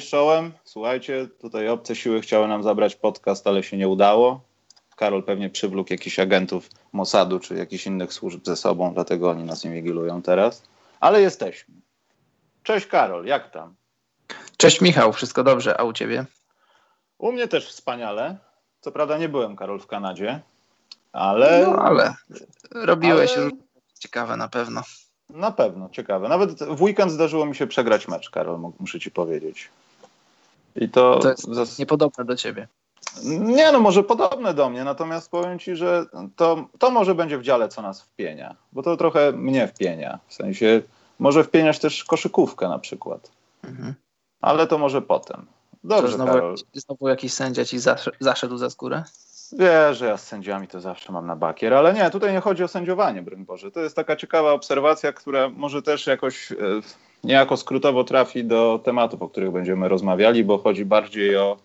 cześć czołem. Słuchajcie, tutaj obce siły chciały nam zabrać podcast, ale się nie udało. Karol pewnie przywlókł jakichś agentów Mossadu czy jakichś innych służb ze sobą, dlatego oni nas inwigilują teraz. Ale jesteśmy. Cześć Karol, jak tam? Cześć Michał, wszystko dobrze, a u ciebie? U mnie też wspaniale. Co prawda nie byłem, Karol, w Kanadzie, ale... No, ale robiłeś ale... ciekawe na pewno. Na pewno, ciekawe. Nawet w weekend zdarzyło mi się przegrać mecz, Karol, muszę ci powiedzieć. I to, to jest zas... niepodobne do ciebie. Nie, no może podobne do mnie, natomiast powiem ci, że to, to może będzie w dziale, co nas wpienia, bo to trochę mnie wpienia. W sensie może wpieniać też koszykówkę na przykład. Mhm. Ale to może potem. Dobrze, znowu, Karol. znowu jakiś sędzia ci zaszedł za skórę? Wie, że ja z sędziami to zawsze mam na bakier, ale nie, tutaj nie chodzi o sędziowanie, broń Boże. To jest taka ciekawa obserwacja, która może też jakoś e, niejako skrótowo trafi do tematów, o których będziemy rozmawiali, bo chodzi bardziej o,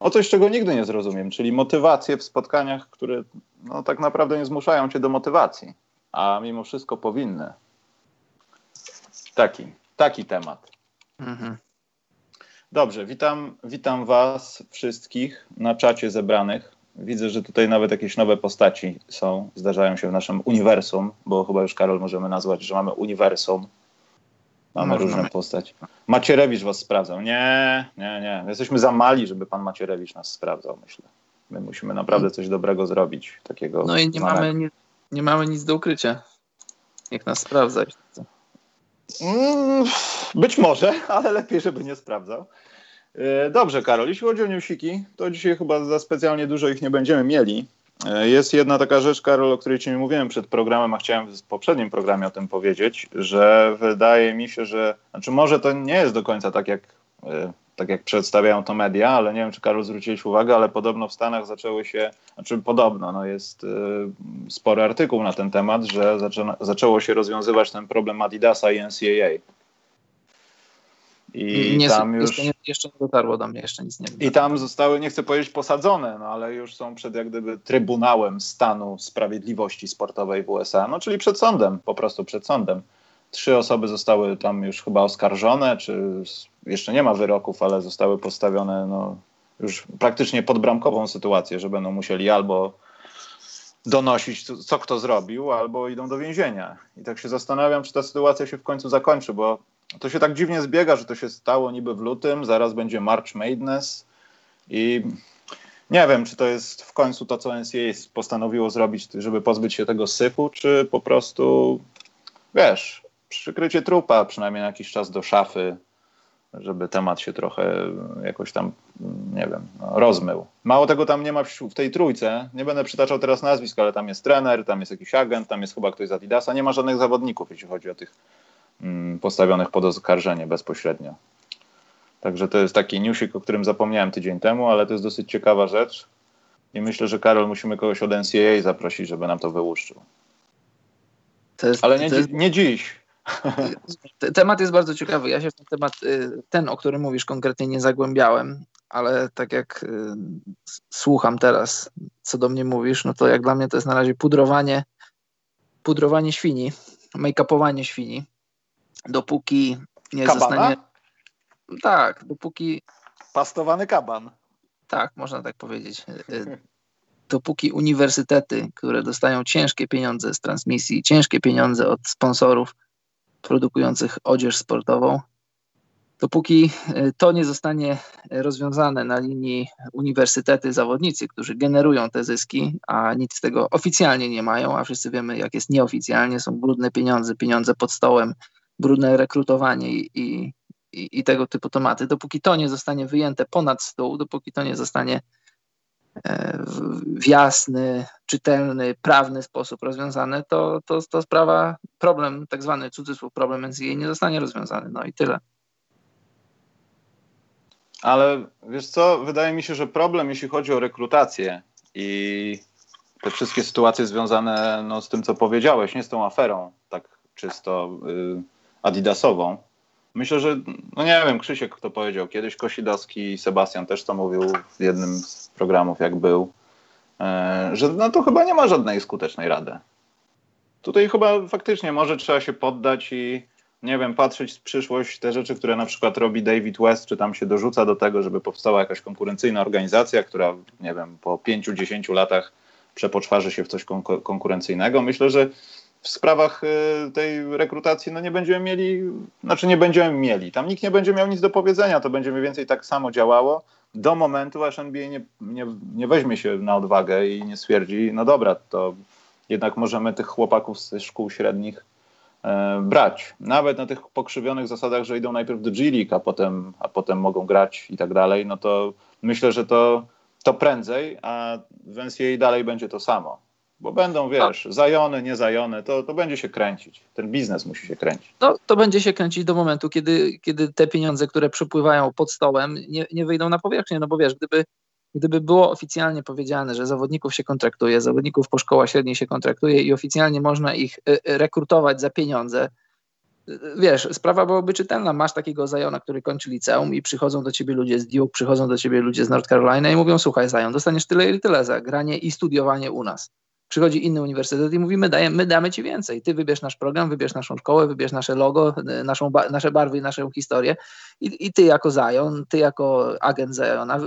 o coś, czego nigdy nie zrozumiem, czyli motywacje w spotkaniach, które no, tak naprawdę nie zmuszają cię do motywacji, a mimo wszystko powinny. Taki, taki temat. Mhm. Dobrze, witam, witam Was wszystkich na czacie zebranych. Widzę, że tutaj nawet jakieś nowe postaci są, zdarzają się w naszym uniwersum, bo chyba już Karol możemy nazwać, że mamy uniwersum. Mamy Można. różne postaci. Macierewicz was sprawdzał. Nie, nie, nie. Jesteśmy za mali, żeby pan Macierewicz nas sprawdzał, myślę. My musimy naprawdę coś dobrego zrobić. Takiego no i nie mamy, nie, nie mamy nic do ukrycia. Jak nas sprawdzać. Mm, być może, ale lepiej, żeby nie sprawdzał. E, dobrze, Karol, jeśli chodzi o newsiki, to dzisiaj chyba za specjalnie dużo ich nie będziemy mieli. E, jest jedna taka rzecz, Karol, o której ci nie mówiłem przed programem, a chciałem w poprzednim programie o tym powiedzieć, że wydaje mi się, że, znaczy może to nie jest do końca tak jak, e, tak jak przedstawiają to media, ale nie wiem, czy Karol zwróciłeś uwagę, ale podobno w Stanach zaczęły się, znaczy podobno, no jest spory artykuł na ten temat, że zaczę, zaczęło się rozwiązywać ten problem Adidasa i NCAA i nie, tam już... Jeszcze, jeszcze, nie dotarło do mnie, jeszcze nic nie I tam zostały, nie chcę powiedzieć posadzone, no ale już są przed jak gdyby Trybunałem Stanu Sprawiedliwości Sportowej w USA, no czyli przed sądem, po prostu przed sądem. Trzy osoby zostały tam już chyba oskarżone, czy jeszcze nie ma wyroków, ale zostały postawione no, już praktycznie pod bramkową sytuację, że będą musieli albo donosić, co kto zrobił, albo idą do więzienia. I tak się zastanawiam, czy ta sytuacja się w końcu zakończy, bo to się tak dziwnie zbiega, że to się stało niby w lutym, zaraz będzie March Madness i nie wiem, czy to jest w końcu to, co NCAA postanowiło zrobić, żeby pozbyć się tego syfu, czy po prostu, wiesz, przykrycie trupa przynajmniej na jakiś czas do szafy, żeby temat się trochę jakoś tam, nie wiem, no, rozmył. Mało tego tam nie ma w tej trójce, nie będę przytaczał teraz nazwisk, ale tam jest trener, tam jest jakiś agent, tam jest chyba ktoś z Adidasa, nie ma żadnych zawodników, jeśli chodzi o tych postawionych pod oskarżenie bezpośrednio. Także to jest taki newsik, o którym zapomniałem tydzień temu, ale to jest dosyć ciekawa rzecz. I myślę, że Karol musimy kogoś od NCAA zaprosić, żeby nam to wyłuszczył. To jest, ale nie, jest, nie dziś. Temat jest bardzo ciekawy. Ja się w ten temat, y, ten, o którym mówisz konkretnie, nie zagłębiałem, ale tak jak y, słucham teraz, co do mnie mówisz, no to jak dla mnie to jest na razie pudrowanie, pudrowanie świni, make-upowanie świni dopóki nie Kabana? zostanie. Tak, dopóki. Pastowany kaban. Tak, można tak powiedzieć. Dopóki uniwersytety, które dostają ciężkie pieniądze z transmisji, ciężkie pieniądze od sponsorów produkujących odzież sportową, dopóki y, to nie zostanie rozwiązane na linii uniwersytety, zawodnicy, którzy generują te zyski, a nic z tego oficjalnie nie mają, a wszyscy wiemy, jak jest nieoficjalnie, są brudne pieniądze, pieniądze pod stołem, brudne rekrutowanie i, i, i, tego typu tematy. Dopóki to nie zostanie wyjęte ponad stół, dopóki to nie zostanie e, w jasny, czytelny, prawny sposób rozwiązane, to, to, to sprawa, problem, tak zwany cudzysłów problem NCAA nie zostanie rozwiązany. No i tyle. Ale wiesz co, wydaje mi się, że problem, jeśli chodzi o rekrutację i te wszystkie sytuacje związane no, z tym, co powiedziałeś, nie z tą aferą tak czysto y, adidasową. Myślę, że, no nie wiem, Krzysiek kto powiedział, kiedyś Kosidowski i Sebastian też to mówił w jednym z programów, jak był, e, że no to chyba nie ma żadnej skutecznej rady. Tutaj chyba faktycznie może trzeba się poddać i nie wiem, patrzeć w przyszłość, te rzeczy, które na przykład robi David West, czy tam się dorzuca do tego, żeby powstała jakaś konkurencyjna organizacja, która, nie wiem, po pięciu, dziesięciu latach przepoczwarzy się w coś konkurencyjnego. Myślę, że w sprawach y, tej rekrutacji no nie będziemy mieli, znaczy nie będziemy mieli. Tam nikt nie będzie miał nic do powiedzenia, to będzie mniej więcej tak samo działało do momentu, aż NBA nie, nie, nie weźmie się na odwagę i nie stwierdzi, no dobra, to jednak możemy tych chłopaków z szkół średnich e, brać. Nawet na tych pokrzywionych zasadach, że idą najpierw do G League, a potem, a potem mogą grać i tak dalej, no to myślę, że to, to prędzej, a w NCAA dalej będzie to samo. Bo będą, wiesz, zajone, niezajone, to, to będzie się kręcić. Ten biznes musi się kręcić. No, to będzie się kręcić do momentu, kiedy, kiedy te pieniądze, które przypływają pod stołem, nie, nie wyjdą na powierzchnię. No bo wiesz, gdyby, gdyby było oficjalnie powiedziane, że zawodników się kontraktuje, zawodników po szkołach średnich się kontraktuje i oficjalnie można ich e, e, rekrutować za pieniądze, e, wiesz, sprawa byłaby czytelna. Masz takiego Zajona, który kończy liceum i przychodzą do ciebie ludzie z Duke, przychodzą do ciebie ludzie z North Carolina i mówią, słuchaj Zajon, dostaniesz tyle i tyle za granie i studiowanie u nas przychodzi inny uniwersytet i mówi, my, dajemy, my damy ci więcej. Ty wybierz nasz program, wybierz naszą szkołę, wybierz nasze logo, naszą, nasze barwy i naszą historię I, i ty jako Zion, ty jako agent Ziona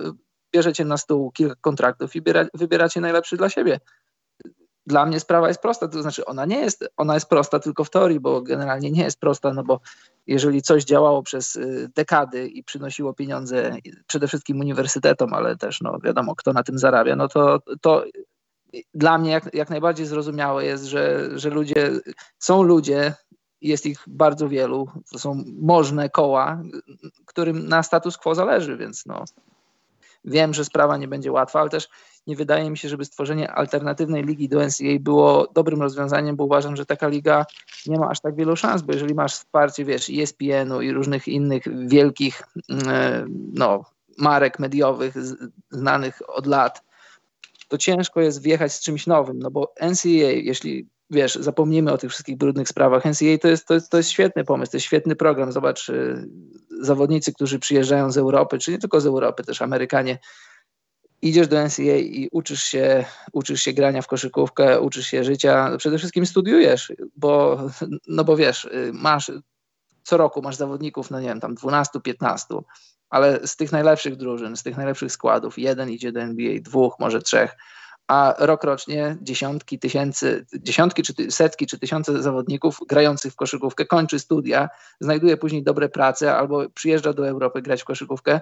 bierzecie na stół kilka kontraktów i biera, wybieracie najlepszy dla siebie. Dla mnie sprawa jest prosta, to znaczy ona nie jest, ona jest prosta tylko w teorii, bo generalnie nie jest prosta, no bo jeżeli coś działało przez y, dekady i przynosiło pieniądze przede wszystkim uniwersytetom, ale też no wiadomo kto na tym zarabia, no to, to dla mnie jak, jak najbardziej zrozumiałe jest, że, że ludzie, są ludzie, jest ich bardzo wielu, to są możne koła, którym na status quo zależy, więc no, wiem, że sprawa nie będzie łatwa, ale też nie wydaje mi się, żeby stworzenie alternatywnej ligi do NCAA było dobrym rozwiązaniem, bo uważam, że taka liga nie ma aż tak wielu szans, bo jeżeli masz wsparcie, wiesz, ESPN-u i różnych innych wielkich mm, no, marek mediowych znanych od lat, to ciężko jest wjechać z czymś nowym, no bo NCAA, jeśli wiesz, zapomnimy o tych wszystkich brudnych sprawach, NCAA to jest, to jest, to jest świetny pomysł, to jest świetny program. Zobacz, y, zawodnicy, którzy przyjeżdżają z Europy, czy nie tylko z Europy, też Amerykanie, idziesz do NCAA i uczysz się, uczysz się grania w koszykówkę, uczysz się życia, przede wszystkim studiujesz, bo, no bo wiesz, y, masz co roku masz zawodników, no nie wiem, tam 12, 15, ale z tych najlepszych drużyn, z tych najlepszych składów, jeden idzie do NBA, dwóch, może trzech, a rok rocznie dziesiątki tysięcy, dziesiątki czy setki czy tysiące zawodników grających w koszykówkę kończy studia, znajduje później dobre prace albo przyjeżdża do Europy grać w koszykówkę.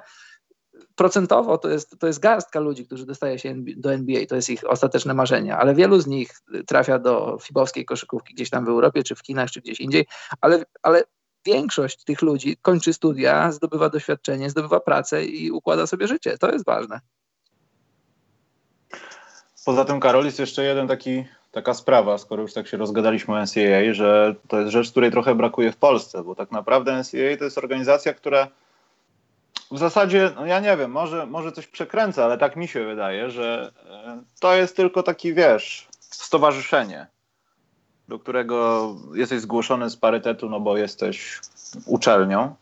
Procentowo to jest, to jest garstka ludzi, którzy dostaje się do NBA, to jest ich ostateczne marzenie, ale wielu z nich trafia do fibowskiej koszykówki gdzieś tam w Europie, czy w Chinach, czy gdzieś indziej, ale, ale większość tych ludzi kończy studia, zdobywa doświadczenie, zdobywa pracę i układa sobie życie. To jest ważne. Poza tym, Karol, jest jeszcze jeden taki, taka sprawa, skoro już tak się rozgadaliśmy o NCAA, że to jest rzecz, której trochę brakuje w Polsce, bo tak naprawdę NCAA to jest organizacja, która w zasadzie, no ja nie wiem, może, może coś przekręca, ale tak mi się wydaje, że e, to jest tylko taki, wiesz, stowarzyszenie do którego jesteś zgłoszony z parytetu, no bo jesteś uczelnią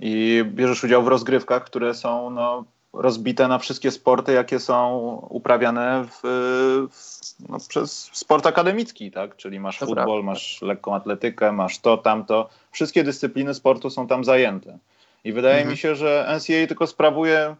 i bierzesz udział w rozgrywkach, które są no, rozbite na wszystkie sporty, jakie są uprawiane w, w, no, przez sport akademicki, tak? Czyli masz futbol, masz lekką atletykę, masz to, tamto. Wszystkie dyscypliny sportu są tam zajęte. I wydaje mhm. mi się, że NCAA tylko sprawuje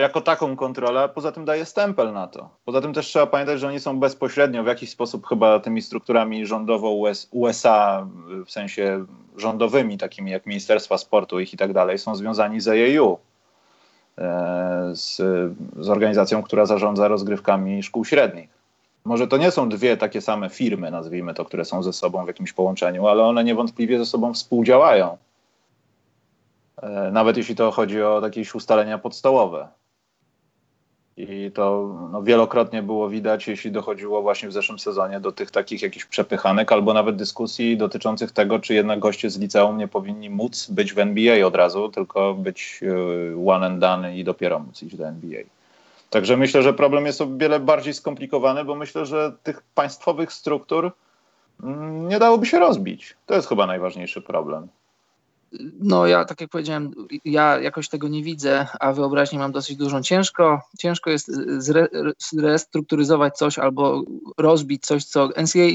jako taką kontrolę, poza tym daje stempel na to. Poza tym też trzeba pamiętać, że oni są bezpośrednio w jakiś sposób chyba tymi strukturami rządowo USA, w sensie rządowymi, takimi jak Ministerstwa Sportu ich i tak dalej, są związani z AAU, e, z, z organizacją, która zarządza rozgrywkami szkół średnich. Może to nie są dwie takie same firmy, nazwijmy to, które są ze sobą w jakimś połączeniu, ale one niewątpliwie ze sobą współdziałają. E, nawet jeśli to chodzi o jakieś ustalenia podstawowe. I to no, wielokrotnie było widać, jeśli dochodziło właśnie w zeszłym sezonie do tych takich jakichś przepychanek albo nawet dyskusji dotyczących tego, czy jednak goście z liceum nie powinni móc być w NBA od razu, tylko być e, one and done i dopiero móc iść do NBA. Także myślę, że problem jest o wiele bardziej skomplikowany, bo myślę, że tych państwowych struktur mm, nie dałoby się rozbić. To jest chyba najważniejszy problem. No ja, tak jak powiedziałem, ja jakoś tego nie widzę, a wyobraźnię mam dosyć dużą. Ciężko, ciężko jest zre, zrestrukturyzować coś albo rozbić coś, co NCAA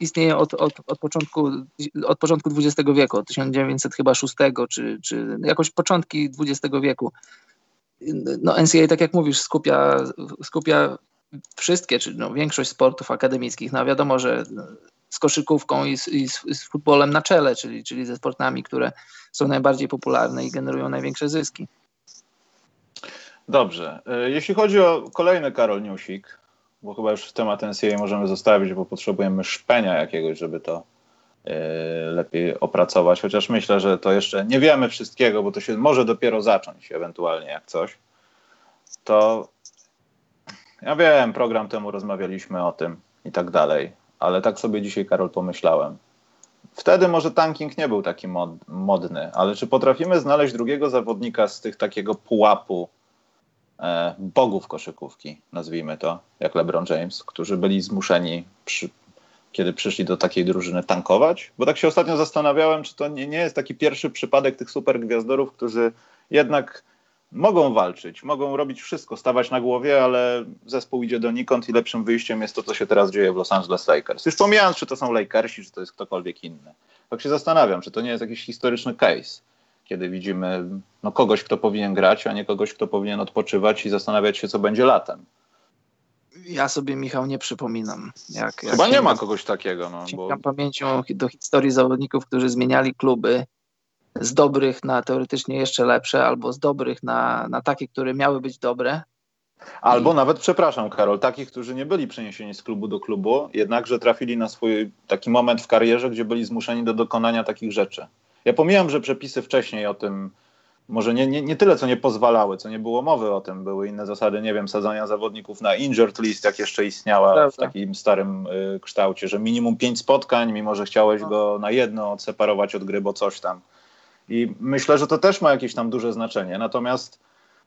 istnieje od, od, od, początku, od początku XX wieku, od 1906 czy, czy jakoś początki XX wieku. No NCAA, tak jak mówisz, skupia, skupia wszystkie, czy no, większość sportów akademickich. No wiadomo, że z koszykówką i z, i z, futbolem na czele, czyli, czyli ze sportami, które są najbardziej popularne i generują największe zyski. Dobrze. E, jeśli chodzi o kolejny Karol Niusik, bo chyba już temat NCAA możemy zostawić, bo potrzebujemy szpenia jakiegoś, żeby to yy, lepiej opracować, chociaż myślę, że to jeszcze nie wiemy wszystkiego, bo to się może dopiero zacząć ewentualnie jak coś. To ja wiem, program temu rozmawialiśmy o tym i tak dalej, ale tak sobie dzisiaj, Karol, pomyślałem. Wtedy może tanking nie był taki mod, modny, ale czy potrafimy znaleźć drugiego zawodnika z tych takiego pułapu e, bogów koszykówki, nazwijmy to, jak LeBron James, którzy byli zmuszeni, przy, kiedy przyszli do takiej drużyny, tankować? Bo tak się ostatnio zastanawiałem, czy to nie, nie jest taki pierwszy przypadek tych super gwiazdorów, którzy jednak mogą walczyć, mogą robić wszystko, stawać na głowie, ale zespół idzie donikąd i lepszym wyjściem jest to, co się teraz dzieje w Los Angeles Lakers. Już pomijając, czy to są Lakersi, czy to jest ktokolwiek inny. Tak się zastanawiam, czy to nie jest jakiś historyczny case, kiedy widzimy no, kogoś, kto powinien grać, a nie kogoś, kto powinien odpoczywać i zastanawiać się, co będzie latem. Ja sobie, Michał, nie przypominam. Jak, Chyba nie ma kogoś takiego. No, bo... pamięcią do historii zawodników, którzy zmieniali kluby z dobrych na teoretycznie jeszcze lepsze, albo z dobrych na, na takie, które miały być dobre. Albo I... nawet, przepraszam, Karol, takich, którzy nie byli przeniesieni z klubu do klubu, jednakże trafili na swój taki moment w karierze, gdzie byli zmuszeni do dokonania takich rzeczy. Ja pomijam, że przepisy wcześniej o tym, może nie, nie, nie tyle, co nie pozwalały, co nie było mowy o tym, były inne zasady, nie wiem, sadzania zawodników na injured list, jak jeszcze istniała Prawda. w takim starym y, kształcie, że minimum pięć spotkań, mimo że chciałeś no. go na jedno odseparować od gry, bo coś tam. I myślę, że to też ma jakieś tam duże znaczenie. Natomiast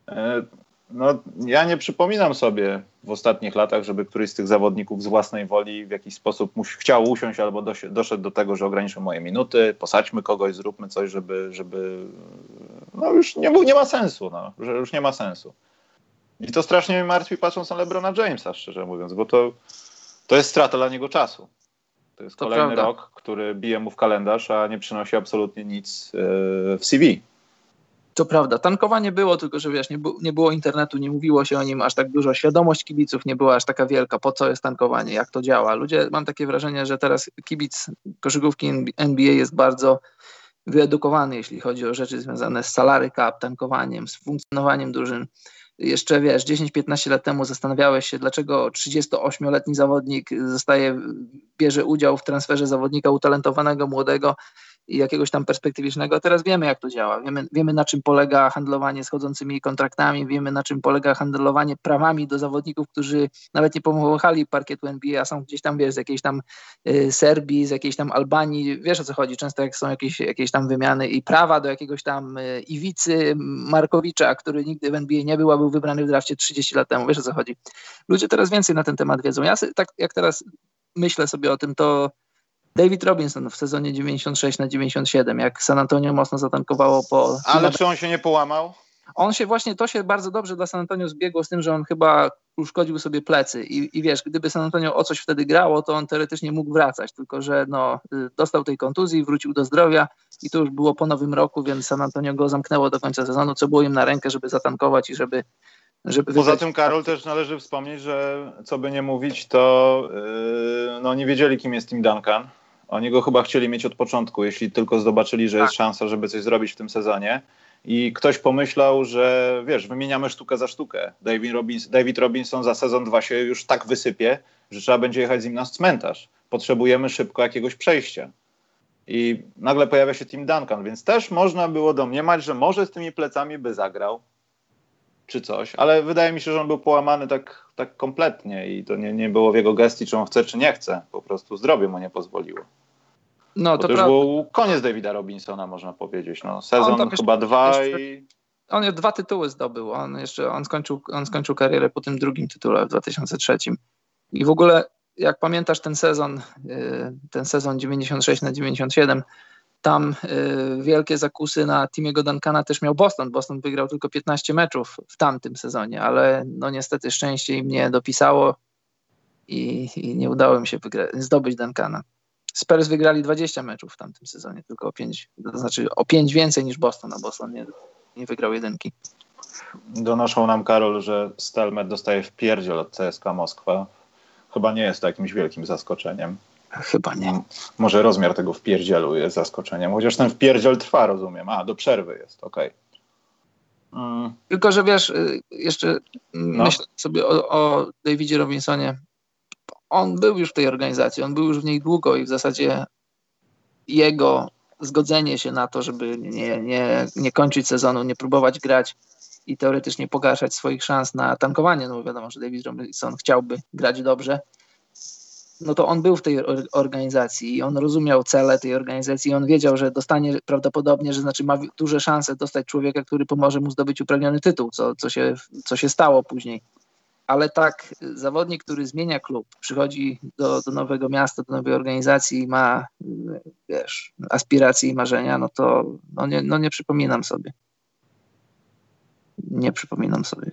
e, no, ja nie przypominam sobie w ostatnich latach, żeby któryś z tych zawodników z własnej woli w jakiś sposób chciał usiąść albo doszedł do tego, że ograniczmy moje minuty, posadźmy kogoś, zróbmy coś, żeby, żeby no już nie, nie ma sensu, no, że już nie ma sensu. I to strasznie mnie martwi patrząc na LeBrona Jamesa, szczerze mówiąc, bo to, to jest strata dla niego czasu. To jest to kolejny prawda. rok, który bije mu w kalendarz, a nie przynosi absolutnie nic e, w CV. To prawda, tankowanie było, tylko że wiesz, nie, bu nie, było internetu, nie mówiło się o nim aż tak dużo, świadomość kibiców nie była aż taka wielka, po co jest tankowanie, jak to działa. Ludzie, mam takie wrażenie, że teraz kibic koszykówki NBA jest bardzo wyedukowany, jeśli chodzi o rzeczy związane z salary cap, tankowaniem, z funkcjonowaniem drużyn jeszcze wiesz, 10-15 lat temu zastanawiałeś się, dlaczego 38-letni zawodnik zostaje, bierze udział w transferze zawodnika utalentowanego, młodego, jakiegoś tam perspektywicznego. Teraz wiemy, jak to działa. Wiemy, wiemy, na czym polega handlowanie schodzącymi kontraktami, wiemy, na czym polega handlowanie prawami do zawodników, którzy nawet nie pomachali parkietu NBA, a są gdzieś tam, wiesz, z jakiejś tam y, Serbii, z jakiejś tam Albanii. Wiesz, o co chodzi. Często jak są jakieś, jakieś tam wymiany i prawa do jakiegoś tam y, Iwicy Markowicza, który nigdy w NBA nie był, a był wybrany w drafcie 30 lat temu. Wiesz, o co chodzi. Ludzie teraz więcej na ten temat wiedzą. Ja tak jak teraz myślę sobie o tym, to David Robinson w sezonie 96 na 97, jak San Antonio mocno zatankowało po... Ale czy on się nie połamał? On się właśnie, to się bardzo dobrze dla San Antonio zbiegło z tym, że on chyba uszkodził sobie plecy i, i wiesz, gdyby San Antonio o coś wtedy grało, to on teoretycznie mógł wracać, tylko że no, y, dostał tej kontuzji, wrócił do zdrowia i to już było po nowym roku, więc San Antonio go zamknęło do końca sezonu, co było im na rękę, żeby zatankować i żeby żeby Poza tym, Karol, też należy wspomnieć, że co by nie mówić, to yy, no, nie wiedzieli, kim jest Tim Duncan. Oni go chyba chcieli mieć od początku, jeśli tylko zobaczyli, że tak. jest szansa, żeby coś zrobić w tym sezonie. I ktoś pomyślał, że wiesz, wymieniamy sztukę za sztukę. David Robinson, David Robinson za sezon 2 się już tak wysypie, że trzeba będzie jechać z nim na cmentarz. Potrzebujemy szybko jakiegoś przejścia. I nagle pojawia się Tim Duncan, więc też można było domniemać, że może z tymi plecami by zagrał. Czy coś, ale wydaje mi się, że on był połamany tak, tak kompletnie i to nie, nie było w jego gestii, czy on chce, czy nie chce. Po prostu zdrowie mu nie pozwoliło. No, Bo to, to już był koniec Davida Robinsona, można powiedzieć. No, sezon chyba dwa jeszcze, i... On dwa tytuły zdobył. On jeszcze on skończył, on skończył karierę po tym drugim tytule w 2003. I w ogóle, jak pamiętasz ten sezon, y, ten sezon 96 na 97, tam y, wielkie zakusy na Timiego Duncana też miał Boston. Boston wygrał tylko 15 meczów w tamtym sezonie, ale no niestety szczęście im nie dopisało i, i nie udało mi się zdobyć Duncana. Spurs wygrali 20 meczów w tamtym sezonie, tylko o 5, to znaczy o 5 więcej niż Boston, a Boston nie, nie wygrał jedynki. Donoszą nam, Karol, że Stelmet dostaje w pierdziel od CSK Moskwa. Chyba nie jest to jakimś wielkim zaskoczeniem. Chyba nie. Może rozmiar tego wpierdzielu jest zaskoczeniem, chociaż ten wpierdziel trwa, rozumiem. A, do przerwy jest, okej. Okay. Mm. Tylko, że wiesz, y, jeszcze no. myślę sobie o, o Davidzie Robinsonie. On był już w tej organizacji, on był już w niej długo i w zasadzie jego zgodzenie się na to, żeby nie, nie, nie kończyć sezonu, nie próbować grać i teoretycznie pogarszać swoich szans na tankowanie, no bo wiadomo, że David Robinson chciałby grać dobrze, no to on był w tej organizacji i on rozumiał cele tej organizacji i on wiedział, że dostanie prawdopodobnie, że znaczy ma duże szanse dostać człowieka, który pomoże mu zdobyć upragniony tytuł, co, co, się, co się stało później. Ale tak, zawodnik, który zmienia klub, przychodzi do, do nowego miasta, do nowej organizacji i ma, wiesz, aspiracje i marzenia, no to no nie, no nie przypominam sobie. Nie przypominam sobie.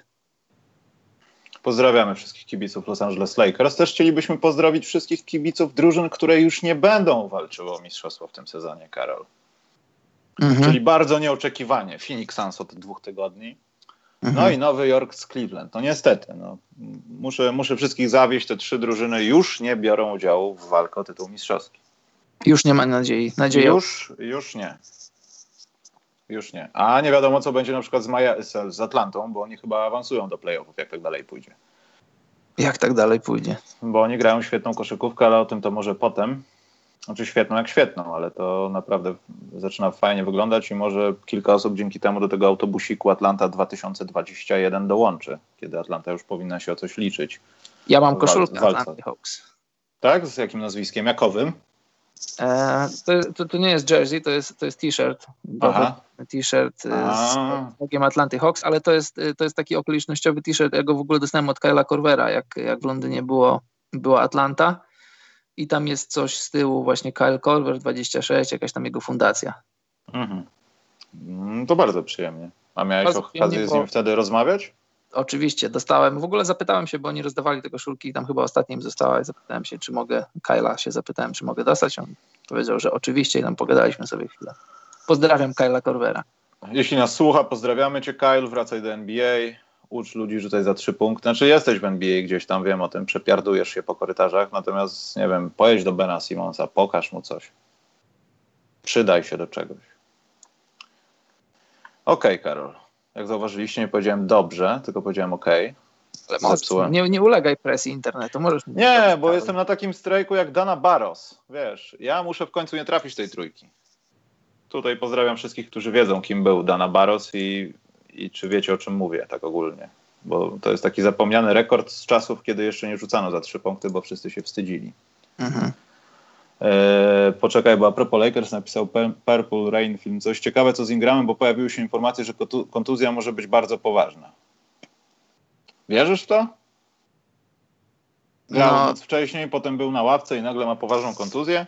Pozdrawiamy wszystkich kibiców Los Angeles Lakers. Też chcielibyśmy pozdrowić wszystkich kibiców drużyn, które już nie będą walczyły o mistrzostwo w tym sezonie, Karol. Mhm. Czyli bardzo nieoczekiwanie. Phoenix Suns od dwóch tygodni. No mhm. i Nowy Jork z Cleveland. No niestety, no, muszę, muszę wszystkich zawieść. Te trzy drużyny już nie biorą udziału w walce o tytuł mistrzowski. Już nie ma nadziei. nadziei. Już, już nie. Już nie. A nie wiadomo, co będzie na przykład z, Maja, z, Atlantą, bo oni chyba awansują do playoffów, jak tak dalej pójdzie. Jak tak dalej pójdzie? Bo oni grają świetną koszykówkę, ale o tym to może potem. Znaczy świetną jak świetną, ale to naprawdę zaczyna fajnie wyglądać i może kilka osób dzięki temu do tego autobusiku Atlanta 2021 dołączy, kiedy Atlanta już powinna się o coś liczyć. Ja mam koszulkę Atlanta Hawks. Tak? Z jakim nazwiskiem? Jakowym? E, to, to, to, nie jest jersey, to jest, to jest t-shirt. T-shirt z logiem Atlanty Hawks, ale to jest, to jest taki okolicznościowy t-shirt. Ja go w ogóle dostałem od Kyla Corvera, jak, jak w Londynie było, była Atlanta. I tam jest coś z tyłu, właśnie Kyle Corver 26, jakaś tam jego fundacja. Mhm. Mm, to bardzo przyjemnie. A miałeś bardzo okazję z nim wtedy rozmawiać? Oczywiście, dostałem. W ogóle zapytałem się, bo oni rozdawali te koszulki, tam chyba ostatnim została i zapytałem się, czy mogę, Kyla się zapytałem, czy mogę dostać. On powiedział, że oczywiście i tam pogadaliśmy sobie chwilę. Pozdrawiam Kyla Corvera. Jeśli nas słucha, pozdrawiamy cię Kyle, wracaj do NBA, ucz ludzi rzucaj za trzy punkty. Znaczy jesteś w NBA gdzieś tam, wiem o tym, przepiardujesz się po korytarzach, natomiast nie wiem, pojedź do Bena Simonsa, pokaż mu coś. Przydaj się do czegoś. Okej, okay, Karol jak zauważyliście, nie powiedziałem dobrze, tylko powiedziałem OK. Ale nie, nie ulegaj presji internetu, możesz Nie, bo jestem na takim strajku jak Dana Barros. Wiesz, ja muszę w końcu nie trafić tej trójki. Tutaj pozdrawiam wszystkich, którzy wiedzą, kim był Dana Barros i, i czy wiecie, o czym mówię, tak ogólnie. Bo to jest taki zapomniany rekord z czasów, kiedy jeszcze nie rzucano za trzy punkty, bo wszyscy się wstydzili. Mhm. E, poczekaj, bo a propos Lakers napisał Purple Rain film. Coś ciekawe co z Ingramem, bo pojawiły się informacje, że kontuzja może być bardzo poważna. Wierzysz w to? Grał no, wcześniej, potem był na ławce i nagle ma poważną kontuzję?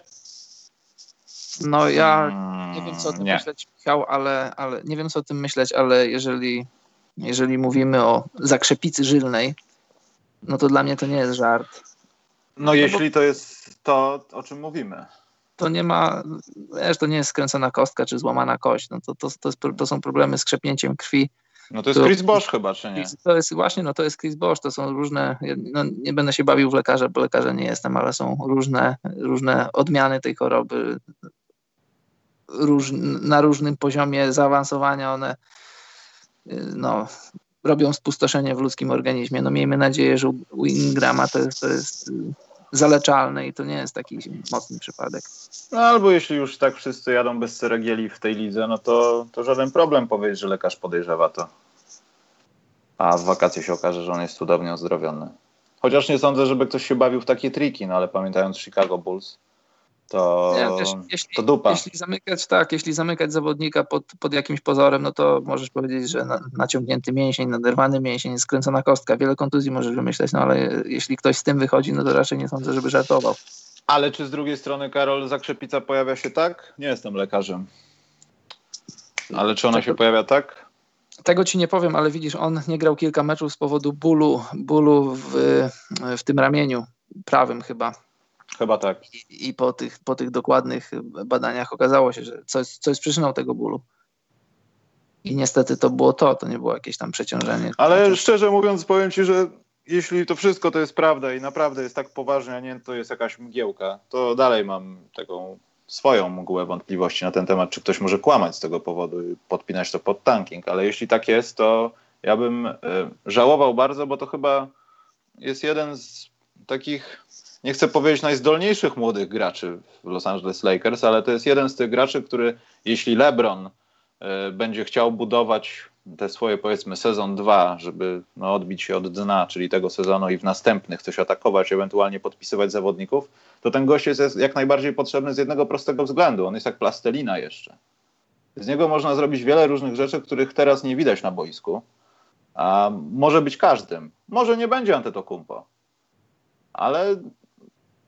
No ja hmm, nie wiem co o tym nie. myśleć, Michał, ale, ale nie wiem co o tym myśleć, ale jeżeli, jeżeli mówimy o zakrzepicy żylnej, no to dla mnie to nie jest żart. No, no jeśli to jest to, o czym mówimy. To nie ma, wiesz, to nie jest skręcona kostka czy złamana kość. No to, to, to, jest, to są problemy z krzepnięciem krwi. No to jest Chris Bosch chyba, czy nie? To jest właśnie, no to jest Chris Bosch, to są różne, no nie będę się bawił w lekarza, bo lekarza nie jestem, ale są różne, różne odmiany tej choroby, róż, na różnym poziomie zaawansowania one no, robią spustoszenie w ludzkim organizmie. No miejmy nadzieję, że u Ingrama to jest, to jest zaleczalne i to nie jest taki mocny przypadek. No albo jeśli już tak wszyscy jadą bez ceregieli w tej lidze, no to, to żaden problem powiedzieć, że lekarz podejrzewa to. a w wakacje się okaże, że on jest cudownie ozdrowiony. Chociaż nie sądzę, żeby ktoś się bawił w takie triki, no ale pamiętając Chicago Bulls, to, nie, wiesz, jeśli, to dupa. Jeśli zamykać, tak, jeśli zamykać zawodnika pod, pod jakimś pozorem, no to możesz powiedzieć, że na, naciągnięty mięsień, naderwany mięsień, skręcona kostka, wiele kontuzji możesz wymyśleć, no ale jeśli ktoś z tym wychodzi, no to raczej nie sądzę, żeby żartował. Ale czy z drugiej strony, Karol, zakrzepica pojawia się tak? Nie jestem lekarzem. Ale czy ona się pojawia tak? Tego ci nie powiem, ale widzisz, on nie grał kilka meczów z powodu bólu, bólu w, w tym ramieniu prawym chyba. Chyba tak. I, i po, tych, po tych dokładnych badaniach okazało się, że coś, coś jest przyczyną tego bólu. I niestety to było to, to nie było jakieś tam przeciążenie. Ale szczerze mówiąc, powiem ci, że jeśli to wszystko to jest prawda i naprawdę jest tak poważnie, a nie to jest jakaś mgiełka, to dalej mam taką swoją mgłę wątpliwości na ten temat, czy ktoś może kłamać z tego powodu i podpinać to pod tanking. Ale jeśli tak jest, to ja bym y, żałował bardzo, bo to chyba jest jeden z takich, nie chcę powiedzieć najzdolniejszych młodych graczy w Los Angeles Lakers, ale to jest jeden z tych graczy, który jeśli LeBron y, będzie chciał budować te swoje powiedzmy sezon 2, żeby no, odbić się od dna, czyli tego sezonu i w następnych coś atakować, ewentualnie podpisywać zawodników, to ten gość jest jak najbardziej potrzebny z jednego prostego względu. On jest jak plastelina jeszcze. Z niego można zrobić wiele różnych rzeczy, których teraz nie widać na boisku. A może być każdym. Może nie będzie Antetokumpo. Ale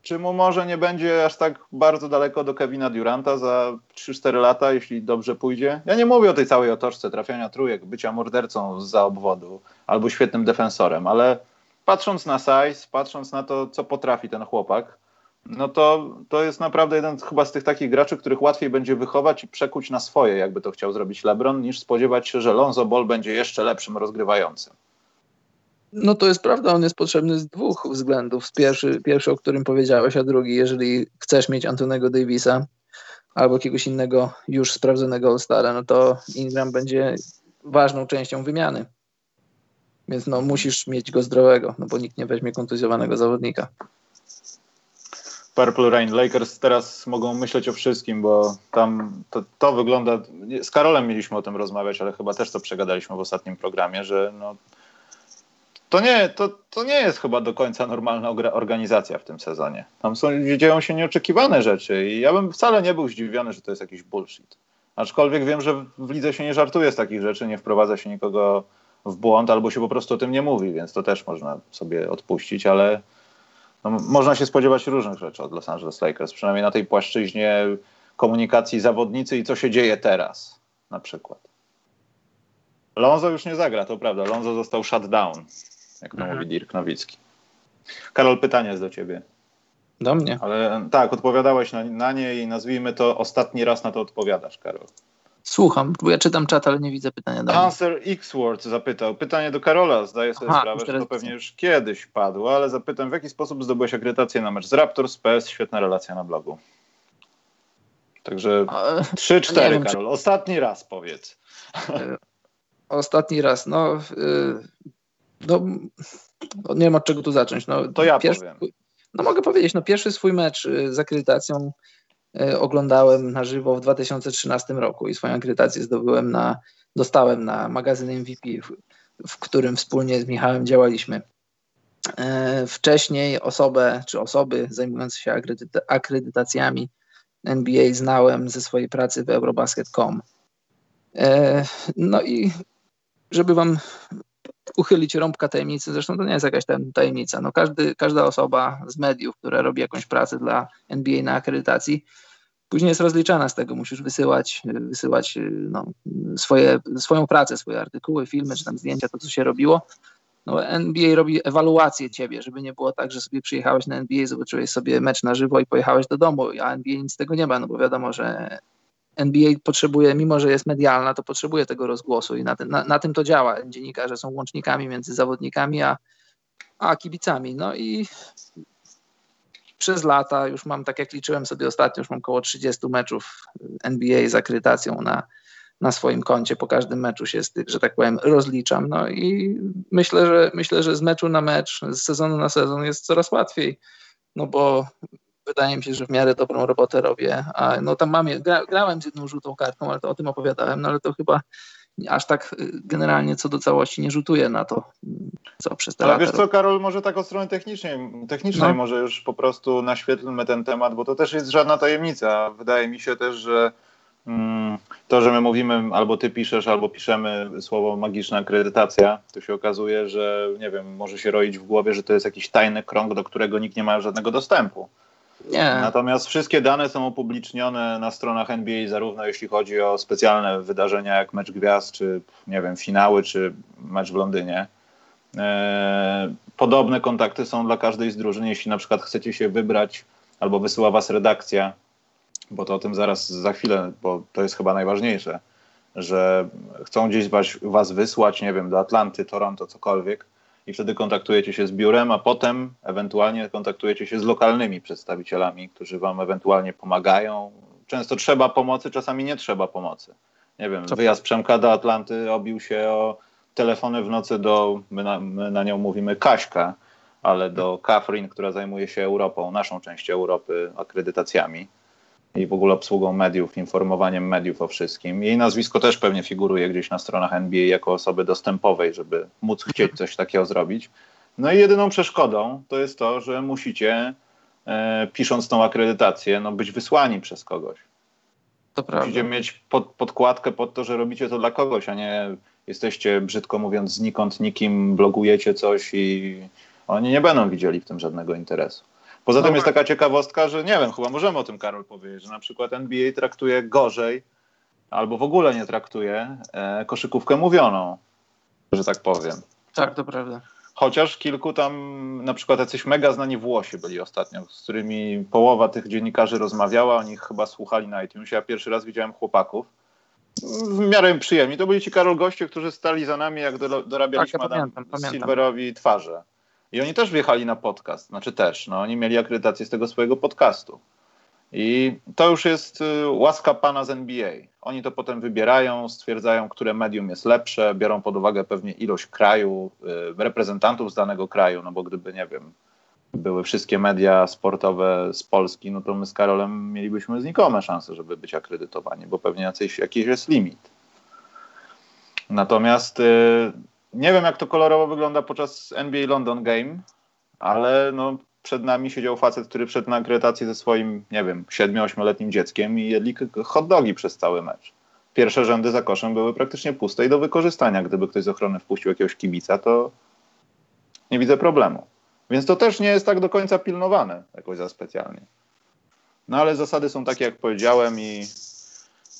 czy mu może nie będzie aż tak bardzo daleko do Kevina Duranta za 3-4 lata, jeśli dobrze pójdzie? Ja nie mówię o tej całej otoczce trafiania trójek, bycia mordercą za obwodu albo świetnym defensorem, ale patrząc na size, patrząc na to, co potrafi ten chłopak, no to, to jest naprawdę jeden chyba z tych takich graczy, których łatwiej będzie wychować i przekuć na swoje, jakby to chciał zrobić LeBron, niż spodziewać się, że Lonzo Ball będzie jeszcze lepszym rozgrywającym. No to jest prawda, on jest potrzebny z dwóch względów. Pierwszy, pierwszy, o którym powiedziałeś, a drugi, jeżeli chcesz mieć Antonego Davisa albo jakiegoś innego już sprawdzonego All-Stara, no to Ingram będzie ważną częścią wymiany. Więc no musisz mieć go zdrowego, no bo nikt nie weźmie kontuzjowanego zawodnika. Purple Rain Lakers teraz mogą myśleć o wszystkim, bo tam to, to wygląda. Z Karolem mieliśmy o tym rozmawiać, ale chyba też to przegadaliśmy w ostatnim programie, że no, to nie, to, to nie jest chyba do końca normalna organizacja w tym sezonie. Tam są, dzieją się nieoczekiwane rzeczy i ja bym wcale nie był zdziwiony, że to jest jakiś bullshit. Aczkolwiek wiem, że w lidze się nie żartuje z takich rzeczy, nie wprowadza się nikogo w błąd albo się po prostu o tym nie mówi, więc to też można sobie odpuścić, ale no, można się spodziewać różnych rzeczy od Los Angeles Lakers, przynajmniej na tej płaszczyźnie komunikacji zawodnicy i co się dzieje teraz na przykład. Lonzo już nie zagra, to prawda. Lonzo został shut down jak to mhm. mówi Dirk Nowicki. Karol, pytanie jest do ciebie. Do mnie? Ale tak, odpowiadałeś na, na nie i nazwijmy to ostatni raz na to odpowiadasz, Karol. Słucham, bo ja czytam czat, ale nie widzę pytania do Answer X-Word zapytał. Pytanie do Karola. Zdaję sobie Aha, sprawę, że to pewnie już kiedyś padło, ale zapytam, w jaki sposób zdobyłeś akredytację na mecz z Raptors? PS, świetna relacja na blogu. Także 3-4, Karol. Czy... Ostatni raz powiedz. Ostatni raz. No, y, no, no, nie wiem od czego tu zacząć. No, to ja pierwszy, powiem. No mogę powiedzieć, no pierwszy swój mecz y, z akredytacją y, oglądałem na żywo w 2013 roku i swoją akredytację zdobyłem na, dostałem na magazyn MVP, w, w którym wspólnie z Michałem działaliśmy. E, wcześniej osobę czy osoby zajmujące się akredyta akredytacjami NBA znałem ze swojej pracy w Eurobasket.com. No i żeby wam uchylić rąbka tajemnicy, zresztą to nie jest jakaś tajemnica. No każdy, każda osoba z mediów, która robi jakąś pracę dla NBA na akredytacji, później jest rozliczana z tego. Musisz wysyłać, wysyłać no, swoje, swoją pracę, swoje artykuły, filmy czy tam zdjęcia, to co się robiło. No, NBA robi ewaluację ciebie, żeby nie było tak, że sobie przyjechałeś na NBA, zobaczyłeś sobie mecz na żywo i pojechałeś do domu, a NBA nic z tego nie ma, no bo wiadomo, że NBA potrzebuje, mimo że jest medialna, to potrzebuje tego rozgłosu i na, tym, na, na tym to działa. Dziennikarze są łącznikami między zawodnikami a, a kibicami. No i przez lata już mam, tak jak liczyłem sobie ostatnio, już mam około 30 meczów NBA z akredytacją na, na swoim koncie. Po każdym meczu się z tych, że tak powiem, rozliczam. No i myślę, że myślę, że z meczu na mecz, z sezonu na sezon jest coraz łatwiej. No bo wydaje mi się, że w miarę dobrą robotę robię. A no tam mam, gra, grałem z jedną żółtą kartą, ale to o tym opowiadałem, no ale to chyba aż tak y, generalnie co do całości nie rzutuje na to, co przez te Ale wiesz co, Karol, może tak od strony technicznej, technicznej No. może już po prostu naświetlmy ten temat, bo to też jest żadna tajemnica. Wydaje mi się też, że mm, to, że my mówimy, albo ty piszesz, albo piszemy słowo magiczna akredytacja, to się okazuje, że nie wiem, może się roić w głowie, że to jest jakiś tajny krąg, do którego nikt nie ma żadnego dostępu. Nie, Natomiast wszystkie dane są upublicznione na stronach NBA, zarówno jeśli chodzi o specjalne wydarzenia jak mecz gwiazd, czy nie wiem, finały, czy mecz w Londynie. Eee, Podobne kontakty są dla każdej z drużyn. Jeśli na przykład chcecie się wybrać, albo wysyła was redakcja, bo to o tym zaraz za chwilę, bo to jest chyba najważniejsze, że chcą gdzieś was, was wysłać, nie wiem, do Atlanty, Toronto, cokolwiek, i wtedy kontaktujecie się z biurem, a potem ewentualnie kontaktujecie się z lokalnymi przedstawicielami, którzy wam ewentualnie pomagają. Często trzeba pomocy, czasami nie trzeba pomocy. Nie wiem, Co- wyjazd Przemka do Atlanty obił się o telefony w nocy do, my na, my na nią mówimy Kaśka, ale do Catherine, która zajmuje się Europą, naszą częścią Europy, akredytacjami i w ogóle obsługą mediów, informowaniem mediów o wszystkim. Jej nazwisko też pewnie figuruje gdzieś na stronach NBA jako osoby dostępowej, żeby móc chcieć coś takiego zrobić. No i jedyną przeszkodą to jest to, że musicie, e, pisząc tą akredytację, no, być wysłani przez kogoś. to prawda. Musicie mieć pod, podkładkę pod to, że robicie to dla kogoś, a nie jesteście, brzydko mówiąc, znikąd nikim, blogujecie coś i oni nie będą widzieli w tym żadnego interesu. Poza No tym jest tak. taka ciekawostka, że nie wiem, chyba możemy o tym, Karol, powiedzieć, że na przykład NBA traktuje gorzej albo w ogóle nie traktuje e, koszykówkę mówioną, że tak powiem. Tak, to prawda. Chociaż kilku tam, na przykład jacyś mega znani Włosi byli ostatnio, z którymi połowa tych dziennikarzy rozmawiała, oni chyba słuchali na iTunesie. Ja pierwszy raz widziałem chłopaków. W miarę przyjemni. To byli ci Karol goście, którzy stali za nami, jak do, dorabialiśmy Tak, ja Adam pamiętam, pamiętam. Silverowi twarze. I oni też wjechali na podcast, znaczy też, no oni mieli akredytację z tego swojego podcastu. I to już jest y, łaska pana z NBA. Oni to potem wybierają, stwierdzają, które medium jest lepsze, biorą pod uwagę pewnie ilość kraju, y, reprezentantów z danego kraju, no bo gdyby, nie wiem, były wszystkie media sportowe z Polski, no to my z Karolem mielibyśmy znikome szanse, żeby być akredytowani, bo pewnie jacyś, jakiś jest limit. Natomiast y, nie wiem, jak to kolorowo wygląda podczas NBA London Game, ale no, przed nami siedział facet, który wszedł na akredytację ze swoim, nie wiem, 7-8-letnim dzieckiem i jedli hot dogi przez cały mecz. Pierwsze rzędy za koszem były praktycznie puste i do wykorzystania. Gdyby ktoś z ochrony wpuścił jakiegoś kibica, to nie widzę problemu. Więc to też nie jest tak do końca pilnowane jakoś za specjalnie. No ale zasady są takie, jak powiedziałem i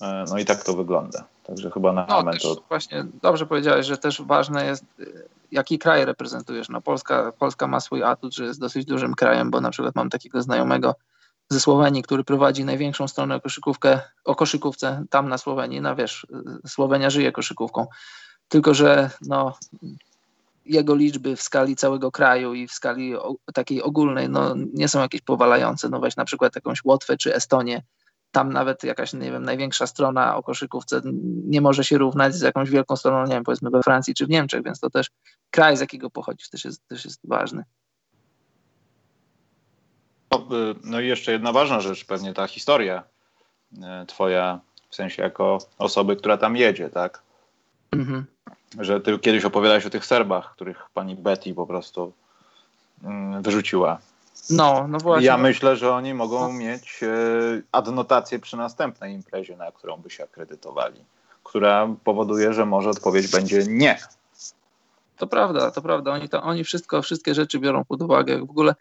e, no i tak to wygląda. Także chyba na No moment to właśnie dobrze powiedziałeś, że też ważne jest, y, jaki kraj reprezentujesz. No Polska, Polska ma swój atut, że jest dosyć dużym krajem, bo na przykład mam takiego znajomego ze Słowenii, który prowadzi największą stronę o koszykówkę, o koszykówce tam na Słowenii. No wiesz, y, Słowenia żyje koszykówką. Tylko, że no, jego liczby w skali całego kraju i w skali o, takiej ogólnej no, nie są jakieś powalające. No weź na przykład jakąś Łotwę czy Estonię, tam nawet jakaś, nie wiem, największa strona o koszykówce nie może się równać z jakąś wielką stroną, nie wiem, powiedzmy we Francji czy w Niemczech, więc to też kraj, z jakiego pochodzisz, też jest, też jest ważny. No, y, No i jeszcze jedna ważna rzecz, pewnie ta historia y, twoja, w sensie jako osoby, która tam jedzie, tak? Mhm. Że ty kiedyś opowiadałeś o tych Serbach, których pani Betty po prostu mm, wyrzuciła. No, no właśnie. Ja myślę, że oni mogą mieć y, adnotację przy następnej imprezie, na którą by się akredytowali, która powoduje, że może odpowiedź będzie nie. To prawda, to prawda. Oni, to, oni wszystko, wszystkie rzeczy biorą pod uwagę. W ogóle,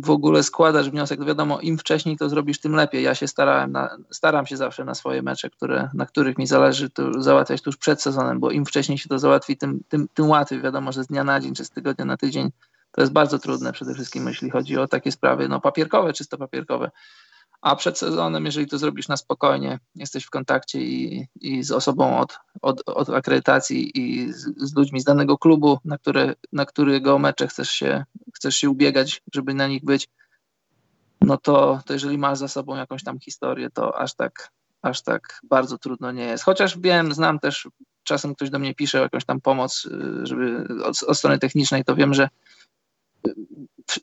w ogóle składasz wniosek, no wiadomo, im wcześniej to zrobisz, tym lepiej. Ja się starałem, na, staram się zawsze na swoje mecze, które, na których mi zależy, to załatwiać tuż przed sezonem, bo im wcześniej się to załatwi, tym, tym, tym łatwiej. Wiadomo, że z dnia na dzień, czy z tygodnia na tydzień to jest bardzo trudne przede wszystkim, jeśli chodzi o takie sprawy no, papierkowe, czysto papierkowe. A przed sezonem, jeżeli to zrobisz na spokojnie, jesteś w kontakcie i, i z osobą od, od, od akredytacji i z, z ludźmi z danego klubu, na, które, na którego mecze chcesz się, chcesz się ubiegać, żeby na nich być, no to, to jeżeli masz za sobą jakąś tam historię, to aż tak, aż tak bardzo trudno nie jest. Chociaż wiem, znam też, czasem ktoś do mnie pisze o jakąś tam pomoc, y, żeby od, od strony technicznej, to wiem, że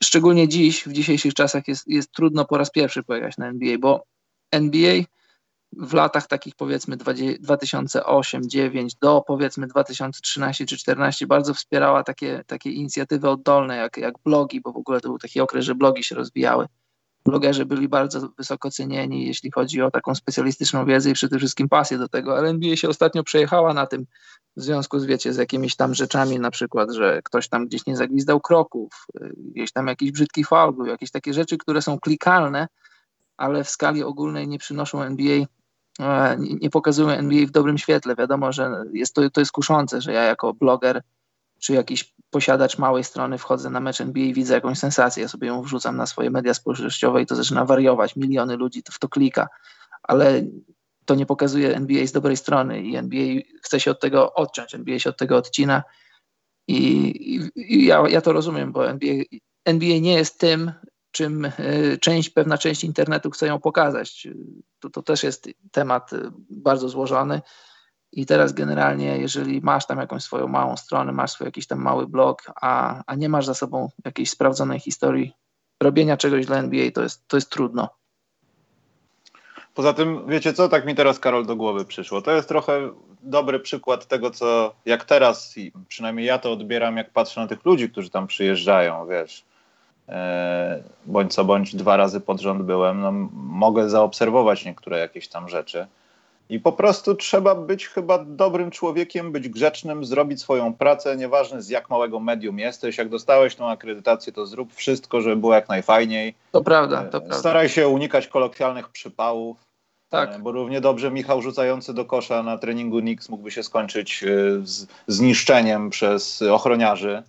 szczególnie dziś, w dzisiejszych czasach jest, jest trudno po raz pierwszy pojechać na NBA, bo NBA w latach takich powiedzmy 2008-2009 do powiedzmy 2013 czy 2014 bardzo wspierała takie, takie inicjatywy oddolne jak, jak blogi, bo w ogóle to był taki okres, że blogi się rozwijały. Blogerzy byli bardzo wysoko cenieni, jeśli chodzi o taką specjalistyczną wiedzę i przede wszystkim pasję do tego, ale NBA się ostatnio przejechała na tym w związku z, wiecie, z jakimiś tam rzeczami, na przykład, że ktoś tam gdzieś nie zagwizdał kroków, gdzieś tam jakiś brzydki faul był, jakieś takie rzeczy, które są klikalne, ale w skali ogólnej nie przynoszą NBA E, nie pokazują NBA w dobrym świetle. Wiadomo, że jest to, to jest kuszące, że ja jako bloger czy jakiś posiadacz małej strony wchodzę na mecz NBA i widzę jakąś sensację, ja sobie ją wrzucam na swoje media społecznościowe i to zaczyna wariować. Miliony ludzi w to klika, ale to nie pokazuje NBA z dobrej strony i NBA chce się od tego odciąć, NBA się od tego odcina i, i, i ja, ja to rozumiem, bo NBA, NBA nie jest tym, czym e, część, pewna część internetu chce ją pokazać. To, to też jest temat bardzo złożony. I teraz generalnie, jeżeli masz tam jakąś swoją małą stronę, masz swój jakiś tam mały blog, a, a nie masz za sobą jakiejś sprawdzonej historii robienia czegoś dla NBA, to jest, to jest trudno. Poza tym, wiecie co, tak mi teraz Karol do głowy przyszło. To jest trochę dobry przykład tego, co jak teraz, przynajmniej ja to odbieram, jak patrzę na tych ludzi, którzy tam przyjeżdżają, wiesz E, bądź co bądź dwa razy pod rząd byłem, no, mogę zaobserwować niektóre jakieś tam rzeczy. I po prostu trzeba być chyba dobrym człowiekiem, być grzecznym, zrobić swoją pracę, nieważne z jak małego medium jesteś. Jak dostałeś tą akredytację, to zrób wszystko, żeby było jak najfajniej. To prawda, to prawda. Staraj się unikać kolokwialnych przypałów. Tak. E, bo równie dobrze Michał rzucający do kosza na treningu Nix mógłby się skończyć e, z zniszczeniem przez ochroniarzy.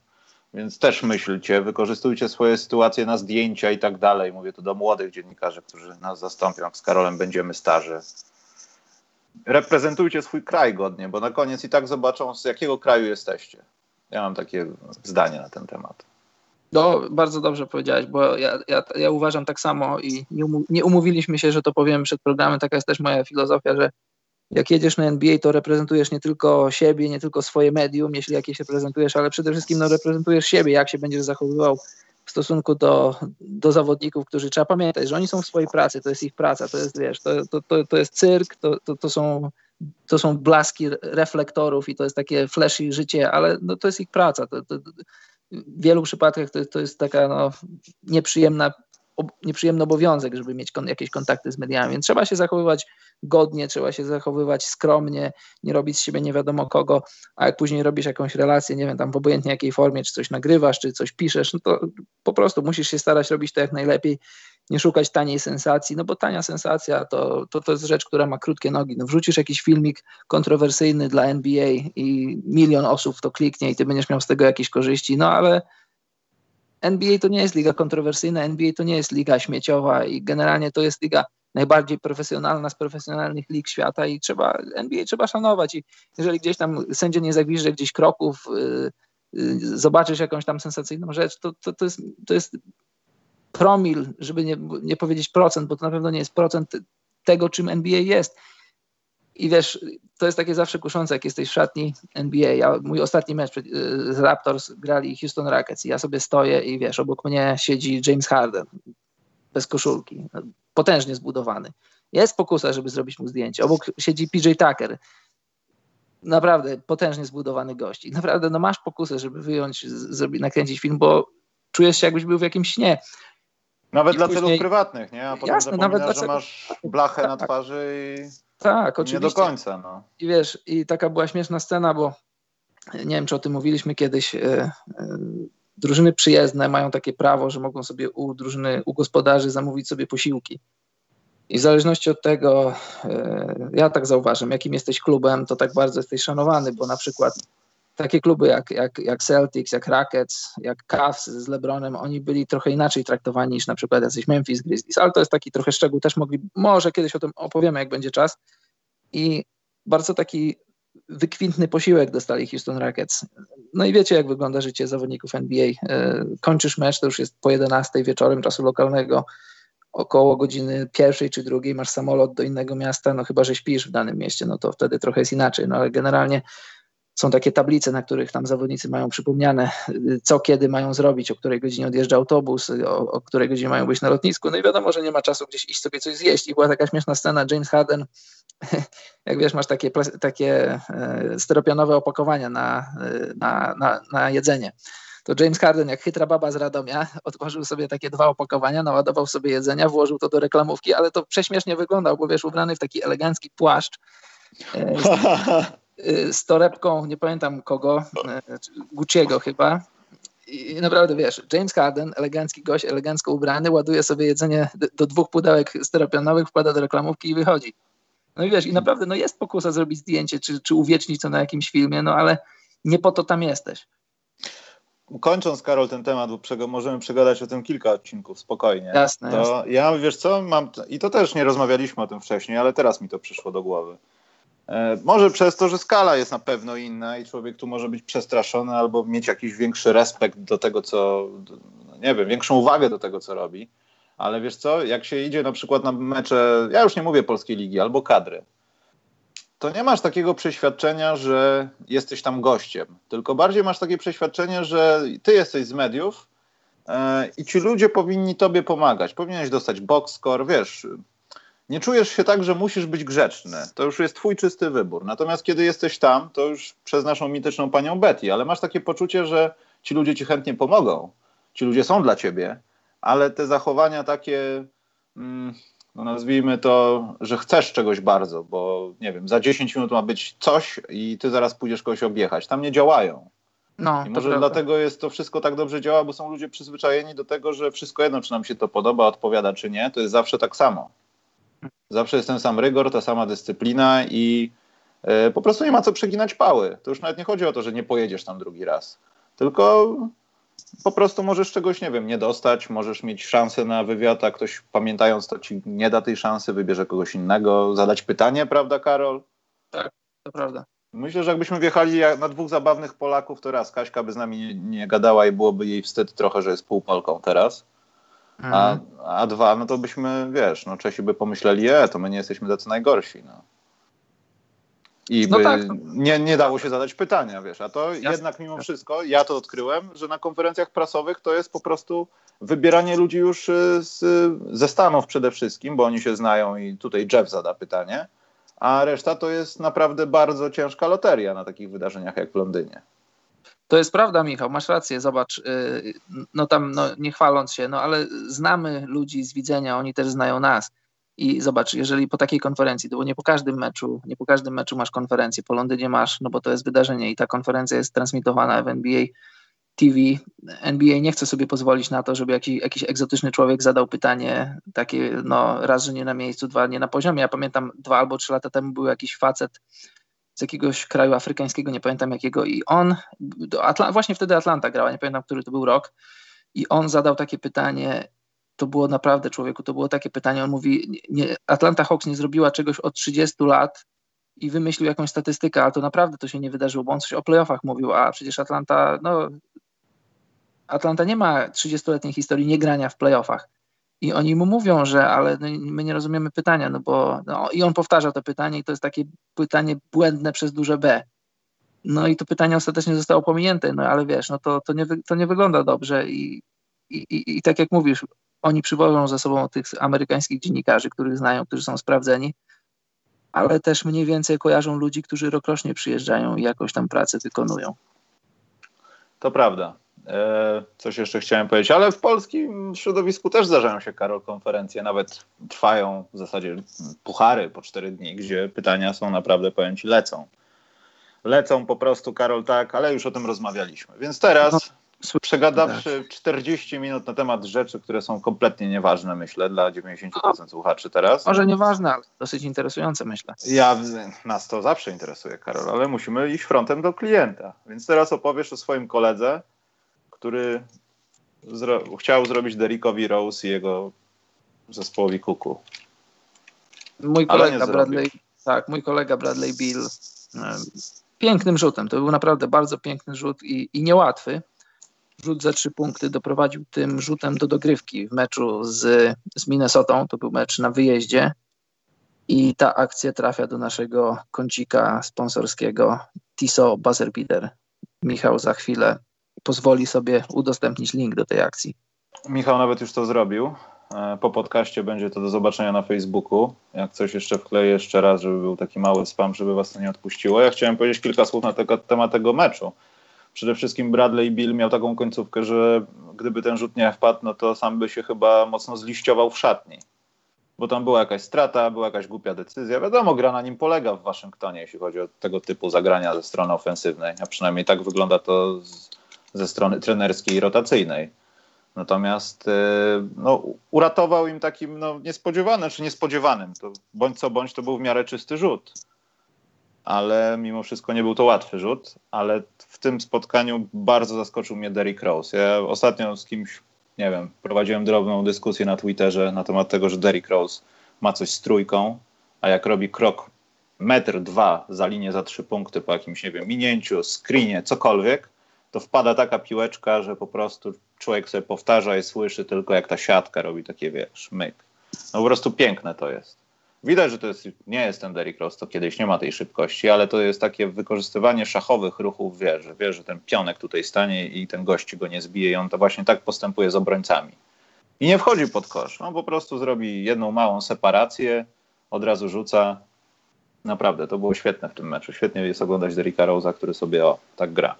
Więc też myślcie, wykorzystujcie swoje sytuacje na zdjęcia i tak dalej. Mówię to do młodych dziennikarzy, którzy nas zastąpią, jak z Karolem będziemy starzy. Reprezentujcie swój kraj godnie, bo na koniec i tak zobaczą, z jakiego kraju jesteście. Ja mam takie zdanie na ten temat. No, bardzo dobrze powiedziałeś, bo ja, ja, ja uważam tak samo i nie, nie umówiliśmy się, że to powiem przed programem. Taka jest też moja filozofia, że jak jedziesz na NBA, to reprezentujesz nie tylko siebie, nie tylko swoje medium, jeśli jakieś reprezentujesz, ale przede wszystkim no, reprezentujesz siebie, jak się będziesz zachowywał w stosunku do, do zawodników, którzy trzeba pamiętać, że oni są w swojej pracy, to jest ich praca, to jest, wiesz, to, to, to, to jest cyrk, to, to, to, są, to są blaski reflektorów i to jest takie flashy życie, ale no, to jest ich praca. To, to, w wielu przypadkach to, to jest taka no, nieprzyjemna nieprzyjemny obowiązek, żeby mieć kon jakieś kontakty z mediami, więc trzeba się zachowywać godnie, trzeba się zachowywać skromnie, nie robić z siebie nie wiadomo kogo, a jak później robisz jakąś relację, nie wiem, tam w obojętnie jakiej formie, czy coś nagrywasz, czy coś piszesz, no to po prostu musisz się starać robić to jak najlepiej, nie szukać taniej sensacji, no bo tania sensacja to, to, to jest rzecz, która ma krótkie nogi. No wrzucisz jakiś filmik kontrowersyjny dla NBA i milion osób to kliknie i ty będziesz miał z tego jakieś korzyści, no ale NBA to nie jest liga kontrowersyjna, NBA to nie jest liga śmieciowa i generalnie to jest liga najbardziej profesjonalna z profesjonalnych lig świata i trzeba, NBA trzeba szanować i jeżeli gdzieś tam sędzia nie zagwiżdże gdzieś kroków, yy, yy, zobaczysz jakąś tam sensacyjną rzecz, to, to, to, jest, to jest promil, żeby nie, nie powiedzieć procent, bo to na pewno nie jest procent tego, czym NBA jest. I wiesz, to jest takie zawsze kuszące, jak jesteś w szatni NBA. Ja, mój ostatni mecz y, z Raptors grali Houston Rockets i ja sobie stoję i wiesz, obok mnie siedzi James Harden bez koszulki, potężnie zbudowany. Jest pokusa, żeby zrobić mu zdjęcie. Obok siedzi PJ Tucker, naprawdę potężnie zbudowany gość. I naprawdę no masz pokusę, żeby wyjąć, zrobić, nakręcić film, bo czujesz się jakbyś był w jakimś śnie. Nawet I dla później... celów prywatnych, nie? A potem Jasne, nawet że masz blachę tak. na twarzy i tak, oczywiście. Nie do końca. No. I wiesz, i taka była śmieszna scena, bo nie wiem, czy o tym mówiliśmy kiedyś. E, e, drużyny przyjezdne mają takie prawo, że mogą sobie u drużyny, u gospodarzy zamówić sobie posiłki. I w zależności od tego, e, ja tak zauważam, jakim jesteś klubem, to tak bardzo jesteś szanowany, bo na przykład takie kluby jak, jak, jak Celtics, jak Rockets, jak Cavs z LeBronem, oni byli trochę inaczej traktowani niż na przykład jacyś Memphis Grizzlies, ale to jest taki trochę szczegół, też mogli, może kiedyś o tym opowiemy, jak będzie czas. I bardzo taki wykwintny posiłek dostali Houston Rockets. No i wiecie, jak wygląda życie zawodników NBA. E, kończysz mecz, to już jest po 11 wieczorem czasu lokalnego, około godziny pierwszej czy drugiej masz samolot do innego miasta, no chyba, że śpisz w danym mieście, no to wtedy trochę jest inaczej, no ale generalnie są takie tablice, na których tam zawodnicy mają przypomniane, co kiedy mają zrobić, o której godzinie odjeżdża autobus, o, o, której godzinie mają być na lotnisku. No i wiadomo, że nie ma czasu gdzieś iść sobie coś zjeść. I była taka śmieszna scena, James Harden, jak wiesz, masz takie, takie e, styropianowe opakowania na, e, na, na, na jedzenie to James Harden, jak chytra baba z Radomia, otworzył sobie takie dwa opakowania, naładował sobie jedzenia, włożył to do reklamówki, ale to prześmiesznie wyglądał, bo wiesz, ubrany w taki elegancki płaszcz, e, z, z torebką, nie pamiętam kogo, Gucci'ego chyba, i naprawdę wiesz, James Harden, elegancki gość, elegancko ubrany, ładuje sobie jedzenie do dwóch pudełek styropianowych, wkłada do reklamówki i wychodzi. No i wiesz, i naprawdę no jest pokusa zrobić zdjęcie, czy, czy uwiecznić to na jakimś filmie, no ale nie po to tam jesteś. Kończąc, Karol, ten temat, bo możemy przegadać o tym kilka odcinków spokojnie. Jasne, to jasne. Ja, wiesz co, mam, i to też nie rozmawialiśmy o tym wcześniej, ale teraz mi to przyszło do głowy. E, może przez to, że skala jest na pewno inna i człowiek tu może być przestraszony albo mieć jakiś większy respekt do tego, co, nie wiem, większą uwagę do tego, co robi. Ale wiesz co, jak się idzie na przykład na mecze, ja już nie mówię polskiej ligi, albo kadry, to nie masz takiego przeświadczenia, że jesteś tam gościem, tylko bardziej masz takie przeświadczenie, że ty jesteś z mediów e, i ci ludzie powinni tobie pomagać. Powinieneś dostać box score, wiesz, nie czujesz się tak, że musisz być grzeczny. To już jest twój czysty wybór. Natomiast kiedy jesteś tam, to już przez naszą mityczną panią Betty, ale masz takie poczucie, że ci ludzie ci chętnie pomogą. Ci ludzie są dla ciebie, ale te zachowania takie, mm, no nazwijmy to, że chcesz czegoś bardzo, bo nie wiem, za 10 minut ma być coś i ty zaraz pójdziesz kogoś objechać. Tam nie działają. No, I może dlatego jest to wszystko tak dobrze działa, bo są ludzie przyzwyczajeni do tego, że wszystko jedno, czy nam się to podoba, odpowiada, czy nie, to jest zawsze tak samo. Zawsze jest ten sam rygor, ta sama dyscyplina i y, po prostu nie ma co przeginać pały. To już nawet nie chodzi o to, że nie pojedziesz tam drugi raz. Tylko po prostu możesz czegoś, nie wiem, nie dostać, możesz mieć szansę na wywiad, a ktoś pamiętając to ci nie da tej szansy, wybierze kogoś innego, zadać pytanie, prawda Karol? Tak, to prawda. Myślę, że jakbyśmy wjechali na dwóch zabawnych Polaków, to raz Kaśka by z nami nie, nie gadała i byłoby jej wstyd trochę, że jest półpolką teraz. A, mhm. a dwa, no to byśmy, wiesz, no Czesi by pomyśleli, e, to my nie jesteśmy tacy najgorsi, no. I no by tak. nie, nie dało się zadać pytania, wiesz, a to Jasne. jednak mimo wszystko, ja to odkryłem, że na konferencjach prasowych to jest po prostu wybieranie ludzi już y, z, ze Stanów przede wszystkim, bo oni się znają i tutaj Jeff zada pytanie, a reszta to jest naprawdę bardzo ciężka loteria na takich wydarzeniach jak w Londynie. To jest prawda, Michał, masz rację, zobacz, y, no tam, no nie chwaląc się, no ale znamy ludzi z widzenia, oni też znają nas. I zobacz, jeżeli po takiej konferencji, bo nie po każdym meczu, nie po każdym meczu masz konferencję, po Londynie masz, no bo to jest wydarzenie i ta konferencja jest transmitowana w NBA TV. NBA nie chce sobie pozwolić na to, żeby jakiś, jakiś egzotyczny człowiek zadał pytanie takie, no raz, że nie na miejscu, dwa, nie na poziomie. Ja pamiętam dwa albo trzy lata temu był jakiś facet z jakiegoś kraju afrykańskiego, nie pamiętam jakiego, i on, właśnie wtedy Atlanta grała, nie pamiętam, który to był rok, i on zadał takie pytanie, to było naprawdę człowieku, to było takie pytanie, on mówi, nie, Atlanta Hawks nie zrobiła czegoś od 30 lat i wymyślił jakąś statystykę, ale to naprawdę to się nie wydarzyło, bo on coś o playoffach mówił, a przecież Atlanta, no Atlanta nie ma 30-letniej historii niegrania w playoffach. I oni mu mówią, że ale no, my nie rozumiemy pytania, no bo no, i on powtarza to pytanie i to jest takie pytanie błędne przez duże B. No i to pytanie ostatecznie zostało pominięte, no ale wiesz, no to, to, nie, to nie wygląda dobrze i, i, i, i tak jak mówisz, oni przywożą ze sobą tych amerykańskich dziennikarzy, których znają, którzy są sprawdzeni, ale też mniej więcej kojarzą ludzi, którzy rokrocznie przyjeżdżają i jakoś tam pracę wykonują. To prawda. E, coś jeszcze chciałem powiedzieć, ale w polskim środowisku też zdarzają się, Karol, konferencje. Nawet trwają w zasadzie puchary po cztery dni, gdzie pytania są naprawdę, powiem ci, lecą. Lecą po prostu, Karol, tak, ale już o tym rozmawialiśmy. Więc teraz, no, przegadawszy 40 tak. minut na temat rzeczy, które są kompletnie nieważne, myślę, dla 90% no, słuchaczy teraz. Może nieważne, ale dosyć interesujące, myślę. Ja, nas to zawsze interesuje, Karol, ale musimy iść frontem do klienta. Więc teraz opowiesz o swoim koledze, który zro chciał zrobić Derrickowi Rose i jego zespołowi Kuku. Mój kolega Bradley, tak, mój kolega Bradley Bill pięknym rzutem. To był naprawdę bardzo piękny rzut i, i niełatwy. Rzut za trzy punkty doprowadził tym rzutem do dogrywki w meczu z, z Minnesotą. To był mecz na wyjeździe. I ta akcja trafia do naszego kącika sponsorskiego TISO Buzzer Beater. Michał za chwilę pozwoli sobie udostępnić link do tej akcji. Michał nawet już to zrobił. E, po podcaście będzie to do zobaczenia na Facebooku. Jak coś jeszcze wkleję jeszcze raz, żeby był taki mały spam, żeby was to nie odpuściło. Ja chciałem powiedzieć kilka słów na temat tego meczu. Przede wszystkim Bradley Bill miał taką końcówkę, że gdyby ten rzut nie wpadł, no to sam by się chyba mocno zliściował w szatni. Bo tam była jakaś strata, była jakaś głupia decyzja. Wiadomo, gra na nim polega w Waszyngtonie, jeśli chodzi o tego typu zagrania ze strony ofensywnej. A przynajmniej tak wygląda to z, ze strony trenerskiej i rotacyjnej. Natomiast e, no, uratował im takim no, niespodziewanym, czy niespodziewanym. To bądź co bądź to był w miarę czysty rzut. Ale mimo wszystko nie był to łatwy rzut. Ale w tym spotkaniu bardzo zaskoczył mnie Derrick Rose. Ja ostatnio z kimś, nie wiem, prowadziłem drobną dyskusję na Twitterze na temat tego, że Derrick Rose ma coś z trójką, a jak robi krok metr, dwa za linię za trzy punkty po jakimś, nie wiem, minięciu, screenie, cokolwiek, to wpada taka piłeczka, że po prostu człowiek sobie powtarza i słyszy tylko jak ta siatka robi takie, wiesz, myk. No po prostu piękne to jest. Widać, że to jest, nie jest ten Derrick Rose, to kiedyś nie ma tej szybkości, ale to jest takie wykorzystywanie szachowych ruchów, wie, że wie, że ten pionek tutaj stanie i ten gości go nie zbije i on to właśnie tak postępuje z obrońcami. I nie wchodzi pod kosz, on po prostu zrobi jedną małą separację, od razu rzuca. Naprawdę, to było świetne w tym meczu. Świetnie jest oglądać Derricka Rose'a, który sobie o, tak gra.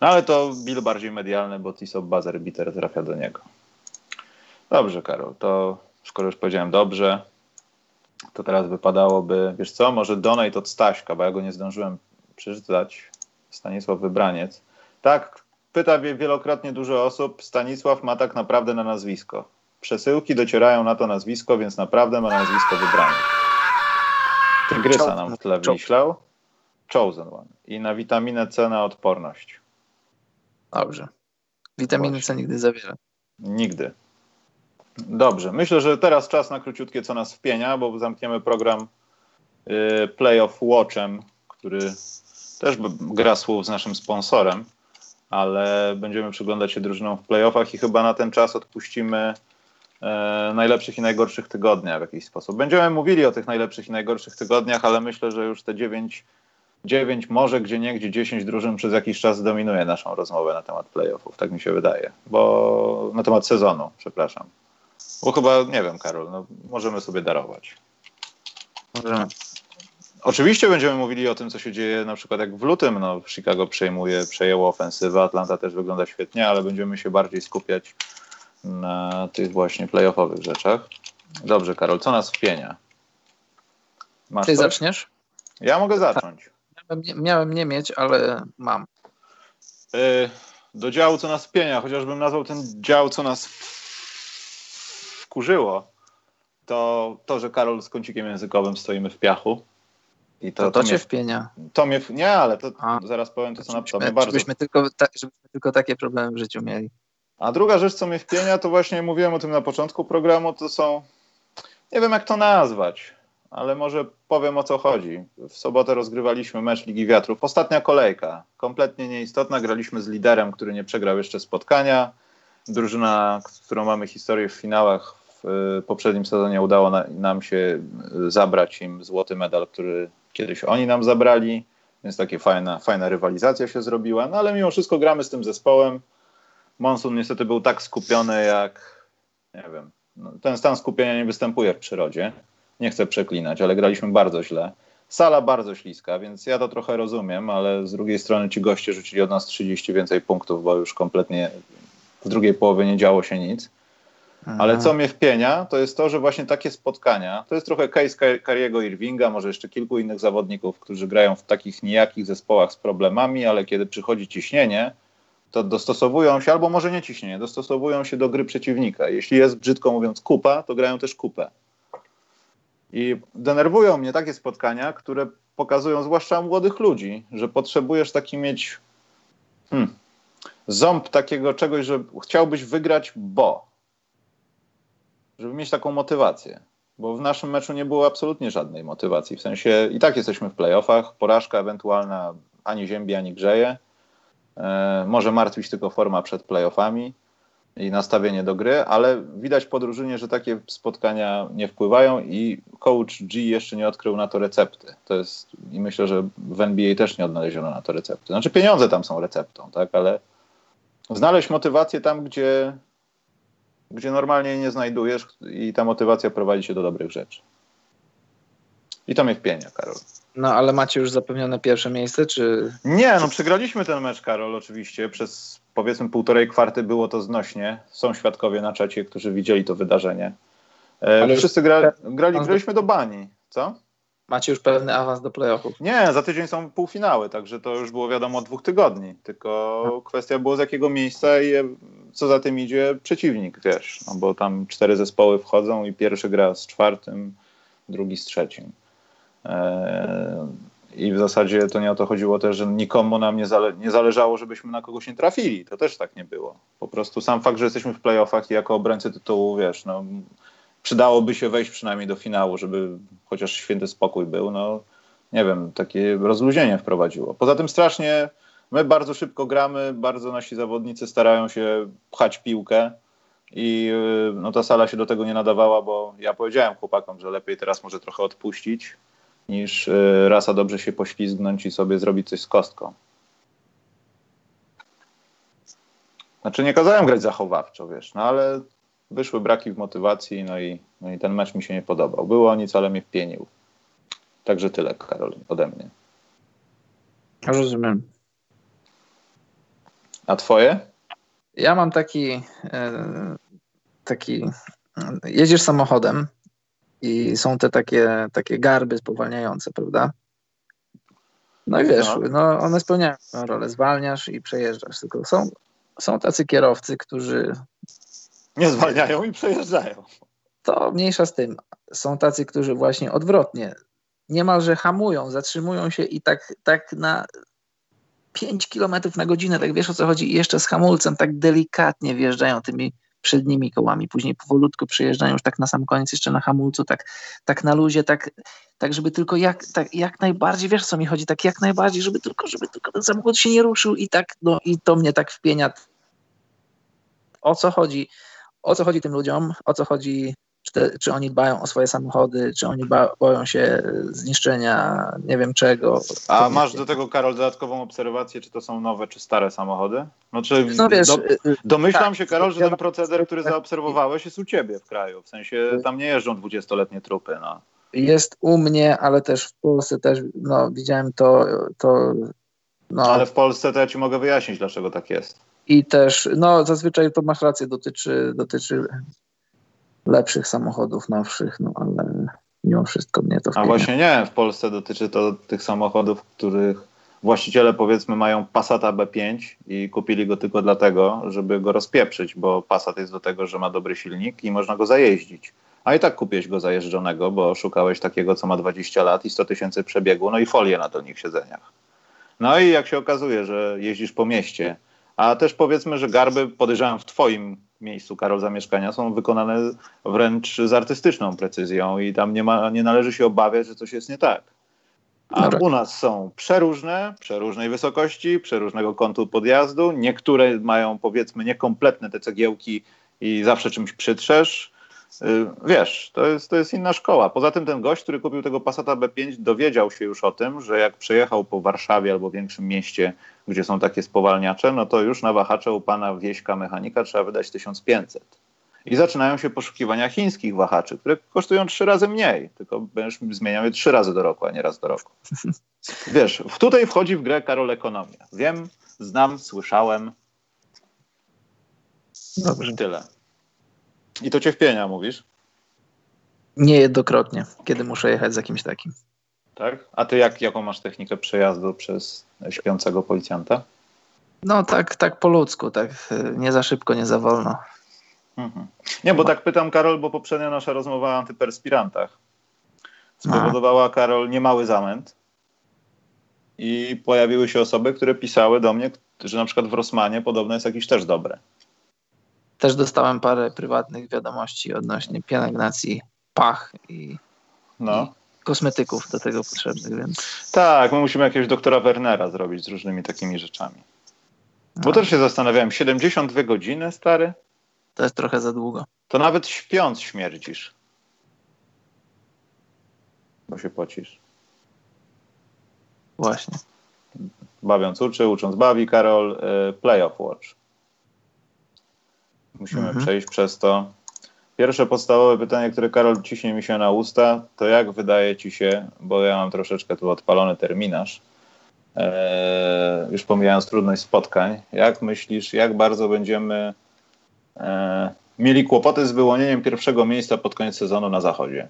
No ale to Bill bardziej medialny, bo Tiso Buzzer Bitter trafia do niego. Dobrze, Karol, to skoro już powiedziałem dobrze, to teraz wypadałoby, wiesz co, może donate od Staśka, bo ja go nie zdążyłem przeczytać. Stanisław Wybraniec. Tak, pyta wielokrotnie dużo osób, Stanisław ma tak naprawdę na nazwisko. Przesyłki docierają na to nazwisko, więc naprawdę ma nazwisko Wybraniec. Tygrysa nam w tle wyślał. Chosen One. I na witaminę C na odporność. Dobrze. Witaminy C nigdy zawiera. Nigdy. Dobrze. Myślę, że teraz czas na króciutkie, co nas wpienia, bo zamkniemy program y, Playoff Watchem, który też gra słów z naszym sponsorem, ale będziemy przyglądać się drużynom w playoffach i chyba na ten czas odpuścimy e, najlepszych i najgorszych tygodniach w jakiś sposób. Będziemy mówili o tych najlepszych i najgorszych tygodniach, ale myślę, że już te dziewięć 9, może gdzie nie, gdzie 10 drużyn przez jakiś czas dominuje naszą rozmowę na temat playoffów, tak mi się wydaje, bo na temat sezonu, przepraszam. Bo chyba, nie wiem, Karol, no, możemy sobie darować. Możemy. Oczywiście będziemy mówili o tym, co się dzieje na przykład jak w lutym. No, Chicago przejmuje, przejęło ofensywę, Atlanta też wygląda świetnie, ale będziemy się bardziej skupiać na tych właśnie playoffowych rzeczach. Dobrze, Karol, co nas wpienia? Masz Ty coś? zaczniesz? Ja mogę zacząć. Miałem nie, miałem nie mieć, ale mam. Yy, do działu, co nas pienia, chociażbym nazwał ten dział, co nas wkurzyło, to to, że Karol z kącikiem językowym stoimy w piachu. I to, to, to, to cię wpienia. To mnie, nie, ale to A, zaraz powiem to, co na to mnie bardzo... Żebyśmy tylko, ta, żebyśmy tylko takie problemy w życiu mieli. A druga rzecz, co mnie wpienia, to właśnie mówiłem o tym na początku programu, to są, nie wiem jak to nazwać, ale może powiem o co chodzi. W sobotę rozgrywaliśmy mecz Ligi Wiatrów. Ostatnia kolejka, kompletnie nieistotna. Graliśmy z liderem, który nie przegrał jeszcze spotkania. Drużyna, którą mamy historię w finałach, w poprzednim sezonie udało nam się zabrać im złoty medal, który kiedyś oni nam zabrali. Więc takie fajna, fajna rywalizacja się zrobiła. No ale mimo wszystko gramy z tym zespołem. Monsun niestety był tak skupiony jak, nie wiem, no, ten stan skupienia nie występuje w przyrodzie nie chcę przeklinać, ale graliśmy bardzo źle. Sala bardzo śliska, więc ja to trochę rozumiem, ale z drugiej strony ci goście rzucili od nas 30 więcej punktów, bo już kompletnie w drugiej połowie nie działo się nic. Ale co mnie wpienia, to jest to, że właśnie takie spotkania, to jest trochę case Kariego Irvinga, może jeszcze kilku innych zawodników, którzy grają w takich nijakich zespołach z problemami, ale kiedy przychodzi ciśnienie, to dostosowują się, albo może nie ciśnienie, dostosowują się do gry przeciwnika. Jeśli jest brzydko mówiąc kupa, to grają też kupę. I denerwują mnie takie spotkania, które pokazują zwłaszcza młodych ludzi, że potrzebujesz taki mieć hmm, ząb takiego czegoś, że chciałbyś wygrać, bo. Żeby mieć taką motywację. Bo w naszym meczu nie było absolutnie żadnej motywacji. W sensie i tak jesteśmy w playoffach, porażka ewentualna ani ziębi, ani grzeje. E, może martwić tylko forma przed playoffami. I nastawienie do gry, ale widać po drużynie, że takie spotkania nie wpływają i coach G jeszcze nie odkrył na to recepty. To jest i myślę, że w NBA też nie odnaleziono na to recepty. Znaczy pieniądze tam są receptą, tak, ale znaleźć motywację tam, gdzie, gdzie normalnie nie znajdujesz i ta motywacja prowadzi się do dobrych rzeczy. I to mnie wpienia, Karol. No, ale macie już zapewnione pierwsze miejsce, czy... Nie, no przegraliśmy ten mecz, Karol, oczywiście. Przez powiedzmy półtorej kwarty było to znośnie. Są świadkowie na czacie, którzy widzieli to wydarzenie. E, ale wszyscy gra, grali, graliśmy do bani. Co? Macie już pewny awans do playoffów. Nie, za tydzień są półfinały, także to już było wiadomo od dwóch tygodni. Tylko no. kwestia było z jakiego miejsca i co za tym idzie przeciwnik, wiesz. No bo tam cztery zespoły wchodzą i pierwszy gra z czwartym, drugi z trzecim. E, I w zasadzie to nie o to chodziło też, że nikomu nam nie, zale nie zależało, żebyśmy na kogoś nie trafili. To też tak nie było. Po prostu sam fakt, że jesteśmy w playoffach i jako obrońcy tytułu, wiesz, no, przydałoby się wejść przynajmniej do finału, żeby chociaż święty spokój był. No, nie wiem, takie rozluźnienie wprowadziło. Poza tym strasznie my bardzo szybko gramy, bardzo nasi zawodnicy starają się pchać piłkę i no, ta sala się do tego nie nadawała, bo ja powiedziałem chłopakom, że lepiej teraz może trochę odpuścić, niż y, rasa dobrze się poślizgnąć i sobie zrobić coś z kostką. Znaczy nie kazałem grać zachowawczo, wiesz, no ale wyszły braki w motywacji, no i, no i ten mecz mi się nie podobał. Było nic, ale mnie wpienił. Także tyle, Karol, ode mnie. Rozumiem. A twoje? Ja mam taki, e, taki, jedziesz samochodem i są te takie, takie garby spowalniające, prawda? No i wiesz, no. no one spełniają rolę, zwalniasz i przejeżdżasz, tylko są, są tacy kierowcy, którzy... Nie zwalniają i przejeżdżają. To mniejsza z tym. Są tacy, którzy właśnie odwrotnie, niemalże hamują, zatrzymują się i tak, tak na 5 km na godzinę, tak wiesz o co chodzi, i jeszcze z hamulcem tak delikatnie wjeżdżają tymi przednimi kołami, później powolutku przejeżdżają już tak na sam koniec jeszcze na hamulcu, tak, tak na luzie, tak, tak żeby tylko jak, tak, jak najbardziej, wiesz co mi chodzi, tak jak najbardziej, żeby tylko, żeby tylko ten samochód się nie ruszył i tak, no i to mnie tak wpienia. O co chodzi, o co chodzi tym ludziom, o co chodzi czy, te, czy oni dbają o swoje samochody, czy oni ba, boją się zniszczenia nie wiem czego. A masz do tego, Karol, dodatkową obserwację, czy to są nowe, czy stare samochody? No, czy no wiesz, do, domyślam tak, się, Karol, że ten proceder, który zaobserwowałeś, jest u ciebie w kraju. W sensie tam nie jeżdżą dwudziestoletnie trupy. No. Jest u mnie, ale też w Polsce też no, widziałem to. to no. Ale w Polsce to ja ci mogę wyjaśnić, dlaczego tak jest. I też, no zazwyczaj to masz rację, dotyczy, dotyczy lepszych samochodów, nowszych, no ale mimo wszystko mnie to wpłynie. A właśnie nie, w Polsce dotyczy to tych samochodów, których właściciele powiedzmy mają Passata B5 i kupili go tylko dlatego, żeby go rozpieprzyć, bo Passat jest do tego, że ma dobry silnik i można go zajeździć. A i tak kupiłeś go zajeżdżonego, bo szukałeś takiego, co ma 20 lat i 100 tysięcy przebiegu, no i folię na dolnych siedzeniach. No i jak się okazuje, że jeździsz po mieście, a też powiedzmy, że garby podejrzewam w twoim miejscu Karol zamieszkania są wykonane wręcz z artystyczną precyzją i tam nie, ma, nie należy się obawiać, że coś jest nie tak. A u nas są przeróżne, przeróżnej wysokości, przeróżnego kątu podjazdu. Niektóre mają powiedzmy niekompletne te cegiełki i zawsze czymś przytrzesz. Y, wiesz, to jest, to jest inna szkoła. Poza tym ten gość, który kupił tego Passata B5 dowiedział się już o tym, że jak przejechał po Warszawie albo większym mieście, gdzie są takie spowalniacze, no to już na wahacze u pana wieśka mechanika trzeba wydać 1500. I zaczynają się poszukiwania chińskich wahaczy, które kosztują trzy razy mniej, tylko będziesz zmieniał je trzy razy do roku, a nie raz do roku. Wiesz, tutaj wchodzi w grę Karol ekonomia. Wiem, znam, słyszałem. Dobrze. Tyle. I to cię wpienia, mówisz? Niejednokrotnie, kiedy muszę jechać z jakimś takim. Tak? A ty jak, jaką masz technikę przejazdu przez śpiącego policjanta? No tak, tak po ludzku, tak nie za szybko, nie za wolno. Mhm. Nie, bo tak pytam Karol, bo poprzednia nasza rozmowa o antyperspirantach spowodowała, Aha. Karol, niemały zamęt i pojawiły się osoby, które pisały do mnie, że na przykład w Rosmanie podobno jest jakiś też dobre. Też dostałem parę prywatnych wiadomości odnośnie pielęgnacji pach i, no. i kosmetyków do tego potrzebnych, więc... Tak, my musimy jakiegoś doktora Wernera zrobić z różnymi takimi rzeczami. Bo no. też się zastanawiałem, 72 godziny, stary? To jest trochę za długo. To nawet śpiąc śmierdzisz. Bo się pocisz. Właśnie. Bawiąc uczy, ucząc bawi, Karol. Y, Playoff Watch. Musimy mhm. przejść przez to. Pierwsze podstawowe pytanie, które Karol ciśnie mi się na usta, to jak wydaje ci się, bo ja mam troszeczkę tu odpalony terminarz, e, już pomijając trudność spotkań, jak myślisz, jak bardzo będziemy e, mieli kłopoty z wyłonieniem pierwszego miejsca pod koniec sezonu na zachodzie?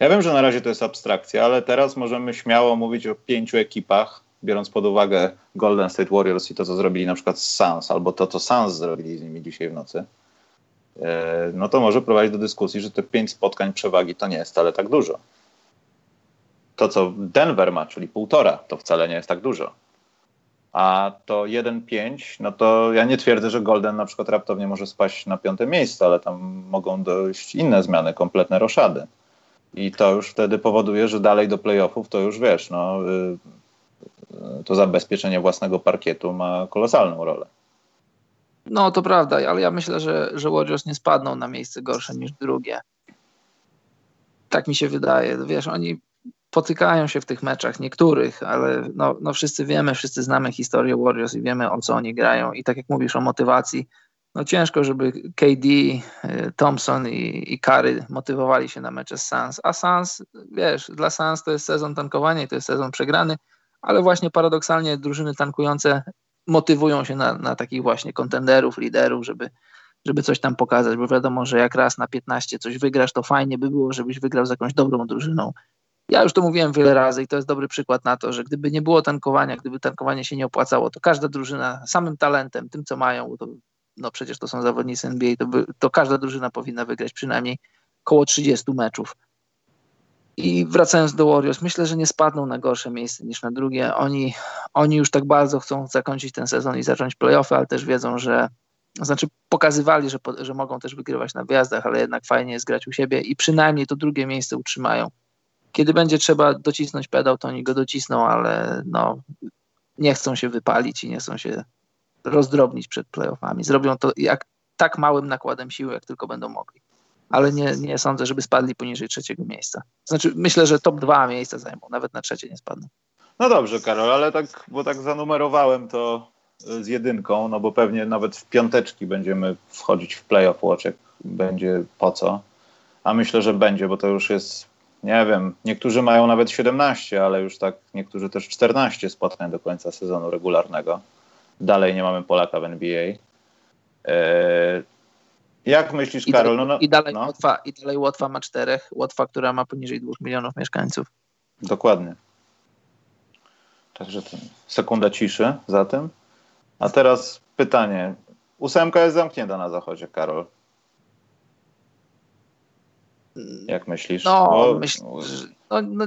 Ja wiem, że na razie to jest abstrakcja, ale teraz możemy śmiało mówić o pięciu ekipach, biorąc pod uwagę Golden State Warriors i to, co zrobili na przykład z Suns, albo to, co Suns zrobili z nimi dzisiaj w nocy, e, no to może prowadzić do dyskusji, że te pięć spotkań przewagi to nie jest wcale tak dużo. To, co Denver ma, czyli półtora, to wcale nie jest tak dużo. A to 1-5, no to ja nie twierdzę, że Golden na przykład raptownie może spaść na piąte miejsce, ale tam mogą dojść inne zmiany, kompletne roszady. I to już wtedy powoduje, że dalej do playoffów to już wiesz, no, y, to zabezpieczenie własnego parkietu ma kolosalną rolę. No to prawda, ale ja myślę, że, że Warriors nie spadną na miejsce gorsze niż drugie. Tak mi się wydaje. Wiesz, oni potykają się w tych meczach, niektórych, ale no, no wszyscy wiemy, wszyscy znamy historię Warriors i wiemy o co oni grają. I tak jak mówisz o motywacji, no ciężko, żeby KD, y, Thompson i, i Curry motywowali się na mecze z Suns. A Suns, wiesz, dla Suns to jest sezon tankowania i to jest sezon przegrany ale właśnie paradoksalnie drużyny tankujące motywują się na, na takich właśnie kontenderów, liderów, żeby, żeby coś tam pokazać, bo wiadomo, że jak raz na 15 coś wygrasz, to fajnie by było, żebyś wygrał z jakąś dobrą drużyną. Ja już to mówiłem wiele razy i to jest dobry przykład na to, że gdyby nie było tankowania, gdyby tankowanie się nie opłacało, to każda drużyna samym talentem, tym co mają, to no przecież to są zawodnicy NBA, to, by, to każda drużyna powinna wygrać przynajmniej około 30 meczów. I wracając do Warriors, myślę, że nie spadną na gorsze miejsce niż na drugie. Oni, oni już tak bardzo chcą zakończyć ten sezon i zacząć playoffy, ale też wiedzą, że znaczy pokazywali, że, że mogą też wygrywać na wyjazdach, ale jednak fajnie jest grać u siebie i przynajmniej to drugie miejsce utrzymają. Kiedy będzie trzeba docisnąć pedał, to oni go docisną, ale no, nie chcą się wypalić i nie chcą się rozdrobnić przed playoffami. Zrobią to jak tak małym nakładem siły, jak tylko będą mogli ale nie, nie sądzę, żeby spadli poniżej trzeciego miejsca. Znaczy, myślę, że top dwa miejsca zajmą, nawet na trzecie nie spadną. No dobrze, Karol, ale tak, bo tak zanumerowałem to z jedynką, no bo pewnie nawet w piąteczki będziemy wchodzić w playoff łoczek, będzie po co. A myślę, że będzie, bo to już jest, nie wiem, niektórzy mają nawet 17, ale już tak niektórzy też 14 spotkań do końca sezonu regularnego. Dalej nie mamy Polaka w NBA. Eee, jak myślisz, I Karol? No, no, I, dalej no. Łotwa, I dalej Łotwa ma czterech. Łotwa, która ma poniżej dwóch milionów mieszkańców. Dokładnie. Także sekunda ciszy za tym. A teraz pytanie. Ósemka jest zamknięta na zachodzie, Karol. Jak myślisz? No, Bo... myślę, że, no, no,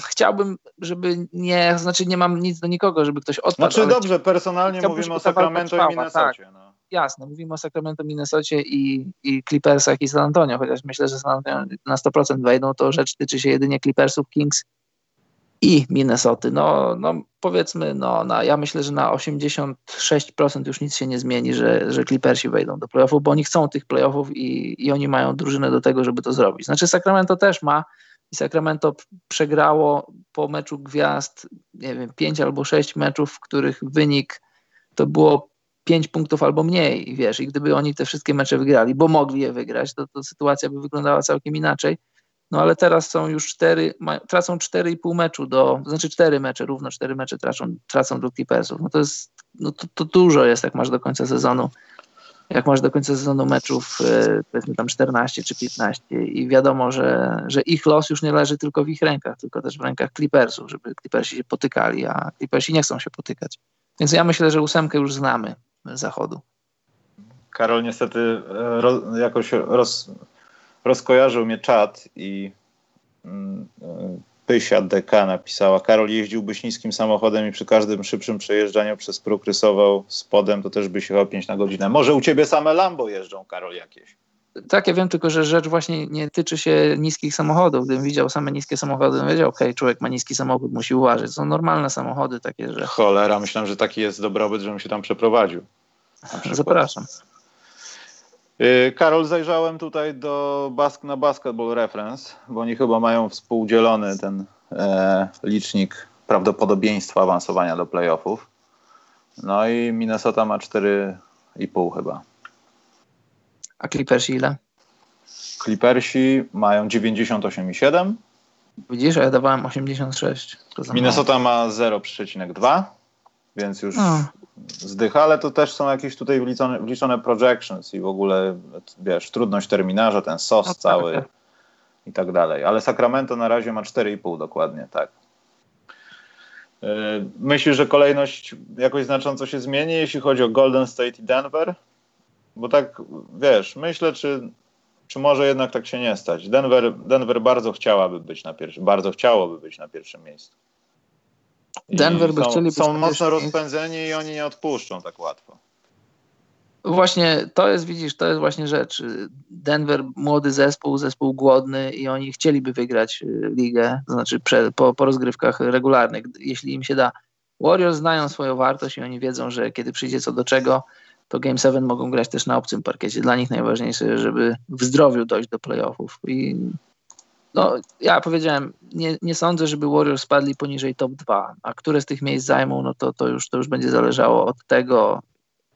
chciałbym, żeby nie, znaczy nie mam nic do nikogo, żeby ktoś odpadł. Znaczy dobrze, personalnie mówimy o Sacramento i Minnesocie. Tak. No jasne, mówimy o Sacramento, Minnesocie i, i Clippersach i San Antonio, chociaż myślę, że San Antonio na 100% wejdą, to rzecz tyczy się jedynie Clippersów, Kings i Minnesoty. No, no powiedzmy, no, na, ja myślę, że na 86% już nic się nie zmieni, że, że Clippersi wejdą do playoffów, bo oni chcą tych playoffów i, i oni mają drużynę do tego, żeby to zrobić. Znaczy Sacramento też ma i Sacramento przegrało po meczu gwiazd, nie wiem, 5 albo 6 meczów, w których wynik to było 5 punktów albo mniej, wiesz, i gdyby oni te wszystkie mecze wygrali, bo mogli je wygrać, to, to sytuacja by wyglądała całkiem inaczej. No ale teraz są już cztery, tracą 4,5 meczu do, znaczy cztery mecze, równo cztery mecze tracą, tracą do Clippersów. No to jest, no to, to dużo jest, jak masz do końca sezonu, jak masz do końca sezonu meczów, e, powiedzmy tam 14 czy 15 i wiadomo, że, że ich los już nie leży tylko w ich rękach, tylko też w rękach Clippersów, żeby Clippersi się potykali, a Clippersi nie chcą się potykać. Więc ja myślę, że ósemkę już znamy zachodu. Karol niestety e, ro, jakoś roz, rozkojarzył mnie czat i mm, e, Pysia DK napisała, Karol jeździłbyś niskim samochodem i przy każdym szybszym przejeżdżaniu przez próg rysował spodem, to też byś jechał 5 na godzinę. Może u ciebie same Lambo jeżdżą, Karol, jakieś? Tak, ja wiem, tylko że rzecz właśnie nie tyczy się niskich samochodów. Gdybym widział same niskie samochody, to wiedział, okej, okay, człowiek ma niski samochód, musi uważać. Są normalne samochody takie, że... Cholera, myślałem, że taki jest dobrobyt, żebym się tam przeprowadził. Zapraszam. Y, Karol, zajrzałem tutaj do Bask na Basketball Reference, bo oni chyba mają współdzielony ten e, licznik prawdopodobieństwa awansowania do playoffów. No i Minnesota ma 4,5 chyba. A Clippersi ile? Clippersi mają 98,7. Widzisz, a ja dawałem 86. Minnesota ma 0,2, więc już no. zdycha, ale to też są jakieś tutaj wliczone, wliczone projections i w ogóle, wiesz, trudność terminarza, ten SOS no, tak, cały tak. i tak dalej. Ale Sacramento na razie ma 4,5 dokładnie, tak. E, myślisz, że kolejność jakoś znacząco się zmieni, jeśli chodzi o Golden State i Denver? Bo tak, wiesz, myślę, czy, czy może jednak tak się nie stać. Denver, Denver bardzo chciałaby być na pierwszym, bardzo chciałoby być na pierwszym miejscu. I Denver by są, chcieli być Są mocno rozpędzeni i oni nie odpuszczą tak łatwo. Właśnie to jest, widzisz, to jest właśnie rzecz. Denver, młody zespół, zespół głodny i oni chcieliby wygrać y, ligę, to znaczy przed, po, po rozgrywkach regularnych, jeśli im się da. Warriors znają swoją wartość i oni wiedzą, że kiedy przyjdzie co do czego, to Game 7 mogą grać też na obcym parkiecie. Dla nich najważniejsze, żeby w zdrowiu dojść do playoffów. I no, ja powiedziałem, nie, nie sądzę, żeby Warriors spadli poniżej top 2, a które z tych miejsc zajmą, no to, to, już, to już będzie zależało od tego,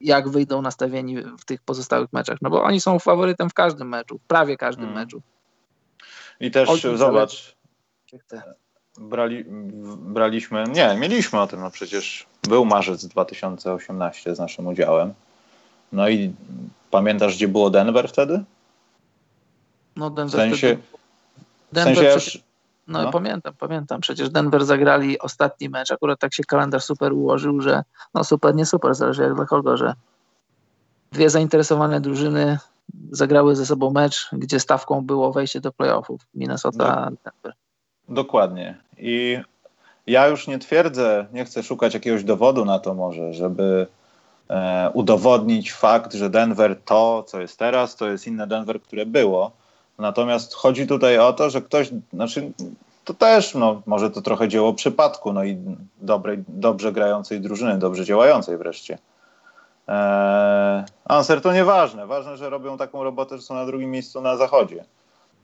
jak wyjdą nastawieni w tych pozostałych meczach. No bo oni są faworytem w każdym meczu, prawie każdym hmm. meczu. I też zobacz, brali, braliśmy, nie, mieliśmy o tym, no przecież był marzec 2018 z naszym udziałem. No i pamiętasz, gdzie było Denver wtedy? No Denver w sensie, wtedy... Denver w sensie przecież, no, no, pamiętam, pamiętam. Przecież Denver zagrali ostatni mecz. Akurat tak się kalendarz super ułożył, że no super, nie super, zależy jak dla kogo, że dwie zainteresowane drużyny zagrały ze sobą mecz, gdzie stawką było wejście do playoffów. Minnesota, do, Denver. Dokładnie. I ja już nie twierdzę, nie chcę szukać jakiegoś dowodu na to może, żeby udowodnić fakt, że Denver to, co jest teraz, to jest inne Denver, które było Natomiast chodzi tutaj o to, że ktoś, znaczy to też, no, może to trochę dzieło przypadku, no i dobrej, dobrze grającej drużyny, dobrze działającej wreszcie. Eee, Anser to nieważne. Ważne, że robią taką robotę, że są na drugim miejscu na zachodzie.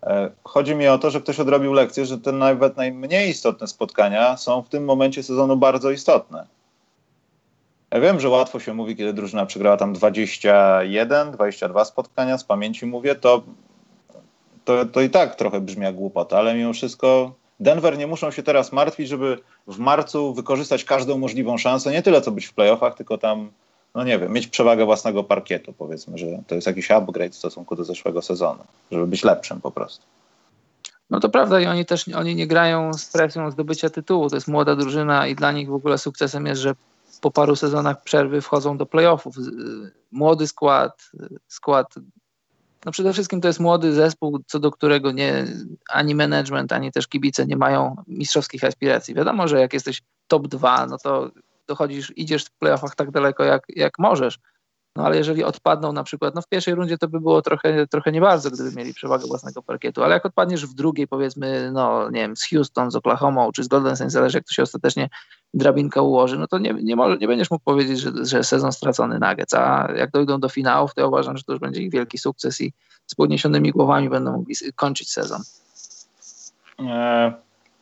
Eee, chodzi mi o to, że ktoś odrobił lekcję, że te nawet najmniej istotne spotkania są w tym momencie sezonu bardzo istotne. Ja wiem, że łatwo się mówi, kiedy drużyna przegrała tam 21, 22 spotkania, z pamięci mówię, to to, to i tak trochę brzmi jak głupota, ale mimo wszystko Denver nie muszą się teraz martwić, żeby w marcu wykorzystać każdą możliwą szansę, nie tyle co być w playoffach, tylko tam, no nie wiem, mieć przewagę własnego parkietu, powiedzmy, że to jest jakiś upgrade w stosunku do zeszłego sezonu, żeby być lepszym po prostu. No to prawda i oni też oni nie grają z presją zdobycia tytułu. To jest młoda drużyna i dla nich w ogóle sukcesem jest, że po paru sezonach przerwy wchodzą do playoffów. Młody skład, skład no przede wszystkim to jest młody zespół, co do którego nie, ani management, ani też kibice nie mają mistrzowskich aspiracji. Wiadomo, że jak jesteś top 2, no to dochodzisz, idziesz w playoffach tak daleko, jak, jak możesz. No ale jeżeli odpadną na przykład, no w pierwszej rundzie to by było trochę, trochę nie bardzo, gdyby mieli przewagę własnego parkietu, ale jak odpadniesz w drugiej, powiedzmy, no nie wiem, z Houston, z Oklahoma czy z Golden State, zależy jak to się ostatecznie drabinka ułoży, no to nie, nie, może, nie będziesz mógł powiedzieć, że, że sezon stracony Nuggets, a jak dojdą do finałów, to ja uważam, że to już będzie ich wielki sukces i z podniesionymi głowami będą mogli kończyć sezon. E,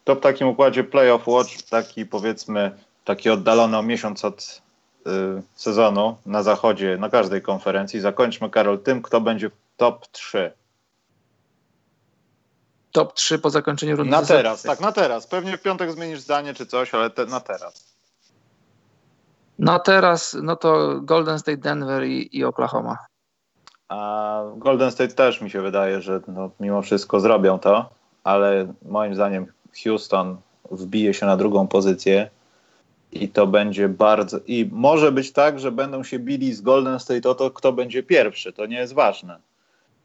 to w takim układzie Playoff Watch, taki powiedzmy, taki oddalony o miesiąc od sezonu na zachodzie, na każdej konferencji. Zakończmy, Karol, tym, kto będzie w top 3 top 3 po zakończeniu rundy. Na teraz, tak, na teraz. Pewnie w piątek zmienisz zdanie czy coś, ale te, na teraz. Na teraz, no to Golden State, Denver i, i Oklahoma. A Golden State też mi się wydaje, że no, mimo wszystko zrobią to, ale moim zdaniem Houston wbije się na drugą pozycję i to będzie bardzo. I może być tak, że będą się bili z Golden State o to, kto będzie pierwszy. To nie jest ważne.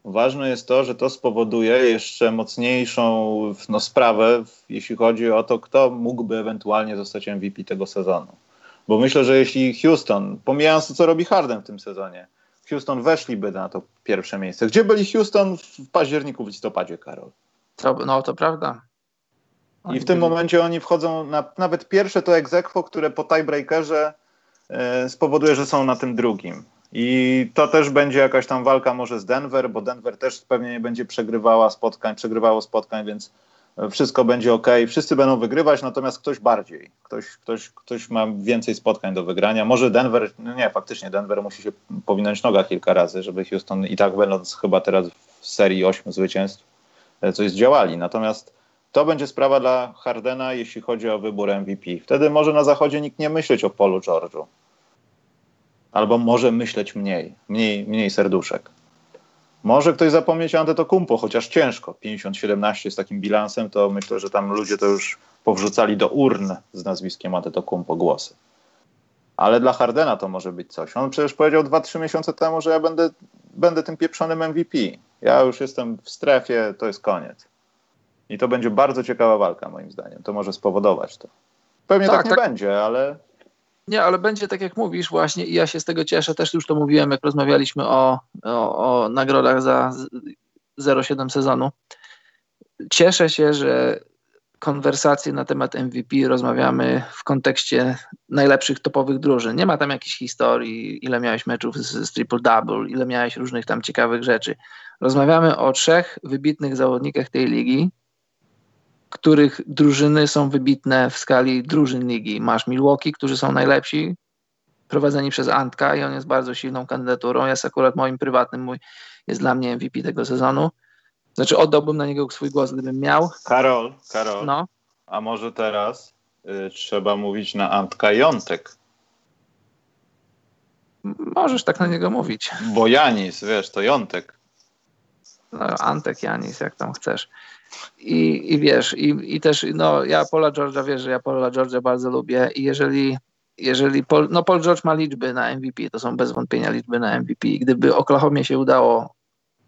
Ważne jest to, że to spowoduje jeszcze mocniejszą no, sprawę, jeśli chodzi o to, kto mógłby ewentualnie zostać MVP tego sezonu. Bo myślę, że jeśli Houston, pomijając to, co robi Harden w tym sezonie, Houston weszliby na to pierwsze miejsce. Gdzie byli Houston w październiku, w listopadzie, Karol? To, no, to prawda. Oni I w tym byli... momencie oni wchodzą na nawet pierwsze to egzekwo, które po tiebreakerze e, spowoduje, że są na tym drugim. I to też będzie jakaś tam walka może z Denver, bo Denver też pewnie nie będzie przegrywała spotkań, przegrywało spotkań, więc wszystko będzie ok, wszyscy będą wygrywać, natomiast ktoś bardziej, ktoś, ktoś, ktoś ma więcej spotkań do wygrania. Może Denver, no nie, faktycznie Denver musi się powinąć noga kilka razy, żeby Houston i tak będąc chyba teraz w serii ośmiu zwycięstw e, coś zdziałali. Natomiast to będzie sprawa dla Hardena, jeśli chodzi o wybór MVP. Wtedy może na zachodzie nikt nie myśleć o Polu George'u. Albo może myśleć mniej, mniej, mniej serduszek. Może ktoś zapomnieć o Antetokumpo, chociaż ciężko. 50-17 z takim bilansem, to myślę, że tam ludzie to już powrzucali do urn z nazwiskiem Antetokumpo głosy. Ale dla Hardena to może być coś. On przecież powiedział 2-3 miesiące temu, że ja będę, będę tym pieprzonym MVP. Ja już jestem w strefie, to jest koniec. I to będzie bardzo ciekawa walka, moim zdaniem. To może spowodować to. Pewnie tak, tak nie tak. będzie, ale nie, ale będzie tak jak mówisz właśnie i ja się z tego cieszę, też już to mówiłem, jak rozmawialiśmy o, o, o nagrodach za 07 sezonu. Cieszę się, że konwersacje na temat MVP rozmawiamy w kontekście najlepszych topowych drużyn. Nie ma tam jakiejś historii, ile miałeś meczów z, z triple-double, ile miałeś różnych tam ciekawych rzeczy. Rozmawiamy o trzech wybitnych zawodnikach tej ligi, których drużyny są wybitne w skali drużyn ligi. Masz Milwaukee, którzy są najlepsi, prowadzeni przez Antka i on jest bardzo silną kandydaturą. Jest akurat moim prywatnym, mój, jest dla mnie MVP tego sezonu. Znaczy oddałbym na niego swój głos, gdybym miał. Karol, Karol, no. a może teraz y, trzeba mówić na Antka Jątek? Możesz tak na niego mówić. Bo Janis, wiesz, to Jątek. No, Antek, Janis, jak tam chcesz. I, i wiesz, i, i też, no ja Paula George'a wiesz, że ja Paula George'a bardzo lubię i jeżeli, jeżeli Paul, no Paul George ma liczby na MVP, to są bez wątpienia liczby na MVP i gdyby Oklahomie się udało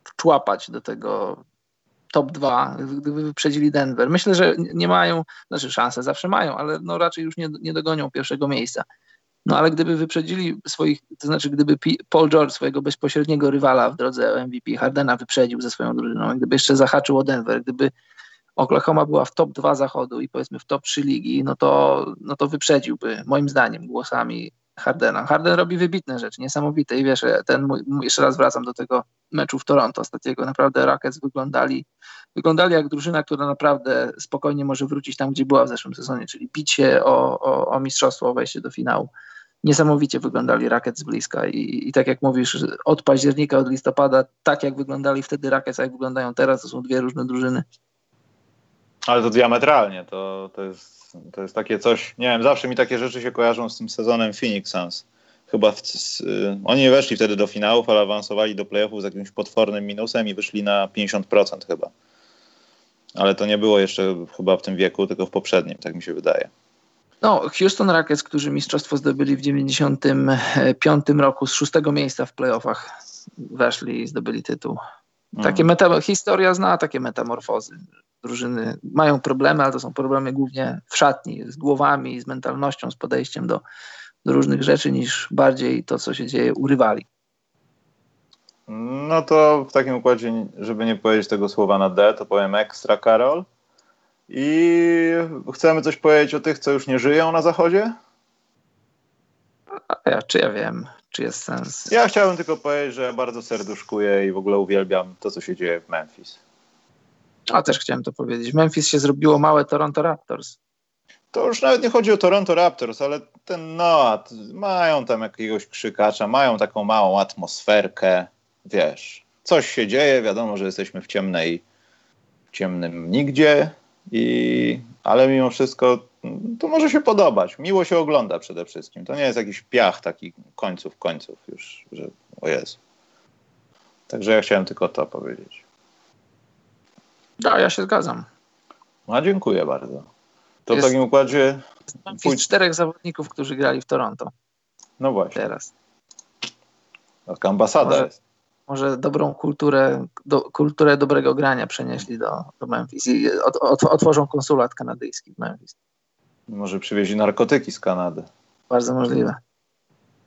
wczłapać do tego top 2, gdyby wyprzedzili Denver, myślę, że nie mają, znaczy szanse zawsze mają, ale no raczej już nie, nie dogonią pierwszego miejsca. No ale gdyby wyprzedzili swoich, to znaczy gdyby Paul George swojego bezpośredniego rywala w drodze MVP Hardena wyprzedził ze swoją drużyną, gdyby jeszcze zahaczył o Denver, gdyby Oklahoma była w top 2 zachodu i powiedzmy w top 3 ligi, no to, no to wyprzedziłby moim zdaniem głosami Hardena. Harden robi wybitne rzeczy, niesamowite i wiesz, ten mój, jeszcze raz wracam do tego meczu w Toronto ostatniego, naprawdę Rockets wyglądali, wyglądali jak drużyna, która naprawdę spokojnie może wrócić tam, gdzie była w zeszłym sezonie, czyli bić się o, o, o mistrzostwo, o wejście do finału niesamowicie wyglądali Rakiet z bliska I, i tak jak mówisz, od października, od listopada, tak jak wyglądali wtedy Rakiet, jak wyglądają teraz, to są dwie różne drużyny. Ale to diametralnie, to, to, jest, to jest takie coś, nie wiem, zawsze mi takie rzeczy się kojarzą z tym sezonem Phoenix Suns. Chyba w, z, y, oni nie weszli wtedy do finałów, ale awansowali do playoffów z jakimś potwornym minusem i wyszli na 50% chyba. Ale to nie było jeszcze chyba w tym wieku, tylko w poprzednim, tak mi się wydaje. No, Houston Rockets, którzy mistrzostwo zdobyli w 95 roku z szóstego miejsca w playoffach, weszli i zdobyli tytuł. Takie meta, historia zna takie metamorfozy. Drużyny mają problemy, ale to są problemy głównie w szatni, z głowami, z mentalnością, z podejściem do, do różnych rzeczy, niż bardziej to, co się dzieje u rywali. No to w takim układzie, żeby nie powiedzieć tego słowa na D, to powiem ekstra, Karol. I chcemy coś powiedzieć o tych, co już nie żyją na zachodzie? A ja, czy ja wiem, czy jest sens? Ja chciałem tylko powiedzieć, że bardzo serduszkuję i w ogóle uwielbiam to, co się dzieje w Memphis. A też chciałem to powiedzieć. Memphis się zrobiło małe Toronto Raptors. To już nawet nie chodzi o Toronto Raptors, ale ten no, mają tam jakiegoś krzykacza, mają taką małą atmosferkę, wiesz. Coś się dzieje, wiadomo, że jesteśmy w ciemnej, w ciemnym nigdzie, i, ale mimo wszystko to może się podobać. Miło się ogląda przede wszystkim. To nie jest jakiś piach taki końców, końców już, że o Jezu. Także ja chciałem tylko to powiedzieć. Tak, ja się zgadzam. No, dziękuję bardzo. To jest, w takim układzie... Jest czterech zawodników, którzy grali w Toronto. No właśnie. Teraz. Taka ambasada jest może dobrą kulturę, do, kulturę dobrego grania przenieśli do, do Memphis i od, otworzą konsulat kanadyjski w Memphis. Może przywieźli narkotyki z Kanady. Bardzo możliwe.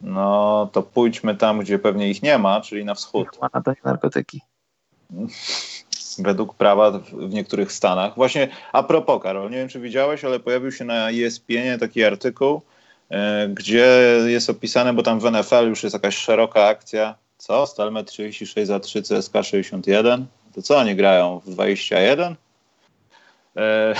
No to pójdźmy tam, gdzie pewnie ich nie ma, czyli na wschód. Na to nie narkotyki. Według prawa w niektórych stanach. Właśnie a propos, Karol, nie wiem czy widziałeś, ale pojawił się na ESPN taki artykuł, e, gdzie jest opisane, bo tam w NFL już jest jakaś szeroka akcja. Co? Stalmet 36 za 3, CSK 61? To co oni grają? W 21? E,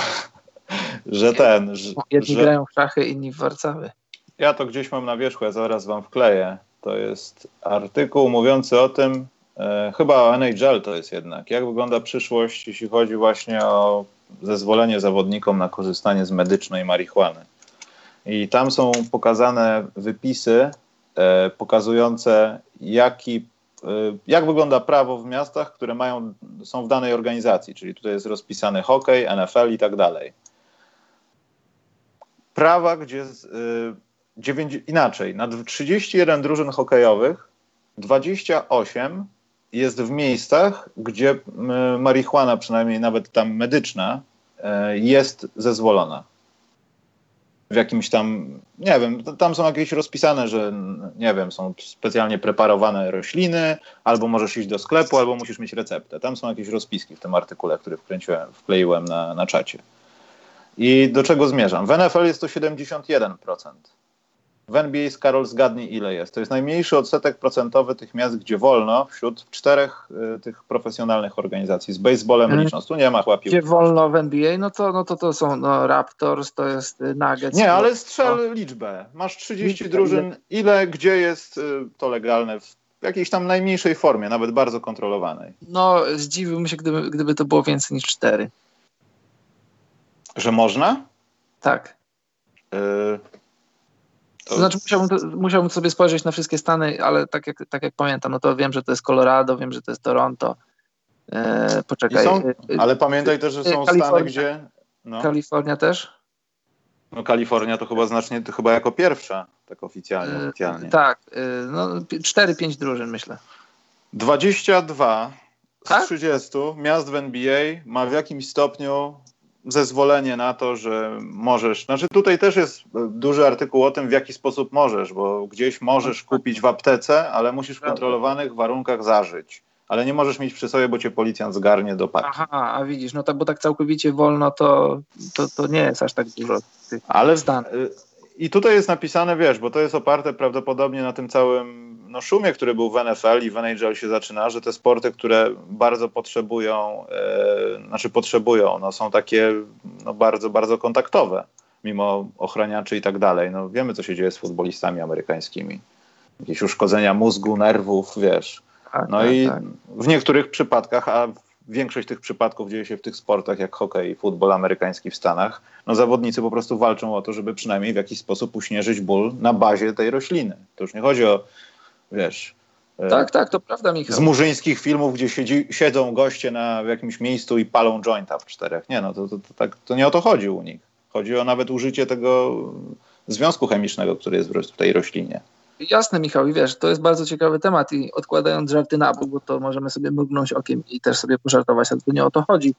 że ten. Że, Jedni że... grają w szachy, inni w Warszawie. Ja to gdzieś mam na wierzchu, ja zaraz wam wkleję. To jest artykuł mówiący o tym, e, chyba NHL to jest jednak, jak wygląda przyszłość, jeśli chodzi właśnie o zezwolenie zawodnikom na korzystanie z medycznej marihuany. I tam są pokazane wypisy e, pokazujące, jaki, e, jak wygląda prawo w miastach, które mają, są w danej organizacji, czyli tutaj jest rozpisany hokej, NFL i tak dalej. Prawa, gdzie inaczej, na 31 drużyn hokejowych 28 jest w miejscach, gdzie marihuana, przynajmniej nawet tam medyczna, e, jest zezwolona. W jakimś tam, nie wiem, tam są jakieś rozpisane, że nie wiem, są specjalnie preparowane rośliny, albo możesz iść do sklepu, albo musisz mieć receptę. Tam są jakieś rozpiski w tym artykule, który wkręciłem, wkleiłem na, na czacie. I do czego zmierzam? W NFL jest to 71%. W NBA z Karol zgadnij ile jest. To jest najmniejszy odsetek procentowy tych miast, gdzie wolno wśród czterech y, tych profesjonalnych organizacji z baseballem hmm. licząc. Tu nie ma chłapi. Gdzie wolno w NBA? No to, no to, to są no, Raptors, to jest y, Nuggets. Nie, ale strzel no. liczbę. Masz 30 drużyn. Ile, gdzie jest y, to legalne? W jakiejś tam najmniejszej formie, nawet bardzo kontrolowanej. No, zdziwiłbym się, gdyby, gdyby to było więcej niż cztery. Że można? Tak. Y to znaczy musiałbym, musiałbym sobie spojrzeć na wszystkie Stany, ale tak jak, tak jak pamiętam, no to wiem, że to jest Colorado, wiem, że to jest Toronto. E, poczekaj. Są, e, ale pamiętaj też, że są Kalifornia, Stany, gdzie... No. Kalifornia też? No Kalifornia to chyba znacznie, to chyba jako pierwsza, tak oficjalnie. E, oficjalnie. Tak, e, no 4-5 drużyn myślę. 22 z tak? 30 miast w NBA ma w jakimś stopniu zezwolenie na to, że możesz. Znaczy, tutaj też jest duży artykuł o tym, w jaki sposób możesz, bo gdzieś możesz kupić w aptece, ale musisz w kontrolowanych warunkach zażyć. Ale nie możesz mieć przy sobie, bo cię policjant zgarnie do paki. Aha, a widzisz, no tak, bo tak całkowicie wolno to, to, to nie jest aż tak dużo tych Ale stan. I tutaj jest napisane, wiesz, bo to jest oparte prawdopodobnie na tym całym no, szumie, który był w NFL i w NHL się zaczyna, że te sporty, które bardzo potrzebują, e, znaczy potrzebują, no, są takie no, bardzo, bardzo kontaktowe, mimo ochraniaczy i tak dalej. No, wiemy, co się dzieje z futbolistami amerykańskimi. Jakieś uszkodzenia mózgu, nerwów, wiesz. Tak, no tak, i tak. w niektórych przypadkach, a większość tych przypadków dzieje się w tych sportach jak hokej i futbol amerykański w Stanach, no zawodnicy po prostu walczą o to, żeby przynajmniej w jakiś sposób uśmierzyć ból na bazie tej rośliny. To już nie chodzi o, wiesz... E, tak, tak, to prawda, Michał. Z murzyńskich filmów, gdzie siedzi, siedzą goście na w jakimś miejscu i palą jointa w czterech. Nie, no to, to, to, tak, to nie o to chodzi u nich. Chodzi o nawet użycie tego związku chemicznego, który jest w tej roślinie. Jasne, Michał, i wiesz, to jest bardzo ciekawy temat i odkładając żarty na bok, bo to możemy sobie mrugnąć okiem i też sobie pożartować, ale to nie o to chodzi.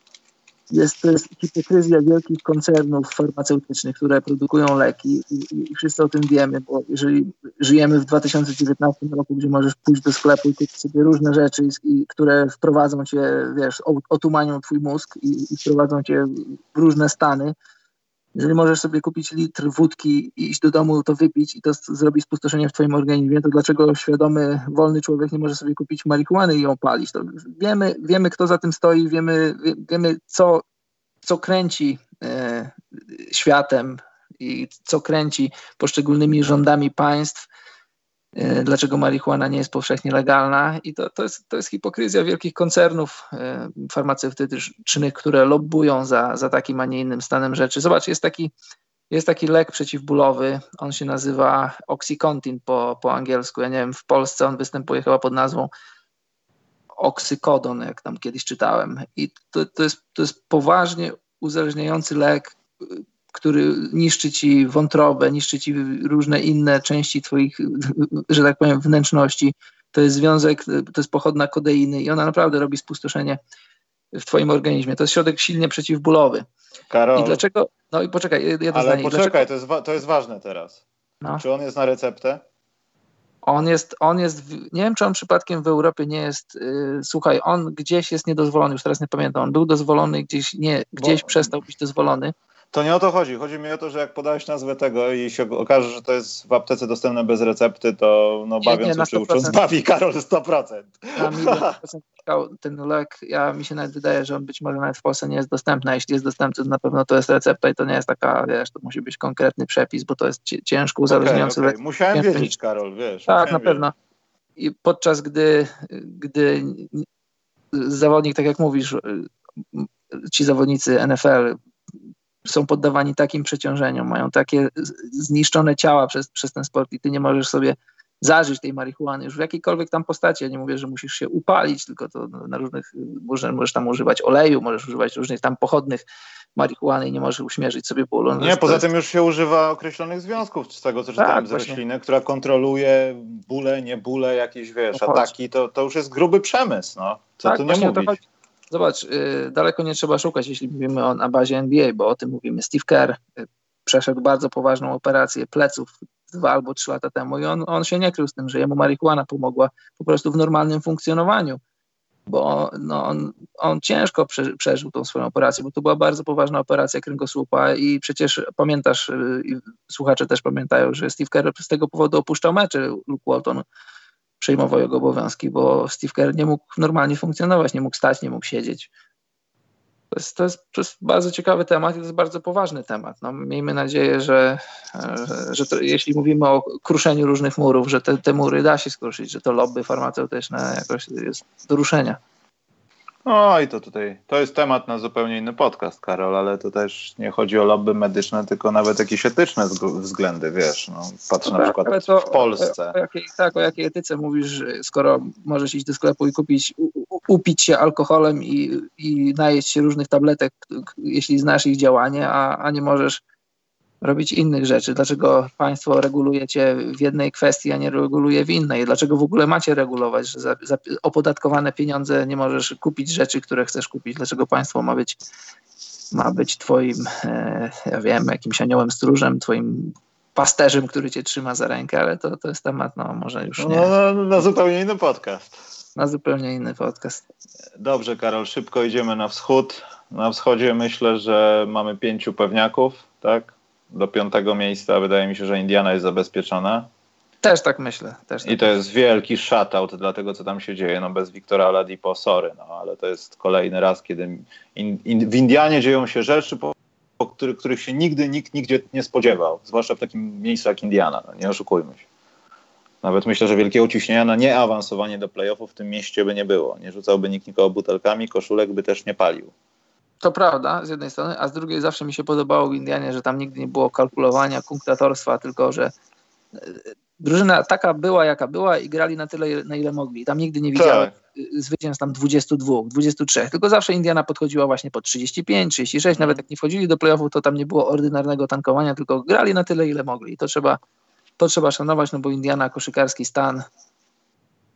Jest, to jest hipokryzja wielkich koncernów farmaceutycznych, które produkują leki i, i, wszyscy o tym wiemy, bo jeżeli żyjemy w 2019 roku, gdzie możesz pójść do sklepu i kupić sobie różne rzeczy, i, które wprowadzą cię, wiesz, otumanią twój mózg i, i wprowadzą cię w różne stany, jeżeli możesz sobie kupić litr wódki i iść do domu, to wypić i to zrobi spustoszenie w twoim organizmie, to dlaczego świadomy, wolny człowiek nie może sobie kupić marihuany i ją palić? To wiemy, wiemy, kto za tym stoi, wiemy, wiemy co, co kręci e, światem i co kręci poszczególnymi rządami państw dlaczego marihuana nie jest powszechnie legalna. I to, to, jest, to jest hipokryzja wielkich koncernów e, farmaceutycznych, które lobbują za, za takim, a nie innym stanem rzeczy. Zobacz, jest taki, jest taki lek przeciwbólowy, on się nazywa Oxycontin po, po angielsku, ja nie wiem, w Polsce on występuje chyba pod nazwą oksykodon, jak tam kiedyś czytałem. I to, to, jest, to jest poważnie uzależniający lek, który niszczy ci wątrobę, niszczy ci różne inne części twoich, że tak powiem, wnętrzności. To jest związek, to jest pochodna kodeiny i ona naprawdę robi spustoszenie w twoim organizmie. To jest środek silnie przeciwbólowy. Karol. I dlaczego? No i poczekaj, jedno Ale zdanie. poczekaj, to jest, to jest ważne teraz. No. Czy on jest na receptę? On jest, on jest, nie wiem czy on przypadkiem w Europie nie jest, yy, słuchaj, on gdzieś jest niedozwolony, już teraz nie pamiętam, on był dozwolony, gdzieś nie, gdzieś Bo... przestał być dozwolony. To nie o to chodzi. Chodzi mi o to, że jak podałeś nazwę tego i się okaże, że to jest w aptece dostępne bez recepty, to no, bawiąc nie, uczy, ucząc, bawi Karol 100%. Na milion procent ten lek, ja mi się nawet wydaje, że on być może nawet w Polsce nie jest dostępny, a jeśli jest dostępny, to na pewno to jest recepta i to nie jest taka, wiesz, to musi być konkretny przepis, bo to jest ciężko uzależniający okay, okay. lek. Musiałem wiedzieć, Karol, wiesz. Tak, na pewno. I podczas gdy, gdy zawodnik, tak jak mówisz, ci zawodnicy NFL są poddawani takim przeciążeniom, mają takie zniszczone ciała przez, przez ten sport i ty nie możesz sobie zażyć tej marihuany już w jakiejkolwiek tam postaci. Ja nie mówię, że musisz się upalić, tylko to na różnych, możesz, możesz tam używać oleju, możesz używać różnych tam pochodnych marihuany i nie możesz uśmierzyć sobie bólu. Nie, poza jest... tym już się używa określonych związków, z tego co czytałem tak, z rośliny, która kontroluje bóle, nie bóle, jakieś wiesz, no ataki, to, to już jest gruby przemysł, no. Co tak, tu nie mówić. Zobacz, yy, daleko nie trzeba szukać, jeśli mówimy o, na bazie NBA, bo o tym mówimy. Steve Kerr yy, przeszedł bardzo poważną operację pleców dwa albo trzy lata temu i on, on się nie krył z tym, że jemu marihuana pomogła po prostu w normalnym funkcjonowaniu, bo no, on, on ciężko prze, przeżył tą swoją operację, bo to była bardzo poważna operacja kręgosłupa i przecież pamiętasz, yy, i słuchacze też pamiętają, że Steve Kerr z tego powodu opuszczał mecze, Luke Walton przejmował jego obowiązki, bo Steve Kerr nie mógł normalnie funkcjonować, nie mógł stać, nie mógł siedzieć. To jest, to jest, to jest bardzo ciekawy temat i to jest bardzo poważny temat. No, miejmy nadzieję, że, że, to, jeśli mówimy o kruszeniu różnych murów, że te, te mury da się skruszyć, że to lobby farmaceutyczne jakoś jest do ruszenia. No i to tutaj, to jest temat na zupełnie inny podcast, Karol, ale to też nie chodzi o lobby medyczne, tylko nawet jakieś etyczne względy, wiesz. No, patrz no na tak, przykład to, w Polsce. O, o jakiej, tak, o jakiej etyce mówisz, skoro możesz iść do sklepu i kupić, u, upić się alkoholem i, i najeść się różnych tabletek, jeśli znasz ich działanie, a, a nie możesz robić innych rzeczy? Dlaczego państwo regulujecie w jednej kwestii, a nie reguluje w innej? Dlaczego w ogóle macie regulować, że za, za opodatkowane pieniądze nie możesz kupić rzeczy, które chcesz kupić? Dlaczego państwo ma być, ma być twoim, e, ja wiem, jakimś aniołem stróżem, twoim pasterzem, który cię trzyma za rękę, ale to, to jest temat, no może już nie. No, na zupełnie inny podcast. Na zupełnie inny podcast. Dobrze, Karol, szybko idziemy na wschód. Na wschodzie myślę, że mamy pięciu pewniaków, tak? Do piątego miejsca. Wydaje mi się, że Indiana jest zabezpieczona. Też tak myślę. Też tak I to jest wielki shutout dla tego, co tam się dzieje. No bez Wiktora Oladipo, sorry, no ale to jest kolejny raz, kiedy in, in, w Indianie dzieją się rzeczy, po, po których, których się nigdy nikt nigdzie nie spodziewał. Zwłaszcza w takim miejscu jak Indiana, no, nie oszukujmy się. Nawet myślę, że wielkiego ciśnienia na nieawansowanie do playoffów w tym mieście by nie było. Nie rzucałby nikt nikogo butelkami, koszulek by też nie palił. To prawda, z jednej strony, a z drugiej zawsze mi się podobało w Indianie, że tam nigdy nie było kalkulowania, kunktatorstwa, tylko że e, drużyna taka była, jaka była i grali na tyle, na ile mogli. Tam nigdy nie widziałem tak. zwycięstw tam 22, 23, tylko zawsze Indiana podchodziła właśnie po 35, 36, hmm. nawet jak nie wchodzili do playoffów, to tam nie było ordynarnego tankowania, tylko grali na tyle, ile mogli. I to trzeba, to trzeba szanować, no bo Indiana, koszykarski stan,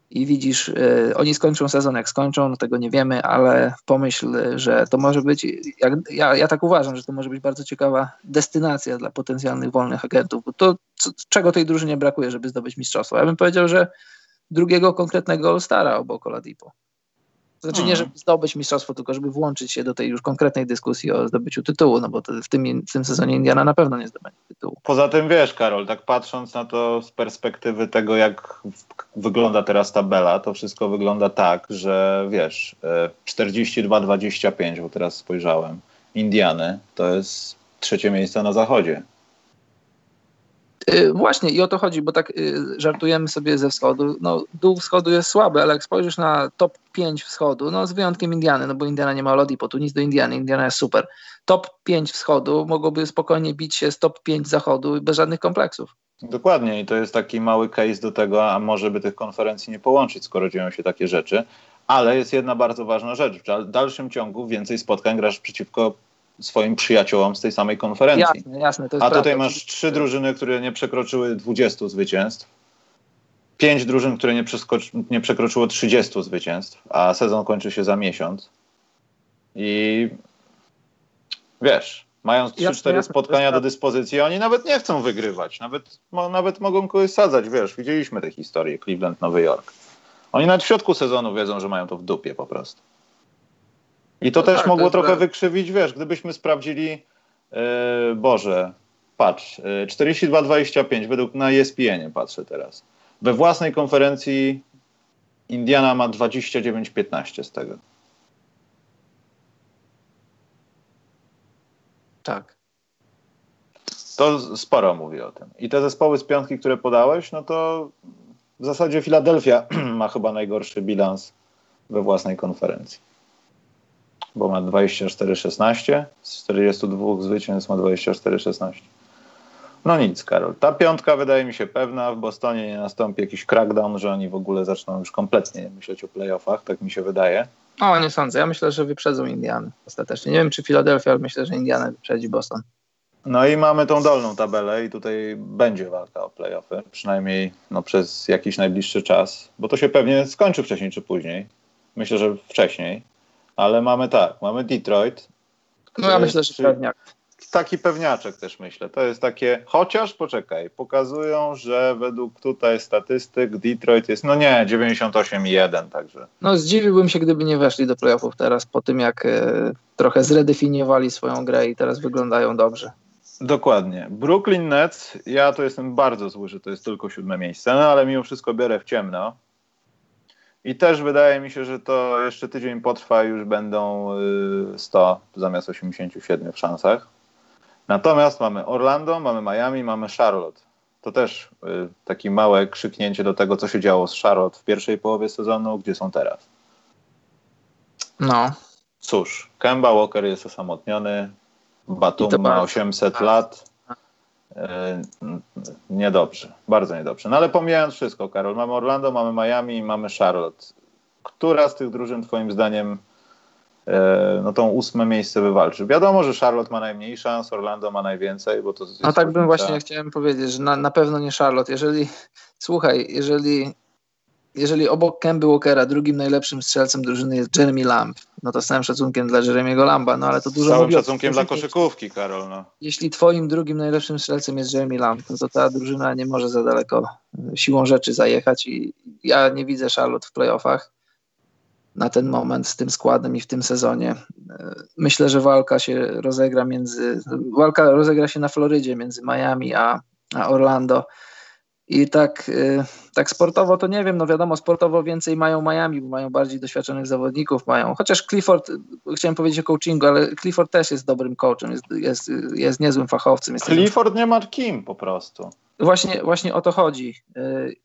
i widzisz, y, oni skończą sezon jak skończą, no tego nie wiemy, ale pomyśl, że to może być, jak, ja, ja tak uważam, że to może być bardzo ciekawa destynacja dla potencjalnych wolnych agentów, bo to co, czego tej drużynie brakuje, żeby zdobyć mistrzostwo. Ja bym powiedział, że drugiego konkretnego All-Stara obok Oladipo. Znaczy nie, mhm. żeby zdobyć mistrzostwo, tylko żeby włączyć się do tej już konkretnej dyskusji o zdobyciu tytułu, no bo w tym, w tym sezonie Indiana na pewno nie zdobędzie tytułu. Poza tym wiesz, Karol, tak patrząc na to z perspektywy tego, jak wygląda teraz tabela, to wszystko wygląda tak, że wiesz, 42-25, e, bo teraz spojrzałem, Indiany to jest trzecie miejsce na zachodzie. Y, właśnie i o to chodzi, bo tak y, żartujemy sobie ze wschodu. No, dół wschodu jest słaby, ale jak spojrzysz na top 5 wschodu, no z wyjątkiem Indiany, no bo Indiana nie ma tu nic do Indiany, Indiana jest super. Top 5 wschodu mogłoby spokojnie bić się z top 5 zachodu bez żadnych kompleksów. Dokładnie i to jest taki mały case do tego, a może by tych konferencji nie połączyć, skoro dzieją się takie rzeczy. Ale jest jedna bardzo ważna rzecz. W dalszym ciągu więcej spotkań grasz przeciwko swoim przyjaciołom z tej samej konferencji. Jasne, jasne, A tutaj prawda. masz trzy drużyny, które nie przekroczyły 20 zwycięstw, pięć drużyn, które nie, nie przekroczyło 30 zwycięstw, a sezon kończy się za miesiąc. I wiesz, mając 3-4 spotkania do dyspozycji, oni nawet nie chcą wygrywać, nawet, nawet mogą kogoś sadzać, wiesz, widzieliśmy tę historię Cleveland, Nowy Jork. Oni nawet w środku sezonu wiedzą, że mają to w dupie po prostu. I to no też tak, mogło to trochę tak. wykrzywić, wiesz, gdybyśmy sprawdzili Yy, Boże, patrz, yy, 42-25 według na ESPN patrzę teraz. We własnej konferencji Indiana ma 29-15 z tego. Tak. To sporo mówi o tym. I te zespoły z piątki, które podałeś, no to w zasadzie Filadelfia ma chyba najgorszy bilans we własnej konferencji. Bo ma 24-16, z 42 zwycięstw ma 24-16. No nic, Karol. Ta piątka wydaje mi się pewna. W Bostonie nie nastąpi jakiś crackdown, że oni w ogóle zaczną już kompletnie myśleć o playoffach, tak mi się wydaje. O, nie sądzę. Ja myślę, że wyprzedzą Indiany ostatecznie. Nie wiem, czy Filadelfia, ale myślę, że Indiana wyprzedzi Boston. No i mamy tą dolną tabelę i tutaj będzie walka o playoffy, przynajmniej no, przez jakiś najbliższy czas, bo to się pewnie skończy wcześniej czy później. Myślę, że wcześniej, ale mamy tak, mamy Detroit. No ja myślę, że pewniak. Taki pewniaczek też myślę. To jest takie, chociaż poczekaj, pokazują, że według tutaj statystyk Detroit jest, no nie, 98,1 także. No zdziwiłbym się, gdyby nie weszli do playoffów teraz po tym, jak e, trochę zredefiniowali swoją grę i teraz wyglądają dobrze. Dokładnie. Brooklyn Nets, ja to jestem bardzo zły, że to jest tylko siódme miejsce, no ale mimo wszystko biorę w ciemno. I też wydaje mi się, że to jeszcze tydzień potrwa, już będą 100 y, zamiast 87 w szansach. Natomiast mamy Orlando, mamy Miami, mamy Charlotte. To też y, takie małe krzyknięcie do tego, co się działo z Charlotte w pierwszej połowie sezonu, gdzie są teraz. No. Cóż, Kemba Walker jest osamotniony, Batum ma 800 lat. E, niedobrze, bardzo niedobrze. No ale pomijając wszystko, Karol, mamy Orlando, mamy Miami, mamy Charlotte. Która z tych drużyn twoim zdaniem e, no tą ósme miejsce wywalczy? Wiadomo, że Charlotte ma najmniej szans, Orlando ma najwięcej, bo to jest No tak bym właśnie chciałem powiedzieć, że na, na pewno nie Charlotte. Jeżeli, słuchaj, jeżeli jeżeli obok Kemby Walkera drugim najlepszym strzelcem drużyny jest Jeremy Lamb, no to z całym szacunkiem dla Jeremiego Lamba, no ale to dużo Z całym szacunkiem dla koszykówki, Karol. No. Jeśli twoim drugim najlepszym strzelcem jest Jeremy Lamb, no to ta drużyna nie może za daleko e, siłą rzeczy zajechać i ja nie widzę Charlotte w playoffach na ten moment z tym składem i w tym sezonie. E, myślę, że walka się rozegra między, walka rozegra się na Florydzie między Miami a, a Orlando. I tak, y, tak sportowo to nie wiem, no wiadomo, sportowo więcej mają Miami, bo mają bardziej doświadczonych zawodników, mają, chociaż Clifford, chciałem powiedzieć o coachingu, ale Clifford też jest dobrym coachem, jest, jest, jest niezłym fachowcem. Jest Clifford nie ma kim po prostu. Właśnie, właśnie o to chodzi. Y,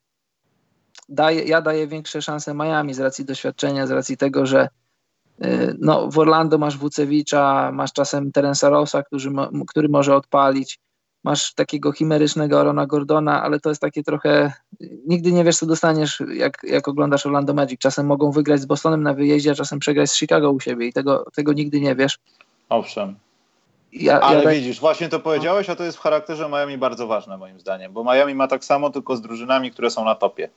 daje, ja daję większe szanse Miami z racji doświadczenia, z racji tego, że y, no, w Orlando masz Wucewicza, masz czasem Terensa Rossa, który, który może odpalić, masz takiego chimerycznego Arona Gordona, ale to jest takie trochę, nigdy nie wiesz co dostaniesz jak, jak oglądasz Orlando Magic. Czasem mogą wygrać z Bostonem na wyjeździe, a czasem przegrać z Chicago u siebie i tego, tego nigdy nie wiesz. Owszem. Ja, ale ja widzisz, właśnie to powiedziałeś, a to jest w charakterze Miami bardzo ważne moim zdaniem, bo Miami ma tak samo tylko z drużynami, które są na topie.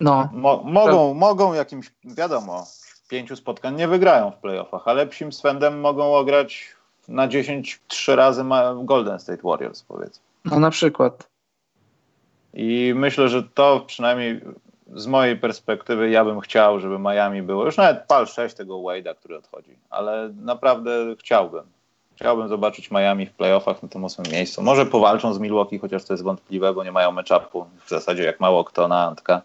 No. Mo mogą, mogą jakimś, wiadomo, pięciu spotkań nie wygrają w playoffach, ale psim swędem mogą ograć na 10 trzy razy ma Golden State Warriors, powiedzmy. No na przykład. I myślę, że to przynajmniej z mojej perspektywy ja bym chciał, żeby Miami było, już nawet pal 6 tego Wade'a, który odchodzi, ale naprawdę chciałbym. Chciałbym zobaczyć Miami w playoffach na tym ósmym miejscu. Może powalczą z Milwaukee, chociaż to jest wątpliwe, bo nie mają meczapu w zasadzie jak mało kto na Antka.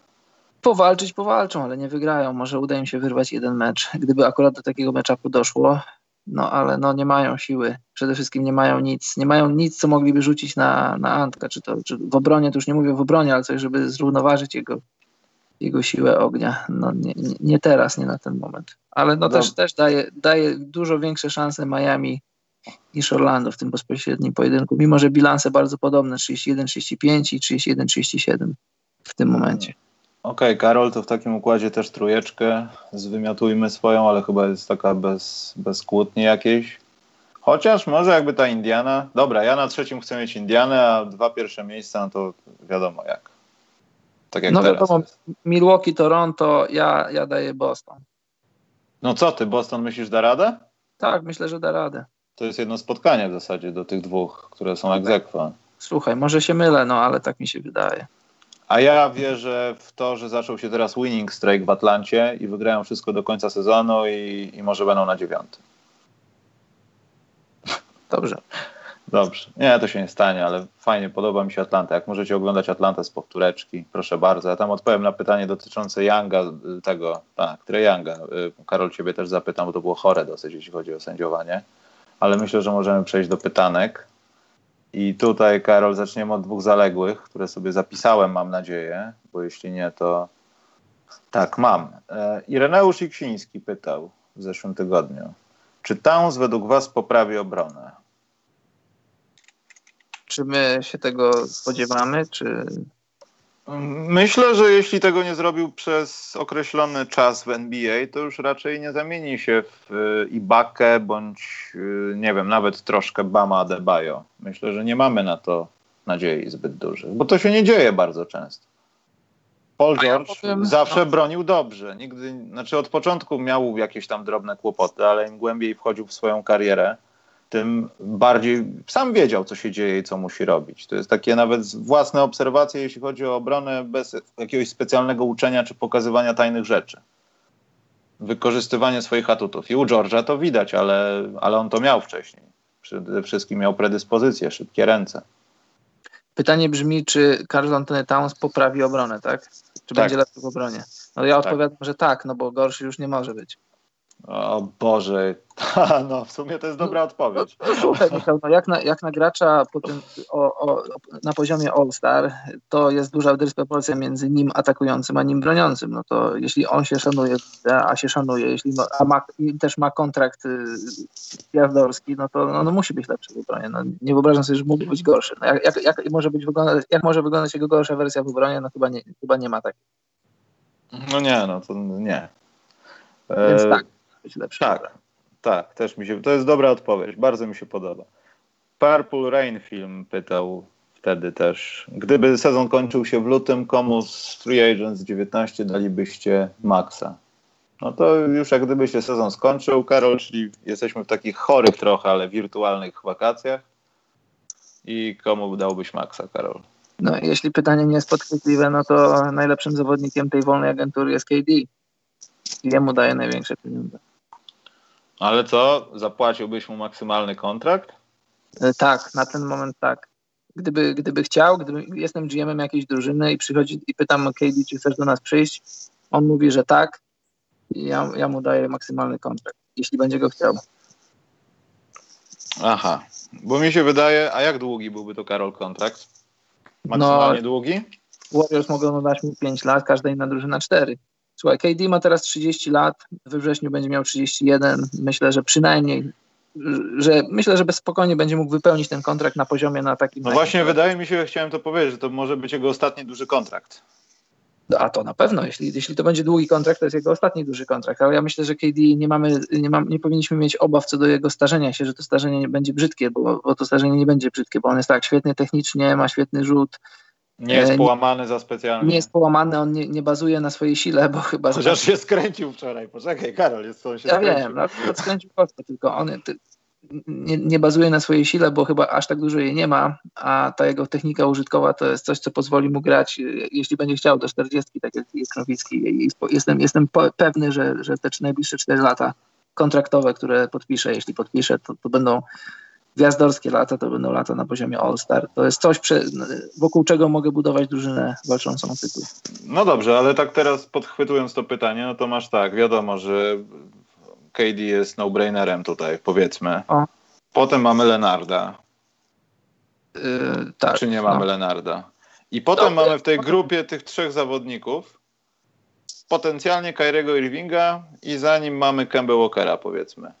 Powalczyć powalczą, ale nie wygrają. Może uda im się wyrwać jeden mecz. Gdyby akurat do takiego meczapu doszło, no ale no nie mają siły, przede wszystkim nie mają nic, nie mają nic, co mogliby rzucić na, na Antka, czy to czy w obronie, to już nie mówię w obronie, ale coś, żeby zrównoważyć jego, jego siłę ognia. No nie, nie, nie teraz, nie na ten moment. Ale no, też, też daje, daje dużo większe szanse Miami niż Orlando w tym bezpośrednim pojedynku, mimo że bilanse bardzo podobne, 31-35 i 31-37 w tym momencie. Okej, okay, Karol, to w takim układzie też trójeczkę zwymiotujmy swoją, ale chyba jest taka bez, bez kłótni jakiejś. Chociaż może jakby ta Indiana. Dobra, ja na trzecim chcę mieć Indianę, a dwa pierwsze miejsca, no to wiadomo jak. Tak jak no teraz wiadomo. Milwaukee, Toronto, ja, ja daję Boston. No co ty, Boston myślisz da radę? Tak, myślę, że da radę. To jest jedno spotkanie w zasadzie do tych dwóch, które są egzekwa. Słuchaj, może się mylę, no ale tak mi się wydaje. A ja wierzę w to, że zaczął się teraz winning strike w Atlancie i wygrają wszystko do końca sezonu i, i może będą na dziewiątym. Dobrze. Dobrze. Nie, to się nie stanie, ale fajnie, podoba mi się Atlanta. Jak możecie oglądać Atlantę z powtóreczki, proszę bardzo. Ja tam odpowiem na pytanie dotyczące Younga, tego, tak, Younga. Karol, ciebie też zapytam, bo to było chore dosyć, jeśli chodzi o sędziowanie. Ale myślę, że możemy przejść do pytanek. I tutaj, Karol, zaczniemy od dwóch zaległych, które sobie zapisałem, mam nadzieję, bo jeśli nie, to tak, mam. E, Ireneusz Iksiński pytał w zeszłym tygodniu, czy Towns według Was poprawi obronę? Czy my się tego spodziewamy, czy... Myślę, że jeśli tego nie zrobił przez określony czas w NBA, to już raczej nie zamieni się w y, Ibakę bądź, y, nie wiem, nawet troszkę Bama Adebayo. Myślę, że nie mamy na to nadziei zbyt dużych, bo to się nie dzieje bardzo często. Paul George ja powiem, zawsze no. bronił dobrze. Nigdy, znaczy od początku miał jakieś tam drobne kłopoty, ale im głębiej wchodził w swoją karierę, tym bardziej sam wiedział, co się dzieje i co musi robić. To jest takie nawet własne obserwacje, jeśli chodzi o obronę, bez jakiegoś specjalnego uczenia czy pokazywania tajnych rzeczy. Wykorzystywanie swoich atutów. I u George'a to widać, ale, ale on to miał wcześniej. Przede wszystkim miał predyspozycje, szybkie ręce. Pytanie brzmi, czy Carl Anthony Towns poprawi obronę, tak? Czy tak. będzie lepszy w obronie? No ja tak. odpowiadam, że tak, no bo gorszy już nie może być. O Boże, no w sumie to jest dobra odpowiedź. No, słuchaj, Michał, no jak, na, jak na gracza po tym, o, o, na poziomie All-Star, to jest duża dysproporcja między nim atakującym, a nim broniącym. No to jeśli on się szanuje, a się szanuje, jeśli a ma, też ma kontrakt y, gwiazdorski, no to no, no musi być lepszy w obronie. No, nie wyobrażam sobie, że mógłby być gorszy. No, jak, jak, jak, może być wyglądać, jak może wyglądać jego gorsza wersja w obronie? No chyba nie, chyba nie ma takiej. No nie, no to nie. Więc e, tak być lepszy. Tak, tak, też mi się, to jest dobra odpowiedź, bardzo mi się podoba. Purple Rain film pytał wtedy też, gdyby sezon kończył się w lutym, komu z Free Agents 19 dalibyście maksa? No to już jak gdyby się sezon skończył, Karol, czyli jesteśmy w takich chorych trochę, ale wirtualnych wakacjach. I komu dałbyś maksa, Karol? No, jeśli pytanie nie jest podchwytliwe, no to najlepszym zawodnikiem tej wolnej agentury jest KD. Jemu daje największe pieniądze. Ale co? Zapłaciłbyś mu maksymalny kontrakt? E, tak, na ten moment tak. Gdyby, gdyby chciał, gdyby jestem GM-em jakiejś drużyny i przychodzi i pytam KD, czy chcesz do nas przyjść, on mówi, że tak, ja, ja mu daję maksymalny kontrakt, jeśli będzie go chciał. Aha, bo mi się wydaje, a jak długi byłby to Karol kontrakt? Maksymalnie no, długi? Warriors mogą dać mu 5 lat, każda inna drużyna 4. Słuchaj, KD ma teraz 30 lat, we wrześniu będzie miał 31. Myślę, że przynajmniej, że myślę, że bez spokojnie będzie mógł wypełnić ten kontrakt na poziomie na takim. No właśnie, wydaje mi się, chciałem to powiedzieć, że to może być jego ostatni duży kontrakt. No, a to na pewno, jeśli, jeśli to będzie długi kontrakt, to jest jego ostatni duży kontrakt, ale ja myślę, że KD nie mamy, nie, mam, nie powinniśmy mieć obaw co do jego starzenia się, że to starzenie nie będzie brzydkie, bo, bo to starzenie nie będzie brzydkie, bo on jest tak świetny technicznie, ma świetny rzut, nie jest e, połamany za specjalnie. Nie jest połamany, on nie, nie bazuje na swojej sile, bo chyba... Chociaż się skręcił wczoraj, poczekaj Karol, jest on się ja skręcił. Ja wiem, no, skręcił kostkę, tylko on ty, nie, nie, bazuje na swojej sile, bo chyba aż tak dużo jej nie ma, a ta jego technika użytkowa to jest coś, co pozwoli mu grać, jeśli będzie chciał, do 40, tak jak jest Nowicki. Jestem, jestem pewny, że, że te najbliższe 4 lata kontraktowe, które podpisze, jeśli podpisze, to, to będą gwiazdorskie lata to będą lata na poziomie All-Star. To jest coś, wokół czego mogę budować drużynę walczącą o tytuł. No dobrze, ale tak teraz podchwytując to pytanie, no to masz tak, wiadomo, że KD jest no-brainerem tutaj, powiedzmy. O. Potem mamy Lenarda. Yy, tak. Czy nie mamy no. Lenarda? I potem Dobry. mamy w tej grupie tych trzech zawodników potencjalnie Kyriego Irvinga i za nim mamy Kemba Walkera, powiedzmy.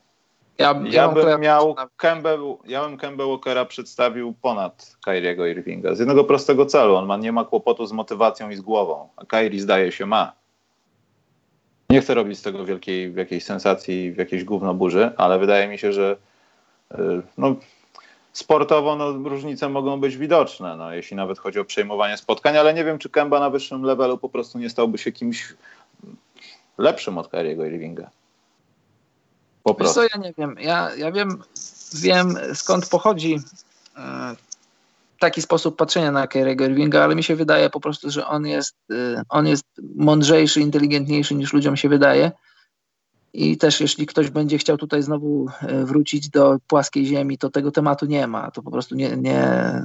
Ja, ja, ja bym miał Kemba, ja bym Kemba Walkera przedstawił ponad Kyriego Irvinga. Z jednego prostego celu. On ma, nie ma kłopotu z motywacją i z głową, a Kyrie zdaje się ma. Nie chcę robić z tego wielkiej jakiejś sensacji, w jakiejś gówno burzy, ale wydaje mi się, że y, no, sportowo no, różnice mogą być widoczne, no, jeśli nawet chodzi o przejmowanie spotkań, ale nie wiem, czy Kemba na wyższym levelu po prostu nie stałby się kimś lepszym od Kyriego Irvinga. Po prostu. co, ja nie wiem. Ja, ja wiem, wiem skąd pochodzi e, taki sposób patrzenia na Kyriego Irvinga, ale mi się wydaje po prostu, że on jest, e, on jest mądrzejszy, inteligentniejszy niż ludziom się wydaje. I też jeśli ktoś będzie chciał tutaj znowu e, wrócić do płaskiej ziemi, to tego tematu nie ma. To po prostu nie, nie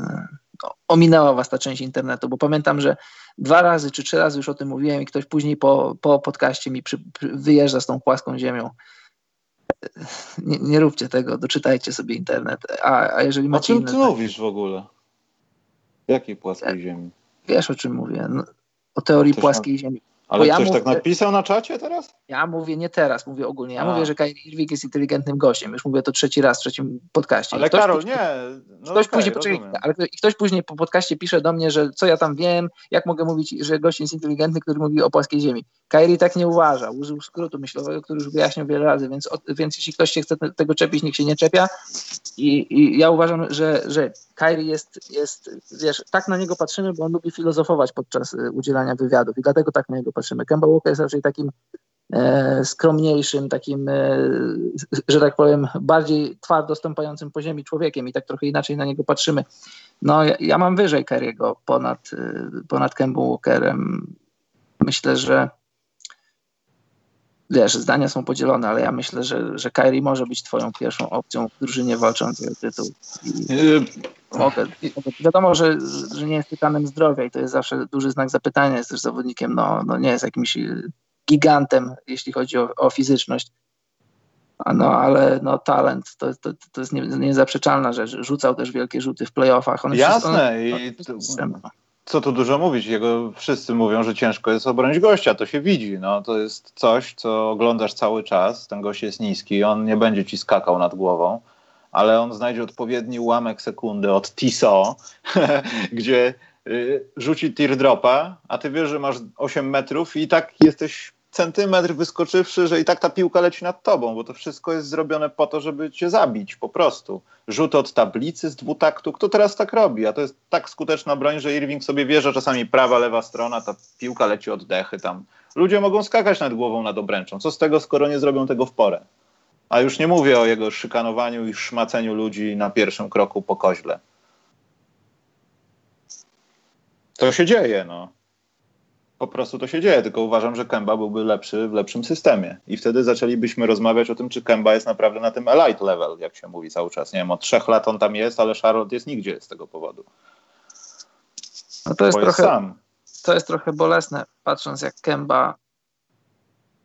ominęła was ta część internetu, bo pamiętam, że dwa razy czy trzy razy już o tym mówiłem i ktoś później po, po podcaście mi przy, przy, wyjeżdża z tą płaską ziemią. Nie, nie, róbcie tego, doczytajcie sobie internet. A, a jeżeli macie O czym ty inne, mówisz w ogóle? Jakiej płaskiej ziemi? Wiesz o czym mówię. No, o teorii płaskiej ziemi. Ale ja ktoś mówię, tak napisał na czacie teraz? Ja mówię nie teraz, mówię ogólnie. Ja A. mówię, że Kyrie Irving jest inteligentnym gościem. Już mówię to trzeci raz w trzecim podcaście. Ale ktoś Karol, później, nie. No ktoś okay, później, poczekaj, ale ktoś później po podcaście pisze do mnie, że co ja tam wiem, jak mogę mówić, że gość jest inteligentny, który mówi o płaskiej ziemi. Kyrie tak nie uważa. Użył skrótu myślowego, który już wyjaśnił wiele razy, więc, więc jeśli ktoś się chce tego czepić, niech się nie czepia. I, i ja uważam, że, że Kyrie jest, jest, wiesz, tak na niego patrzymy, bo on lubi filozofować podczas y, udzielania wywiadów i dlatego tak na niego patrzymy. Kemba Walker jest raczej takim e, skromniejszym, takim, e, że tak powiem, bardziej twardo stąpającym po ziemi człowiekiem i tak trochę inaczej na niego patrzymy. No, ja, ja mam wyżej Kerry'ego ponad, e, ponad Kembą Walkerem. Myślę, że wiesz, zdania są podzielone, ale ja myślę, że, że Kyrie może być twoją pierwszą opcją w drużynie walczącej o tytuł. I yy. mogę, wiadomo, że, że nie jest tytanem zdrowia i to jest zawsze duży znak zapytania. Jest też zawodnikiem, no, no nie jest jakimś gigantem, jeśli chodzi o, o fizyczność. No, ale no, talent to, to, to jest niezaprzeczalna rzecz. Rzucał też wielkie rzuty w playoffach. On Jasne. Jest, on, i to, co tu dużo mówić, jego wszyscy mówią, że ciężko jest obronić gościa, to się widzi. No, to jest coś, co oglądasz cały czas. Ten gość jest niski, on nie będzie ci skakał nad głową, ale on znajdzie odpowiedni ułamek sekundy od Tiso, gdzie y, rzuci teardropa, a ty wiesz, że masz 8 metrów i tak jesteś centymetr wyskoczywszy, że i tak ta piłka leci nad tobą, bo to wszystko jest zrobione po to, żeby cię zabić po prostu. Rzut od tablicy z dwutaktu, kto teraz tak robi? A to jest tak skuteczna broń, że Irving sobie wierzy, czasami prawa, lewa strona, ta piłka leci od dechy tam. Ludzie mogą skakać nad głową nad obręczą. Co z tego, skoro nie zrobią tego w porę? A już nie mówię o jego szykanowaniu i szmaceniu ludzi na pierwszym kroku po koźle. To się dzieje, no po prostu to się dzieje, tylko uważam, że Kemba byłby lepszy w lepszym systemie. I wtedy zaczęlibyśmy rozmawiać o tym, czy Kemba jest naprawdę na tym elite level, jak się mówi cały czas. Nie wiem, od trzech lat on tam jest, ale Charlotte jest nigdzie z tego powodu. No to jest, trochę, sam. to jest trochę bolesne, patrząc jak Kemba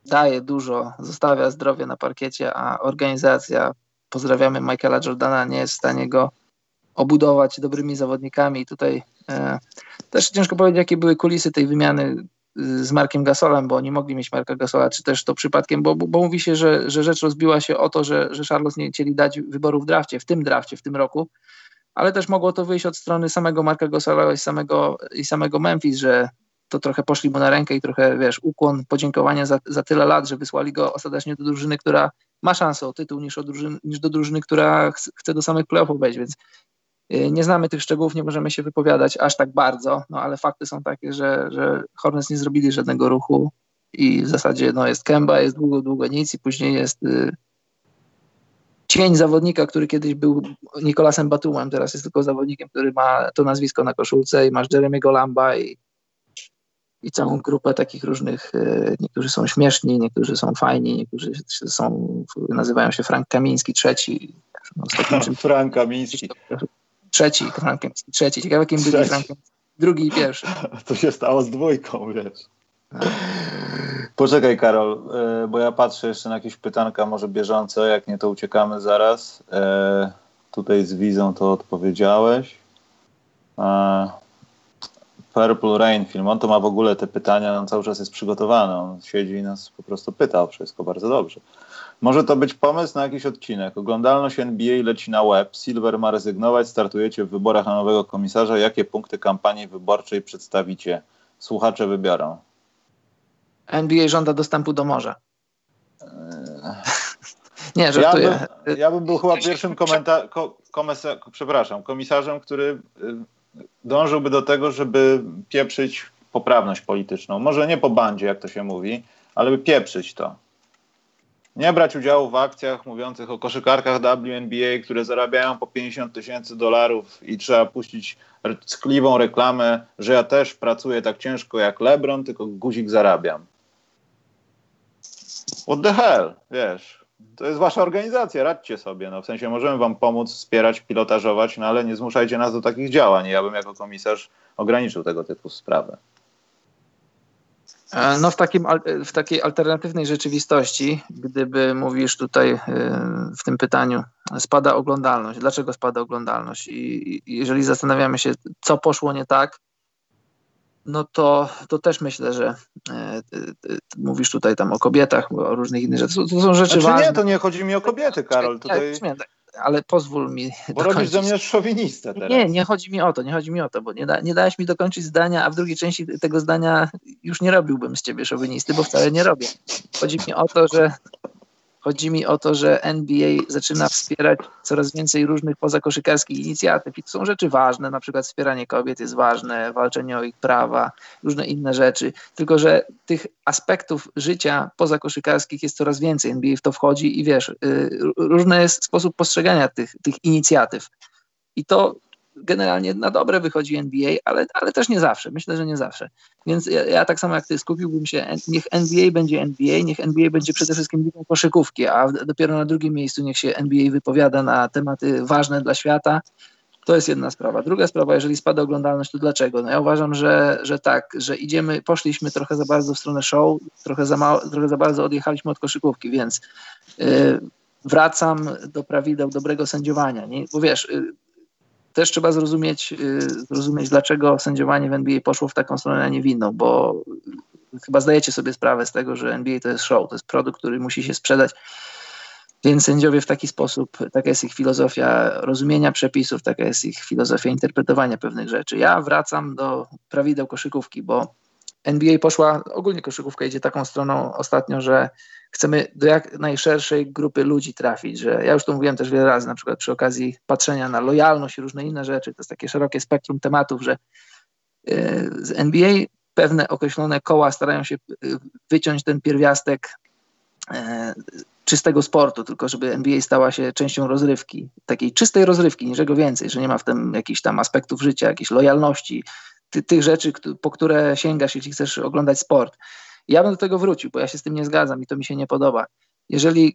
daje dużo, zostawia zdrowie na parkiecie, a organizacja, pozdrawiamy Michaela Jordana, nie jest w stanie go obudować dobrymi zawodnikami. Tutaj e, też ciężko powiedzieć, jakie były kulisy tej wymiany y, z Markiem Gasolem, bo oni mogli mieć Marka Gasola, czy też to przypadkiem, bo, bo, bo mówi się, że, że rzecz rozbiła się o to, że, że Charlotte nie chcieli dać wyboru w drafcie, w tym drafcie, w tym roku, ale też mogło to wyjść od strony samego Marka Gasola i samego, i samego Memphis, że to trochę poszli mu na rękę i trochę, wiesz, ukłon, podziękowania za, za tyle lat, że wysłali go ostatecznie do drużyny, która ma szansę o tytuł, niż, o drużyny, niż do drużyny, która chce do samych playoffów wejść, więc nie znamy tych szczegółów, nie możemy się wypowiadać aż tak bardzo, no ale fakty są takie, że, że Hornets nie zrobili żadnego ruchu i w zasadzie no, jest Kemba, jest długo, długo nic i później jest y, cień zawodnika, który kiedyś był Nikolasem Batumem, teraz jest tylko zawodnikiem, który ma to nazwisko na koszulce i masz Jeremy'ego Lamba i, i całą grupę takich różnych, y, niektórzy są śmieszni, niektórzy są fajni, niektórzy są, nazywają się Frank Kamiński trzeci. No, Frank Kamiński. Trzeci, Frankiem, trzeci. Ciekawe, kim był Frankiem. Drugi i pierwszy. To się stało z dwójką, wiesz. Poczekaj, Karol, e, bo ja patrzę jeszcze na jakieś pytanka, może bieżące, jak nie, to uciekamy zaraz. E, tutaj z wizą to odpowiedziałeś. Purple Rain film, on to ma w ogóle te pytania, on cały czas jest przygotowany, on siedzi i nas po prostu pyta o wszystko bardzo dobrze. Może to być pomysł na jakiś odcinek. Oglądalność NBA leci na web. Silver ma rezygnować. Startujecie w wyborach na nowego komisarza. Jakie punkty kampanii wyborczej przedstawicie? Słuchacze wybiorą. NBA żąda dostępu do morza. Eee... Nie, żartuję. Ja bym, ja bym był chyba pierwszym komenta- ko- przepraszam, komisarzem, który y, dążyłby do tego, żeby pieprzyć poprawność polityczną. Może nie po bandzie, jak to się mówi, ale by pieprzyć to nie brać udziału w akcjach mówiących o koszykarkach WNBA, które zarabiają po 50 tysięcy dolarów i trzeba puścić ckliwą reklamę, że ja też pracuję tak ciężko jak LeBron, tylko guzik zarabiam. What the hell, wiesz. To jest wasza organizacja, radźcie sobie. No, w sensie możemy wam pomóc, wspierać, pilotażować, no ale nie zmuszajcie nas do takich działań. Ja bym jako komisarz ograniczył tego typu sprawy. E, no w, takim, w takiej alternatywnej rzeczywistości, gdyby mówisz tutaj e, w tym pytaniu, spada oglądalność. Dlaczego spada oglądalność? I jeżeli zastanawiamy się, co poszło nie tak, no to, to też myślę, że e, mówisz tutaj tam o kobietach, o różnych innych rzeczach. To, to są rzeczy znaczy, ważne. Nie, to nie chodzi mi o kobiety, Karol. Tutaj ale pozwól mi. Bo dokończyć. robisz ze mnie szowinistę teraz. Nie, nie chodzi mi o to, nie chodzi mi o to, bo nie, da, nie dałeś mi dokończyć zdania, a w drugiej części tego zdania już nie robiłbym z ciebie szowinisty, bo wcale nie robię. Chodzi mi o to, że Chodzi mi o to, że NBA zaczyna wspierać coraz więcej różnych pozakoszykarskich inicjatyw i to są rzeczy ważne, na przykład wspieranie kobiet jest ważne, walczenie o ich prawa, różne inne rzeczy, tylko że tych aspektów życia pozakoszykarskich jest coraz więcej, NBA w to wchodzi i wiesz, y, różny jest sposób postrzegania tych, tych inicjatyw. I to generalnie na dobre wychodzi NBA, ale, ale też nie zawsze. Myślę, że nie zawsze. Więc ja, ja, tak samo jak ty skupiłbym się, niech NBA będzie NBA, niech NBA będzie przede wszystkim ligą koszykówki, a dopiero na drugim miejscu niech się NBA wypowiada na tematy ważne dla świata. To jest jedna sprawa. Druga sprawa, jeżeli spada oglądalność, to dlaczego? No ja uważam, że, że tak, że idziemy, poszliśmy trochę za bardzo w stronę show, trochę za, mało, trochę za bardzo odjechaliśmy od koszykówki, więc yy, wracam do prawideł dobrego sędziowania. Nie? Bo wiesz, yy, też trzeba zrozumieć, y, zrozumieć, dlaczego sędziowanie w NBA poszło w taką stronę, a nie w bo chyba zdajecie sobie sprawę z tego, że NBA to jest show, to jest produkt, który musi się sprzedać. Więc sędziowie w taki sposób, taka jest ich filozofia rozumienia przepisów, taka jest ich filozofia interpretowania pewnych rzeczy. Ja wracam do prawideł koszykówki, bo NBA poszła, ogólnie koszykówka idzie taką stroną ostatnio, że chcemy do jak najszerszej grupy ludzi trafić, że ja już to mówiłem też wiele razy, na przykład przy okazji patrzenia na lojalność i różne inne rzeczy, to jest takie szerokie spektrum tematów, że y, z NBA pewne określone koła starają się y, wyciąć ten pierwiastek y, czystego sportu, tylko żeby NBA stała się częścią rozrywki, takiej czystej rozrywki, niczego więcej, że nie ma w tym jakichś tam aspektów życia, jakiejś lojalności, ty, tych rzeczy, po które sięgasz, jeśli chcesz oglądać sport. Ja bym do tego wrócił, bo ja się z tym nie zgadzam i to mi się nie podoba. Jeżeli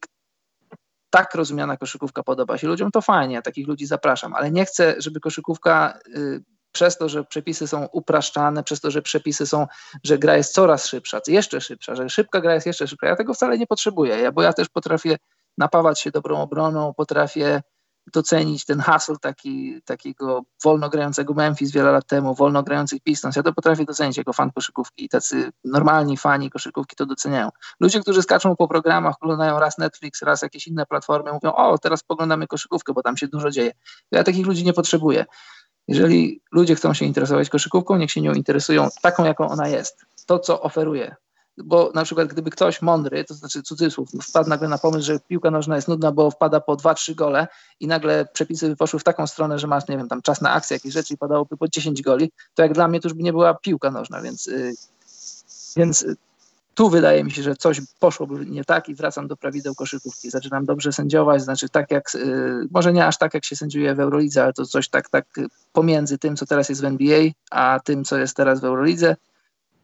tak rozumiana koszykówka podoba się ludziom, to fajnie, ja takich ludzi zapraszam, ale nie chcę, żeby koszykówka y, przez to, że przepisy są upraszczane, przez to, że przepisy są, że gra jest coraz szybsza, jeszcze szybsza, że szybka gra jest jeszcze szybsza. Ja tego wcale nie potrzebuję, ja, bo ja też potrafię napawać się dobrą obroną, potrafię docenić ten hustle taki, takiego wolno grającego Memphis wiele lat temu, wolno grających Pistons. Ja to potrafię docenić jako fan koszykówki i tacy normalni fani koszykówki to doceniają. Ludzie, którzy skaczą po programach, oglądają raz Netflix, raz jakieś inne platformy, mówią, o, teraz poglądamy koszykówkę, bo tam się dużo dzieje. Ja takich ludzi nie potrzebuję. Jeżeli ludzie chcą się interesować koszykówką, niech się nią interesują taką, jaką ona jest. To, co oferuje bo na przykład gdyby ktoś mądry, to znaczy cudzysłów, wpadł nagle na pomysł, że piłka nożna jest nudna, bo wpada po 2-3 gole i nagle przepisy poszły w taką stronę, że masz, nie wiem, tam czas na akcję, jakieś rzeczy i padałoby po 10 goli, to jak dla mnie to już by nie była piłka nożna, więc, yy, więc tu wydaje mi się, że coś poszłoby nie tak i wracam do prawideł koszykówki. Zaczynam dobrze sędziować, znaczy tak jak, yy, może nie aż tak jak się sędziuje w Eurolidze, ale to coś tak, tak pomiędzy tym, co teraz jest w NBA, a tym, co jest teraz w Eurolidze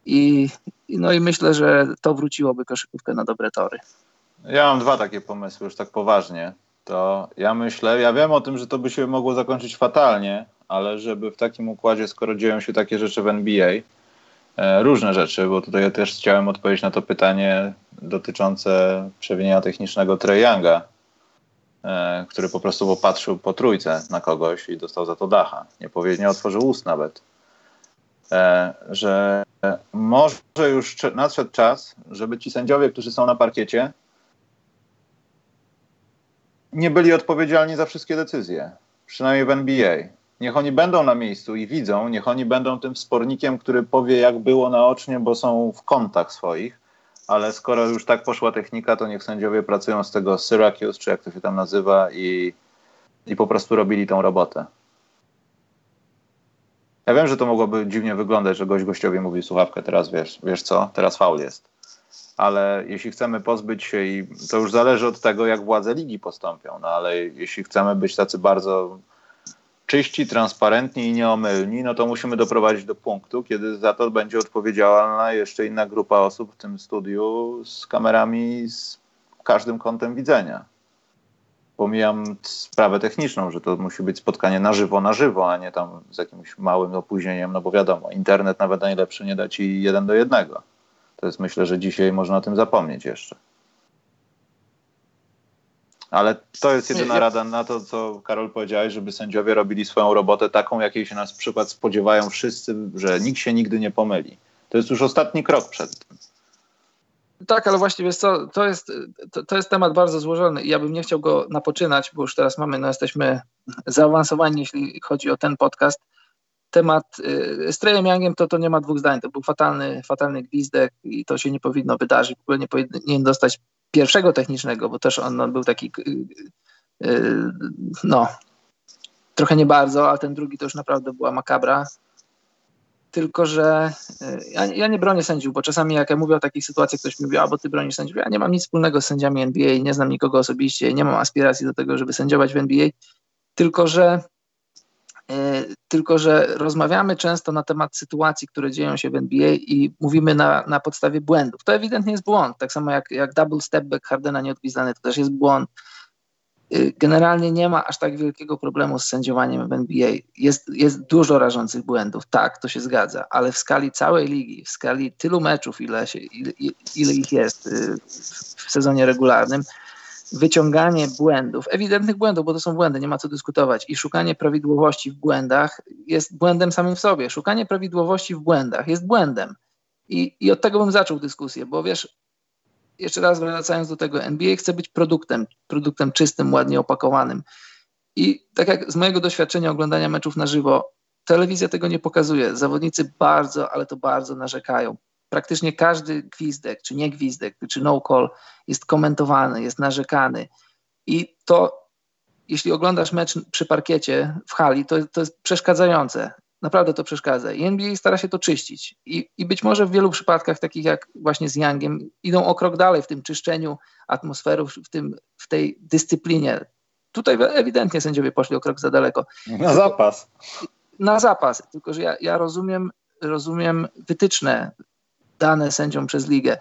i, no i myślę, że to wróciłoby koszykówkę na dobre tory. Ja mam dwa takie pomysły, już tak poważnie. To ja myślę, ja wiem o tym, że to by się mogło zakończyć fatalnie, ale żeby w takim układzie, skoro dzieją się takie rzeczy w NBA, e, różne rzeczy, bo tutaj ja też chciałem odpowiedzieć na to pytanie dotyczące przewinienia technicznego Treyanga, e, który po prostu popatrzył po trójce na kogoś i dostał za to dacha. Nie, powie, nie otworzył ust nawet. E, że może już nadszedł czas, żeby ci sędziowie, którzy są na parkiecie, nie byli odpowiedzialni za wszystkie decyzje, przynajmniej w NBA. Niech oni będą na miejscu i widzą, niech oni będą tym spornikiem, który powie, jak było naocznie, bo są w kątach swoich. Ale skoro już tak poszła technika, to niech sędziowie pracują z tego Syracuse, czy jak to się tam nazywa, i, i po prostu robili tą robotę. Ja wiem, że to mogłoby dziwnie wyglądać, że gość gościowi mówi słuchawkę, teraz wiesz, wiesz co, teraz faul jest. Ale jeśli chcemy pozbyć się i to już zależy od tego, jak władze ligi postąpią, no ale jeśli chcemy być tacy bardzo czyści, transparentni i nieomylni, no to musimy doprowadzić do punktu, kiedy za to będzie odpowiedzialna jeszcze inna grupa osób w tym studiu z kamerami z każdym kątem widzenia. Pomijam sprawę techniczną, że to musi być spotkanie na żywo, na żywo, a nie tam z jakimś małym opóźnieniem, no bo wiadomo, internet nawet najlepszy nie da ci jeden do jednego. To jest myślę, że dzisiaj można o tym zapomnieć jeszcze. Ale to jest jedyna rada na to, co Karol powiedziałeś, żeby sędziowie robili swoją robotę taką, jakiej się na przykład spodziewają wszyscy, że nikt się nigdy nie pomyli. To jest już ostatni krok przed tym. Tak, ale właściwie co, to, jest, to, to, jest temat bardzo złożony i ja bym nie chciał go napoczynać, bo już teraz mamy, no jesteśmy zaawansowani, jeśli chodzi o ten podcast. Temat y, z Trejem Youngiem to, to nie ma dwóch zdań. To był fatalny, fatalny gwizdek i to się nie powinno wydarzyć. W ogóle nie powinien dostać pierwszego technicznego, bo też on, on był taki yy, no trochę nie bardzo, a ten drugi to już naprawdę była makabra. Tylko, że yy, ja, ja, nie bronię sędziów, bo czasami jak ja mówię o takich sytuacjach, ktoś mi mówi, a bo ty bronisz sędziów. Ja nie mam nic wspólnego z sędziami NBA, nie znam nikogo osobiście, nie mam aspiracji do tego, żeby sędziować w NBA, tylko, że E, tylko że rozmawiamy często na temat sytuacji, które dzieją się w NBA i mówimy na, na podstawie błędów. To ewidentnie jest błąd, tak samo jak, jak double step back Hardena nieodgwizdany, to też jest błąd. E, generalnie nie ma aż tak wielkiego problemu z sędziowaniem w NBA. Jest, jest dużo rażących błędów, tak, to się zgadza, ale w skali całej ligi, w skali tylu meczów, ile, się, ile, ile ich jest e, w sezonie regularnym, wyciąganie błędów, ewidentnych błędów, bo to są błędy, nie ma co dyskutować, i szukanie prawidłowości w błędach jest błędem samym w sobie. Szukanie prawidłowości w błędach jest błędem. I, I od tego bym zaczął dyskusję, bo wiesz, jeszcze raz wracając do tego, NBA chce być produktem, produktem czystym, ładnie opakowanym. I tak jak z mojego doświadczenia oglądania meczów na żywo, telewizja tego nie pokazuje. Zawodnicy bardzo, ale to bardzo narzekają praktycznie każdy gwizdek, czy nie gwizdek, czy no call jest komentowany, jest narzekany. I to, jeśli oglądasz mecz przy parkiecie w hali, to, to jest przeszkadzające. Naprawdę to przeszkadza. I NBA stara się to czyścić. I, I być może w wielu przypadkach, takich jak właśnie z Youngiem, idą o krok dalej w tym czyszczeniu atmosfery, w, tym, w tej dyscyplinie. Tutaj ewidentnie sędziowie poszli o krok za daleko. Na zapas. Na zapas. Tylko, że ja, ja rozumiem, rozumiem wytyczne dane sędziom przez ligę.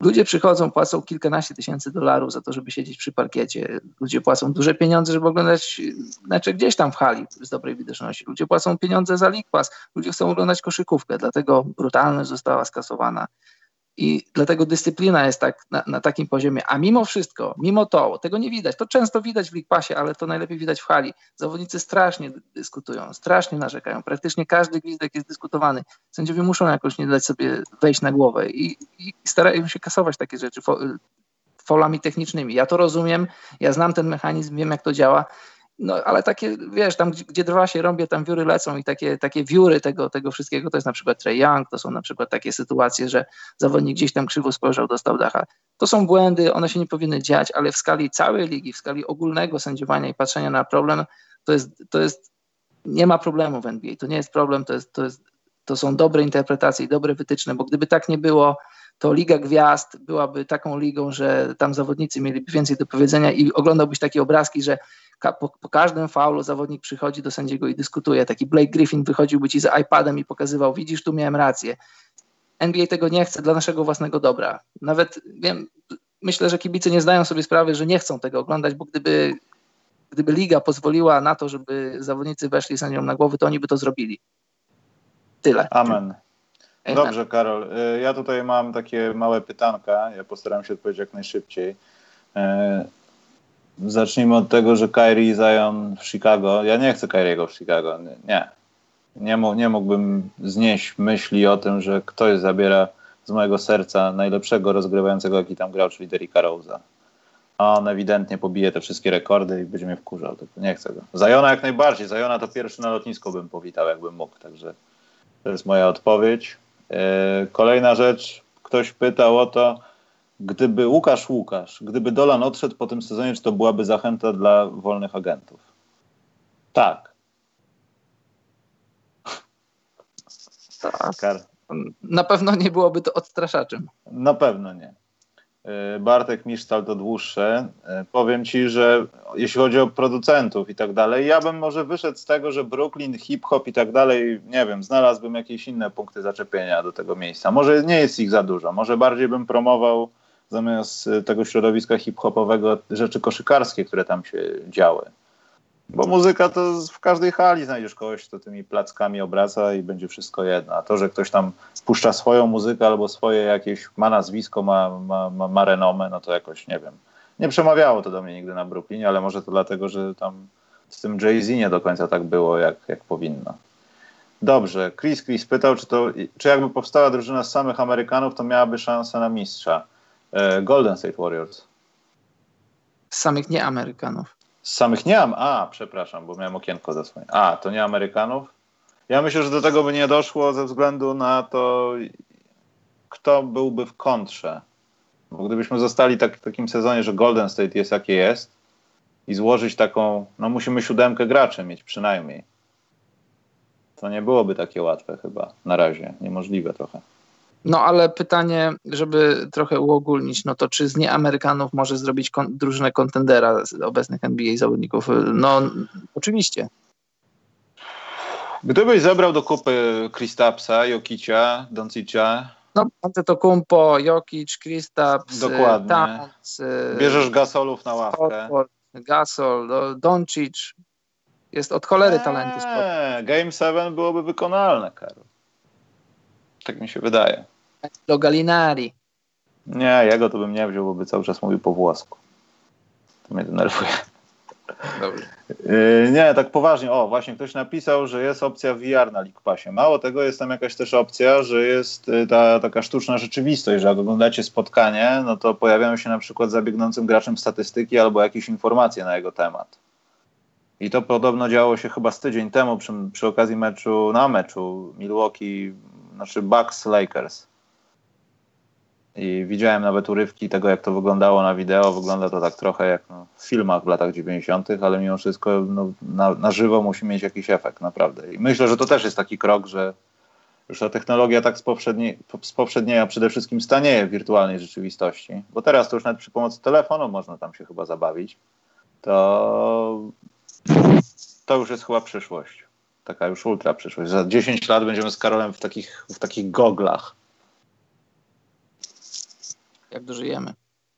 Ludzie przychodzą, płacą kilkanaście tysięcy dolarów za to, żeby siedzieć przy parkiecie. Ludzie płacą duże pieniądze, żeby oglądać mecze gdzieś tam w hali z dobrej widoczności. Ludzie płacą pieniądze za League Pass. Ludzie chcą oglądać koszykówkę, dlatego brutalność została skasowana. I dlatego dyscyplina jest tak na, na, takim poziomie. A mimo wszystko, mimo to, tego nie widać. To często widać w League ale to najlepiej widać w hali. Zawodnicy strasznie dyskutują, strasznie narzekają. Praktycznie każdy gwizdek jest dyskutowany. Sędziowie muszą jakoś nie dać sobie wejść na głowę i, i starają się kasować takie rzeczy faulami technicznymi. Ja to rozumiem, ja znam ten mechanizm, wiem jak to działa no ale takie, wiesz, tam gdzie, drwa się rąbie, tam wióry lecą i takie, takie wióry tego, tego wszystkiego to jest na przykład Trey Young, to są na przykład takie sytuacje, że zawodnik gdzieś tam krzywo spojrzał, dostał dacha. To są błędy, one się nie powinny dziać, ale w skali całej ligi, w skali ogólnego sędziowania i patrzenia na problem, to jest, to jest nie ma problemu w NBA. To nie jest problem, to, jest, to, jest, to są dobre interpretacje i dobre wytyczne, bo gdyby tak nie było, to Liga Gwiazd byłaby taką ligą, że tam zawodnicy mieliby więcej do powiedzenia i oglądałbyś takie obrazki, że po, po, każdym faulu zawodnik przychodzi do sędziego i dyskutuje. Taki Blake Griffin wychodziłby ci z iPadem i pokazywał, widzisz, tu miałem rację. NBA tego nie chce dla naszego własnego dobra. Nawet wiem, myślę, że kibice nie zdają sobie sprawy, że nie chcą tego oglądać, bo gdyby, gdyby liga pozwoliła na to, żeby zawodnicy weszli sędziom na głowy, to oni by to zrobili. Tyle. Amen. Dobrze, Karol. Y, ja tutaj mam takie małe pytanka. Ja postaram się odpowiedzieć jak najszybciej. Zacznijmy od tego, że Kyrie i Zion w Chicago. Ja nie chcę Kyriego w Chicago. Nie. Nie, nie mógłbym znieść myśli o tym, że ktoś zabiera z mojego serca najlepszego rozgrywającego, jaki tam grał, czyli Derricka Rose'a. A on ewidentnie pobije te wszystkie rekordy i będzie mnie wkurzał. Nie chcę go. Zajona jak najbardziej. Zajona to pierwszy na lotnisko bym powitał, jakbym mógł. Także to jest moja odpowiedź. E, kolejna rzecz. Ktoś pytał o to, Gdyby Łukasz Łukasz, gdyby Dolan odszedł po tym sezonie, czy to byłaby zachęta dla wolnych agentów? Tak. Tak. Na pewno nie byłoby to odstraszaczem. Na pewno nie. Y, Bartek Misztal to dłuższe. Y, powiem ci, że jeśli chodzi o producentów i tak dalej, ja bym może wyszedł z tego, że Brooklyn, hip-hop i tak dalej, nie wiem, znalazłbym jakieś inne punkty zaczepienia do tego miejsca. Może nie jest ich za dużo, może bardziej bym promował zamiast y, tego środowiska hip-hopowego rzeczy koszykarskie, które tam się działy. Bo muzyka to w każdej hali znajdziesz kogoś, kto tymi plackami obraca i będzie wszystko jedno. A to, że ktoś tam puszcza swoją muzykę albo swoje jakieś, ma nazwisko, ma, ma, ma, ma renomę, no to jakoś, nie wiem. Nie przemawiało to do mnie nigdy na Brooklynie, ale może to dlatego, że tam z tym Jay-Z nie do końca tak było, jak, jak powinno. Dobrze, Chris Chris pytał, czy, to, czy jakby powstała drużyna z samych Amerykanów, to miałaby szansę na mistrza. E, Golden State Warriors. Z samych nieamerykanów. Z samych nie am. A, przepraszam, bo miałem okienko zasłonięte. A, to nie Amerykanów? Ja myślę, że do tego by nie doszło ze względu na to, kto byłby w kontrze. Bo gdybyśmy zostali tak, w takim sezonie, że Golden State jest jakie jest i złożyć taką, no musimy siódemkę graczy mieć przynajmniej. To nie byłoby takie łatwe chyba na razie. Niemożliwe trochę. No ale pytanie, żeby trochę uogólnić, no to czy z nieamerykanów może zrobić kon drużynę kontendera z obecnych NBA zawodników? No oczywiście. Gdybyś zebrał do kupy Kristapsa, Jokicia, Doncicia. No, Antetokounmpo, Jokic, Kristaps, Dokładnie. Towns, Bierzesz Gasolów na ławkę. Gasol, no, Doncic. Jest od cholery eee, talentu. Game 7 byłoby wykonalne, Karol. Tak mi się wydaje. Do Galinari. Nie, jego to bym nie wziął, bo by cały czas mówił po włosku. To mnie denerwuje. Dobrze. Yy, nie, tak poważnie. O, właśnie ktoś napisał, że jest opcja VR na League Passie. Mało tego, jest tam jakaś też opcja, że jest y, ta taka sztuczna rzeczywistość, że jak oglądacie spotkanie, no to pojawiają się na przykład zabiegnącym graczem statystyki albo jakieś informacje na jego temat. I to podobno działo się chyba z tydzień temu przy, przy okazji meczu, na meczu Milwaukee znaczy Bucks Lakers. I widziałem nawet urywki tego, jak to wyglądało na wideo. Wygląda to tak trochę jak no, w filmach w latach 90., ale mimo wszystko no, na, na żywo musi mieć jakiś efekt, naprawdę. I myślę, że to też jest taki krok, że już ta technologia tak spowszednieja przede wszystkim stanieje w wirtualnej rzeczywistości. Bo teraz to już nawet przy pomocy telefonu można tam się chyba zabawić. To, to już jest chyba przyszłość taka już ultra przyszłość. Za 10 lat będziemy z Karolem w takich, w takich goglach. Jak dożyjemy.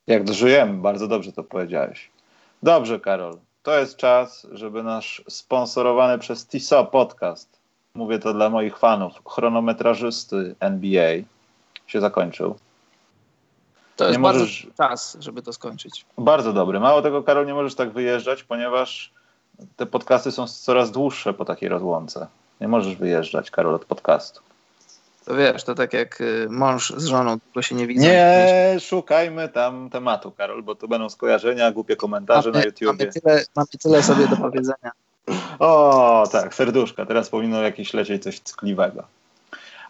Jak dożyjemy, bardzo dobrze to powiedziałeś. Dobrze, Karol. To jest czas, żeby nasz sponsorowany przez TISO podcast, mówię to dla moich fanów, chronometrażysty NBA, się zakończył. To jest nie możesz... czas, żeby to skończyć. Bardzo dobry. Mało tego, Karol, nie możesz tak wyjeżdżać, ponieważ te podcasty są coraz dłuższe po takiej rozłące. Nie możesz wyjeżdżać, Karol, od podcastu. To wiesz, to tak jak y, mąż z żoną tylko się nie widzą. Nie szukajmy tam tematu, Karol, bo to będą skojarzenia, głupie komentarze mamy, na YouTube. Mamy tyle, mamy tyle sobie do powiedzenia. O, tak, serduszka. Teraz powinno jakieś lecieć coś ckliwego.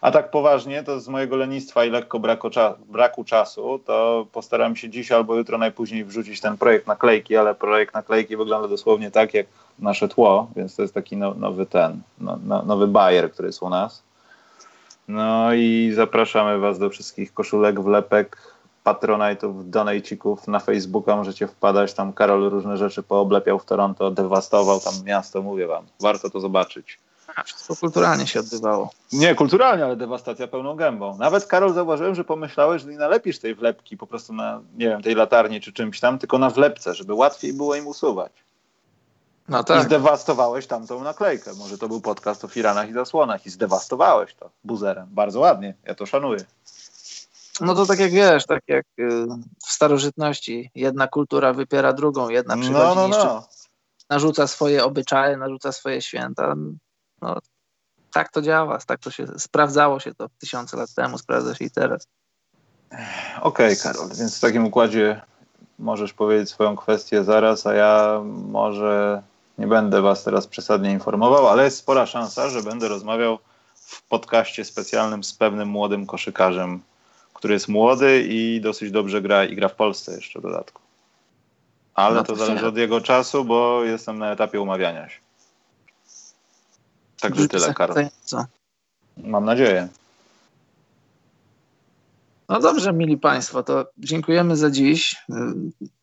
A tak poważnie, to z mojego lenistwa i lekko braku, cza braku czasu, to postaram się dziś albo jutro najpóźniej wrzucić ten projekt naklejki, ale projekt naklejki wygląda dosłownie tak jak nasze tło, więc to jest taki no, nowy ten, no, no, nowy bajer, który jest u nas. No i zapraszamy Was do wszystkich koszulek, wlepek, patronajtów, donajcików na Facebooka. Możecie wpadać, tam Karol różne rzeczy pooblepiał w Toronto, dewastował tam miasto, mówię Wam. Warto to zobaczyć. A, wszystko kulturalnie się odbywało. Nie, kulturalnie, ale dewastacja pełną gębą. Nawet, Karol, zauważyłem, że pomyślałeś, że nie nalepisz tej wlepki po prostu na, nie wiem, tej latarni czy czymś tam, tylko na wlepce, żeby łatwiej było im usuwać. No tak. I zdewastowałeś tamtą naklejkę. Może to był podcast o firanach i zasłonach i zdewastowałeś to buzerem. Bardzo ładnie, ja to szanuję. No to tak jak wiesz, tak jak y, w starożytności. Jedna kultura wypiera drugą, jedna przychodzi no, no, no. narzuca swoje obyczaje, narzuca swoje święta. No, tak to działa, tak to się sprawdzało się to tysiące lat temu, sprawdza się i teraz. Okej, okay, Karol, więc w takim układzie możesz powiedzieć swoją kwestię zaraz, a ja może nie będę Was teraz przesadnie informował, ale jest spora szansa, że będę rozmawiał w podcaście specjalnym z pewnym młodym koszykarzem, który jest młody i dosyć dobrze gra i gra w Polsce jeszcze w dodatku. Ale no to, to zależy od jego czasu, bo jestem na etapie umawiania się. Także tyle, Karol. Mam nadzieję. No dobrze, mili Państwo, to dziękujemy za dziś.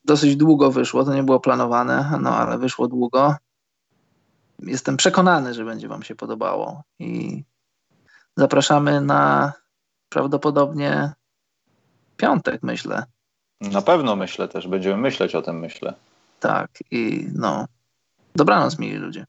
Dosyć długo wyszło, to nie było planowane, no ale wyszło długo. Jestem przekonany, że będzie Wam się podobało i zapraszamy na prawdopodobnie piątek, myślę. Na pewno myślę też, będziemy myśleć o tym, myślę. Tak, i no, dobranoc, mili ludzie.